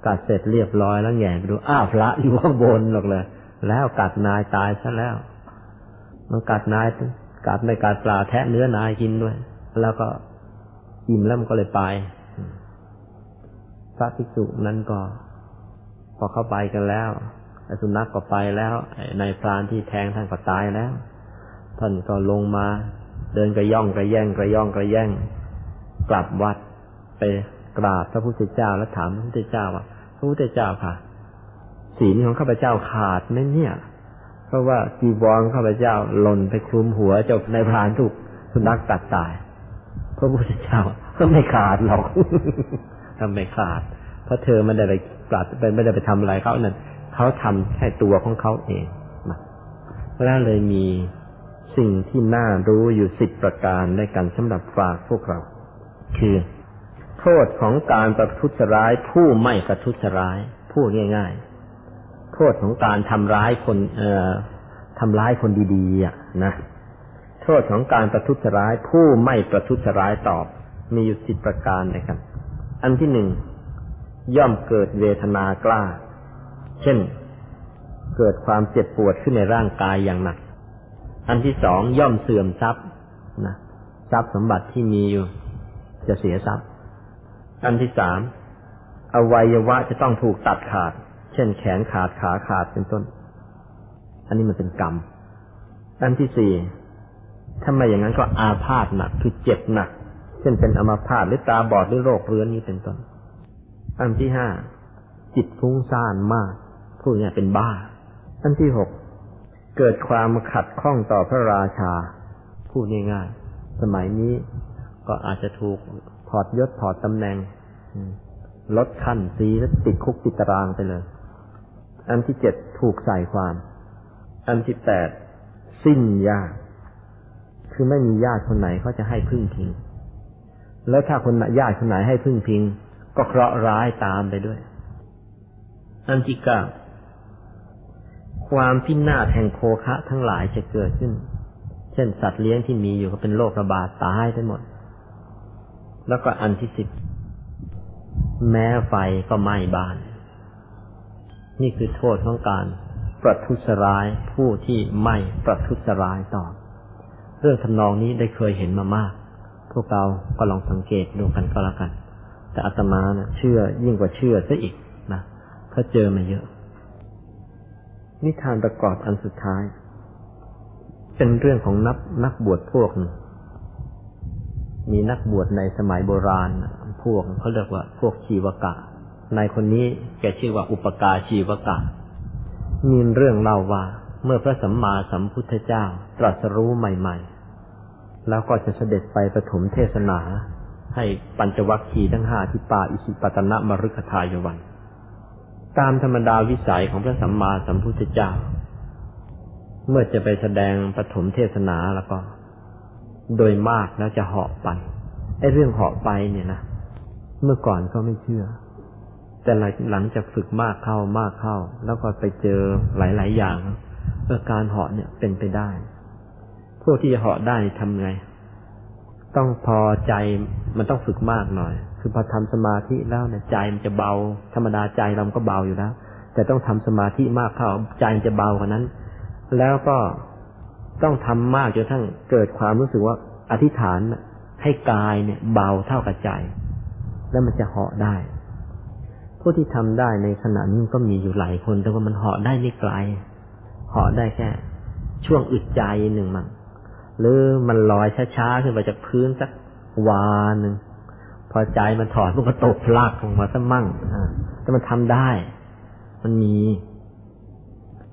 กัดเสร็จเรียบร้อยแล้วแง่ไปดูอ้าวพระอยู่ข้างบนหรอกเลยแล้วกัดนายตายซะแล้วมันกัดนายกัดไม่กัดปลาแทะเนื้อนายกินด้วย แล้วก็อิ่มแล้วมันก็เลยไปพระภิกษุนั้นก็ พอเข้าไปกันแล้วไอ้สุนัขกก็ไปแล้วในพรานที่แทงท่านก็ตายแล้ว ท่านก็ลงมา เดินกระย่องกระแย่งกระย่องกระแย่ง กลับวัดไปกราบพระพุทธเจ้าแล้วถามพระพุทธเจ้าว่า พระพุทธเจ้าค่ะ ศีลของข้าพเจ้าขาดไหมเนี่ย เพราะว่าจีวรข้าพเจ้าหล่นไปคลุมหัวเจ้าในพรานถูกสุนัขตัดตายพระพุทธเจ้าก็ไม่ขาดหรอกทำไม่ขาด เพราะเธอไม่ได้ไปปราดไปไม่ได้ไปทำอะไรเขานั่นเขาทำแค่ตัวของเขาเองนะแล้วเลยมีสิ่งที่น่ารู้อยู่สิบประการในการสำหรับฝากพวกเรา คือ โทษของการประทุษร้าย ผู้ไม่ประทุษร้ายพูดง่าย ๆ โทษของการทำร้ายคน เอ่อทำร้ายคนดีๆอะนะโทษของการประทุษร้าย ผู้ไม่ประทุษร้ายตอบ มีอยู่สิบประการนะครับ อันที่หนึ่งย่อมเกิดเวทนากล้า เช่น เกิดความเจ็บปวดขึ้นในร่างกายอย่างหนัก อันที่สองย่อมเสื่อมทรัพย์นะทรัพย์สมบัติที่มีอยู่ จะเสียทรัพย์ อันที่สามอวัยวะจะต้องถูกตัดขาด เช่นแขนขาดขาขาดเป็นต้น อันนี้มันเป็นกรรม อันที่สี่ถ้าไม่อย่างนั้นก็อาพาธหนักคือเจ็บหนัก เช่นเป็นอัมาพาตหรือตาบอดหรือโรคเรื้อนนี้เป็นต้น อันที่ห้าจิตฟุ้งซ่านมากพูดง่ายเป็นบ้า อันที่หกเกิดความขัดข้องต่อพระราชาพูดง่ายๆสมัยนี้ก็อาจจะถูก ถอดยศถอดตำแหน่งลดขั้นสีแล้วติดคุกติดตารางไปเลย อันที่เจ็ดถูกใส่ความ อันที่แปดสิ้นญาติคือไม่มีญาติคนไหนเขาจะให้พึ่งพิง แล้วถ้าคนญาติคนไหนให้พึ่งพิง ก็เคราะห์ร้ายตามไปด้วย อันที่เก้าความพินาศแห่งโคคะทั้งหลายจะเกิดขึ้น เช่นสัตว์เลี้ยงที่มีอยู่ก็เป็นโรคระบาดตายไปหมด แล้วก็อันที่สิบแม้ไฟก็ไหม้บ้าน นี่คือโทษของการประทุษร้ายผู้ที่ไม่ประทุษร้ายต่อ เรื่องทำนองนี้ได้เคยเห็นมามาก พวกเราก็ลองสังเกตดูกันก็แล้วกัน แต่อาตมานะ่ะเชื่อยิ่งกว่าเชื่อซะอีกนะเพราะเจอมาเยอะ นิทานประกอบอันสุดท้าย เป็นเรื่องของนักนักบวชพวกหนึ่ง มีนักบวชในสมัยโบราณ พวกเขาเรียกว่า พวกชีวกะในคนนี้แกชื่อว่าอุปกาชีวกะ มีเรื่องเล่าว่า เมื่อพระสัมมาสัมพุทธเจ้าตรัสรู้ใหม่ ๆ แล้วก็จะเสด็จไปประถมเทศนา ให้ปัญจวัคคีย์ทั้งห้าที่ป่าอิสิปตนะมรุกทายวัน ตามธรรมดาวิสัยของพระสัมมาสัมพุทธเจ้า เมื่อจะไปแสดงปฐมเทศนาแล้วก็ โดยมากแล้วจะเหาะไปไอ้เรื่องเหาะไปเนี่ยนะเมื่อก่อนก็ไม่เชื่อ แต่หลังจากฝึกมากเข้ามากเข้า แล้วก็ไปเจอหลาย ๆ อย่างเออการเหาะเนี่ยเป็นไปได้พวกที่จะเหาะได้ทำไง ต้องพอใจมันต้องฝึกมากหน่อย คือพอทำสมาธิแล้วเนี่ยใจมันจะเบา ธรรมดาใจเราก็เบาอยู่แล้ว แต่ต้องทำสมาธิมากเข้าใจจะเบากว่านั้น แล้วก็ ต้องทำมากจนทั้งเกิดความรู้สึกว่าอธิษฐานให้กายเนี่ยเบาเท่ากับใจ แล้วมันจะเหาะได้ ผู้ที่ทำได้ในขณะนี้ก็มีอยู่หลายคน แต่ว่ามันเหาะได้ไม่ไกลเหาะได้แค่ ช่วงอึดใจหนึ่งมั้งหรือมันลอยช้าๆขึ้นไปจากพื้นสักวาหนึ่งพอใจมันถอดมันก็ตกพลากลงมาสักมั่งอ่าแต่มันทำได้ มันมี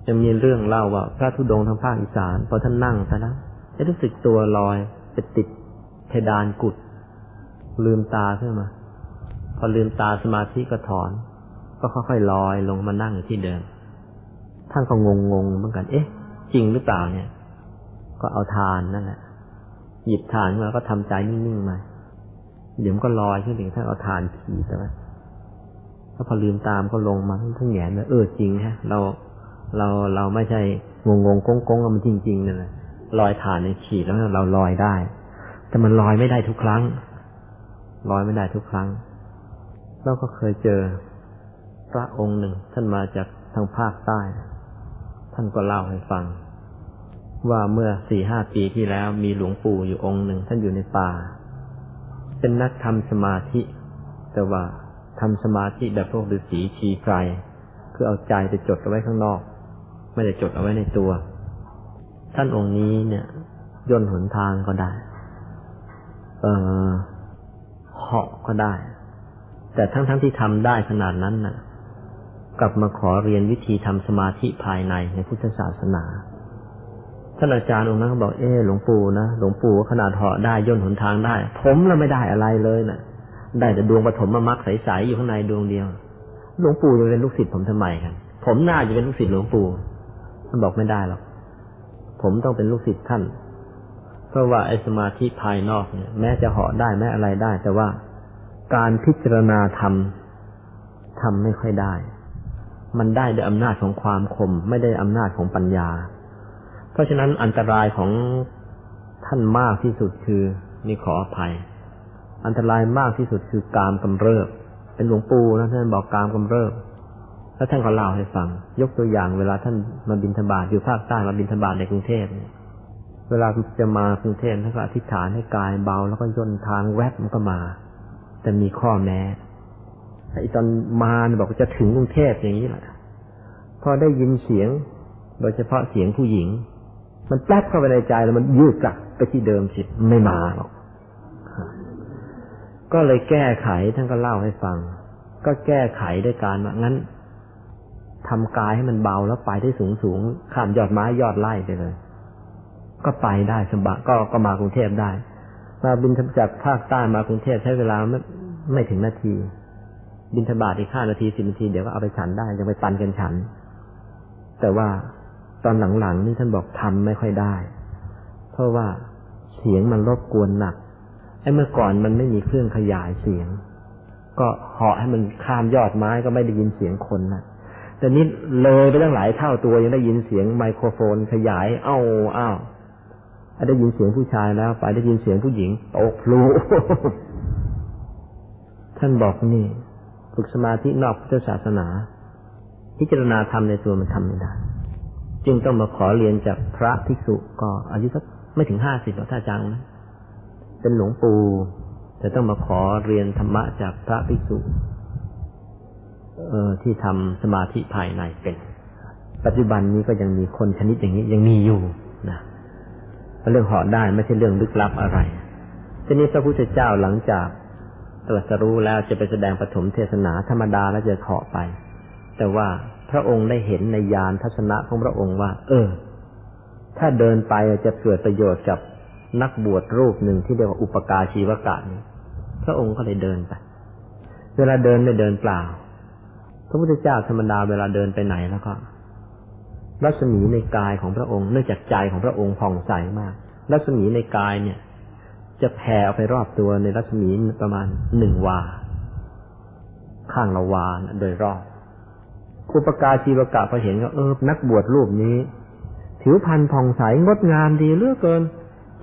ยังมีเรื่องเล่าว่า พระธุดงค์ทางภาคอีสานพอท่านนั่งซะแล้วจะรู้สึกตัวลอยไปติดเพดานกุด ลืมตาขึ้นมา พอลืมตาสมาธิก็ถอน ก็ค่อยๆลอยลงมานั่งอยู่ที่เดิมท่านก็งงงเหมือนกัน เอ๊ะ จริงหรือเปล่าเนี่ย ก็เอาทานนั่นแหละหยิบทานมาก็ทำใจนิ่งๆมาเดี๋ยวมันก็ลอยขึ้นถึงท่านเอาทานขีดแต่ว่าถ้าพอลืมตามก็ลงมาทั้งแหงเลยเออจริงฮะ เรา เราเราไม่ใช่งงงงกงๆมันจริงๆนั่นแหละลอยฐานในขีดแล้วเราลอยได้ แต่มันลอยไม่ได้ทุกครั้งลอยไม่ได้ทุกครั้ง เราก็เคยเจอพระองค์หนึ่ง ท่านมาจากทางภาคใต้ ท่านก็เล่าให้ฟัง ว่าเมื่อสี่ห้าปีที่แล้วมีหลวงปู่อยู่องค์หนึ่ง ท่านอยู่ในป่า เป็นนักทำสมาธิ แต่ว่าทำสมาธิแบบพวกฤาษีชีไกรคือเอาใจไปจดไว้ข้างนอก ไม่ได้จดเอาไว้ในตัว ท่านองค์นี้เนี่ยย่นหนทางก็ได้ เออเหาะก็ได้ แต่ทั้งๆทที่ทำได้ขนาดนั้นนะ่ะ กลับมาขอเรียนวิธีทำสมาธิภายในในพุทธศาสนาท่านอาจารย์องค์นั้นบอกเออหลวงปู่นะหลวงปู่ขนาดเหาะได้ย่นหนทางได้ ผมเราไม่ได้อะไรเลยนะ่ะ ได้แต่ดวงปฐมมรรคใสๆอยู่ข้างในดวงเดียว หลวงปู่จะเป็นลูกศิษย์ผมทำไมครับผมน่าจะเป็นลูกศิษย์หลวงปู่ ท่านบอกไม่ได้หรอกผมต้องเป็นลูกศิษย์ท่าน เพราะว่าไอ้สมาธิภายนอกเนี่ย แม้จะเหาะได้แม้อะไรได้ แต่ว่าการพิจารณาธรรมทำไม่ค่อยได้ มันได้ด้วยอำนาจของความคม ไม่ได้อำนาจของปัญญา เพราะฉะนั้นอันตรายของท่านมากที่สุดคือนี่ขออภัย อันตรายมากที่สุดคือกามกำเริบ เป็นหลวงปู่นะท่านบอกกามกำเริบ แล้วท่านก็เล่าให้ฟัง ยกตัวอย่างเวลาท่านมาบินธบาตอยู่ภาคใต้มาบินธบาตในกรุงเทพเนี่ยเวลาจะมากรุงเทพท่านก็อธิษฐานให้กายเบา แล้วก็ย่นทางแวบมันก็มา แต่มีข้อแม้ไอ้ตอนมาบอกจะถึงกรุงเทพอย่างนี้แหละพอได้ยินเสียง โดยเฉพาะเสียงผู้หญิง มันแป๊บเข้าไปในใจแล้วมันยืดกลับไปที่เดิมสิไม่มาหรอกก็เลยแก้ไขท่านก็เล่าให้ฟัง ก็แก้ไขด้วยการว่างั้น ทำกายให้มันเบาแล้วไปได้สูงสูงข้ามยอดไม้ยอดไร่ไปเลย ก็ไปได้สบายก็ก็มากรุงเทพได้ มาบินจากภาคใต้มากรุงเทพใช้เวลาไม่ไม่ถึงนาที บินทบาทอีกห้านาทีสิบนาทีเดี๋ยวก็เอาไปฉันได้ยังไปปันกันฉัน แต่ว่าตอนหลังๆนี่ท่านบอกทำไม่ค่อยได้ เพราะว่าเสียงมันรบกวนหนักไอ้เมื่อก่อนมันไม่มีเครื่องขยายเสียง ก็เหาะให้มันข้ามยอดไม้ก็ไม่ได้ยินเสียงคนนะ แต่นี้เลยไปตั้งหลายเท่าตัวยังได้ยินเสียงไมโครโฟนขยาย เอ้าอ้าวได้ยินเสียงผู้ชายแล้ว ไปได้ยินเสียงผู้หญิงตกพลุท่านบอกนี่ฝึกสมาธินอกพุทธศาสนา พิจารณาธรรมในตัวมันทำไม่ได้ จึงต้องมาขอเรียนจากพระภิกษุก็อายุสักไม่ถึงห้าสิบหรอกถ้าจังนะเป็นหลวงปู่แต่ต้องมาขอเรียนธรรมะจากพระภิกษุ เออที่ทำสมาธิภายในเป็น ปัจจุบันนี้ก็ยังมีคนชนิดอย่างนี้ยังมีอยู่นะเรื่องหาะได้ไม่ใช่เรื่องลึกลับอะไรทีนี้พระพุทธเจ้าหลังจากตรัสรู้แล้วจะไปแสดงปฐมเทศนาธรรมดาแล้วจะเหาะไป แต่ว่าพระองค์ได้เห็นในยานทัศนะของพระองค์ว่า เออ ถ้าเดินไปจะเกิดประโยชน์กับนักบวชรูปหนึ่งที่เรียกว่าอุปการชีวกะนี้พระองค์ก็เลยเดินไป เวลาเดินไม่เดินเปล่า พระพุทธเจ้าธรรมดาเวลาเดินไปไหนแล้วก็รัศมีในกายของพระองค์ เนื่องจากใจของพระองค์ผ่องใสมาก รัศมีในกายเนี่ย จะแผ่ออกไปรอบตัวในรัศมีประมาณหนึ่งวา ข้างละวาโดยรอบอุปการชีวกะพอเห็นก็เออนักบวชรูปนี้ ผิวพรรณผ่องใสงดงามดีเลือกเกิน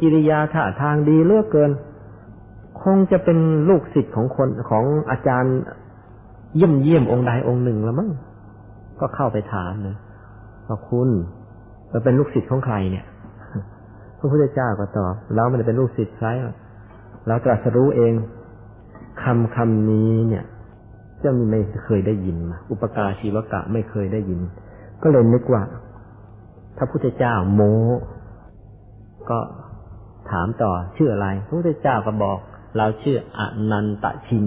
กิริยาท่าทางดีเลือกเกิน คงจะเป็นลูกศิษย์ของคนของอาจารย์ เยี่ยมเยี่ยมองค์ใดองค์หนึ่งแล้วมั้งก็เข้าไปถามเลยว่าคุณเราเป็นลูกศิษย์ของใครเนี่ยพระพุทธเจ้าก็ตอบเราไม่ได้เป็นลูกศิษย์ใครเราตรัสรู้เองคำคำนี้เนี่ยเจ้าไม่เคยได้ยินมาอุปการชีวกะไม่เคยได้ยิน ก็เลยนึกว่าพระพุทธเจ้าโมก็ถามต่อชื่ออะไร พระพุทธเจ้าก็บอก เราชื่ออนันตชิน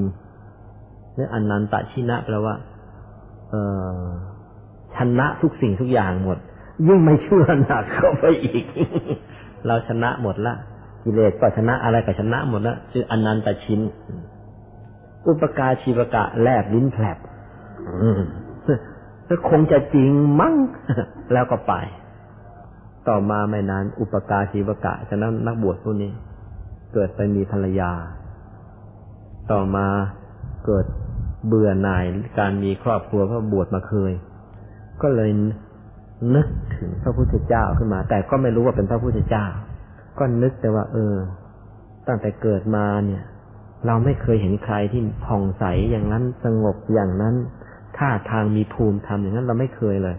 หรืออนันตชินะแปลว่า เออชนะทุกสิ่งทุกอย่างหมด ยิ่งไม่เชื่อหนักเข้าไปอีก เราชนะหมดละกิเลสก็ชนะอะไรก็ชนะหมดละชื่ออนันตชินอุปกาชีวกะแลบลิ้นแผลบก็คงจะจริงมั้งแล้วก็ไป ต่อมาไม่นาน อุปกาชีวกะฉะนั้นนักบวชพวกนี้ เกิดไปมีภรรยา ต่อมาเกิด เบื่อหน่ายการมีครอบครัวเพราะบวชมาเคย ก็เลยนึกถึงพระพุทธเจ้าขึ้นมา แต่ก็ไม่รู้ว่าเป็นพระพุทธเจ้า ก็นึกแต่ว่า เออ ตั้งแต่เกิดมาเนี่ย เราไม่เคยเห็นใครที่ผ่องใสอย่างนั้นสงบอย่างนั้นท่าทางมีภูมิธรรมอย่างนั้นเราไม่เคยเลย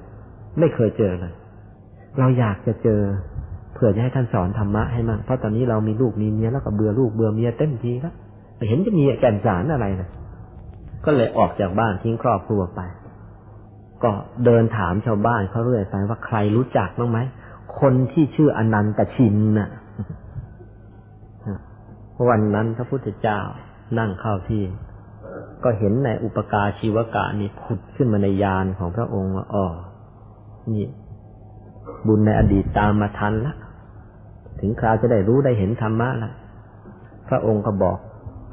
ไม่เคยเจอเลย เราอยากจะเจอเผื่อจะให้ท่านสอนธรรมะให้มั่งเพราะตอนนี้เรามีลูกมีเมียแล้วก็เบื่อลูกเบื่อเมียเต็มทีแล้วเห็นจะมีแก่นสารอะไรนะ ก็เลยออกจากบ้านทิ้งครอบครัวไป ก็เดินถามชาวบ้านเขาเรื่อยไปว่าใครรู้จักบ้างไหมคนที่ชื่ออนันตชินน่ะวันนั้นพระพุทธเจ้านั่งเข้าที่ ก็เห็นในอุปการชีวกะนี่ผุดขึ้นมาในยานของพระองค์ว่าอ๋อนี่ บุญในอดีตตามมาทันละถึงคราวจะได้รู้ได้เห็นธรรมะละพระองค์ก็บอก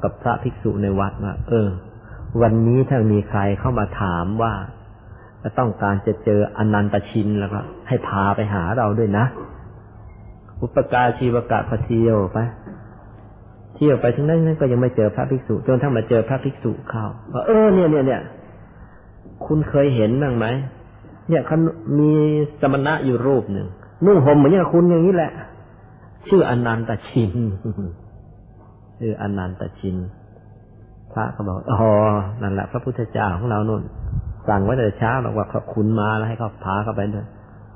กับพระภิกษุในวัดว่าเออ วันนี้ถ้ามีใครเข้ามาถามว่าจะต้องการจะเจออนันตชินแล้วก็ ให้พาไปหาเราด้วยนะ อุปการชีวกะพเที่ยวไปเที่ยวไปถึงนั้นนั้นก็ยังไม่เจอพระภิกษุจนทั้งมาเจอพระภิกษุเข้าว่าเออเนี่ยเนี่ยเนี่ยคุณเคยเห็นบ้างไหมเนี่ยเขามีสมณะอยู่รูปหนึ่งนุ่งห่มเหมือนอย่างคุณอย่างนี้แหละ ชื่ออนันตชินชื่ออนันตชิน พระก็บอกอ๋อนั่นแหละพระพุทธเจ้าของเรานุ่น สั่งไว้แต่เช้าบอกว่าคุณมาแล้วให้เขาพาเข้าไปด้วย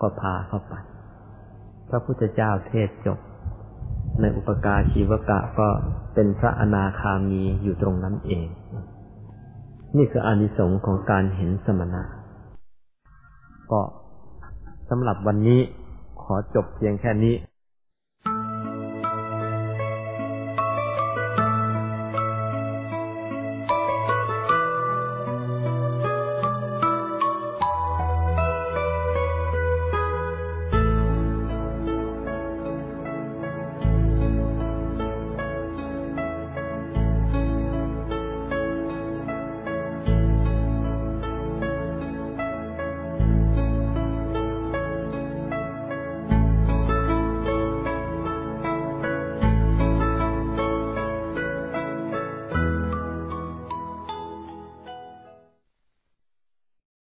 ก็พาเข้าไป พระพุทธเจ้าเทศจบ ในอุปการชีวกะก็เป็นพระอนาคามีอยู่ตรงนั้นเอง นี่คืออานิสงส์ของการเห็นสมณะ ก็สำหรับวันนี้ขอจบเพียงแค่นี้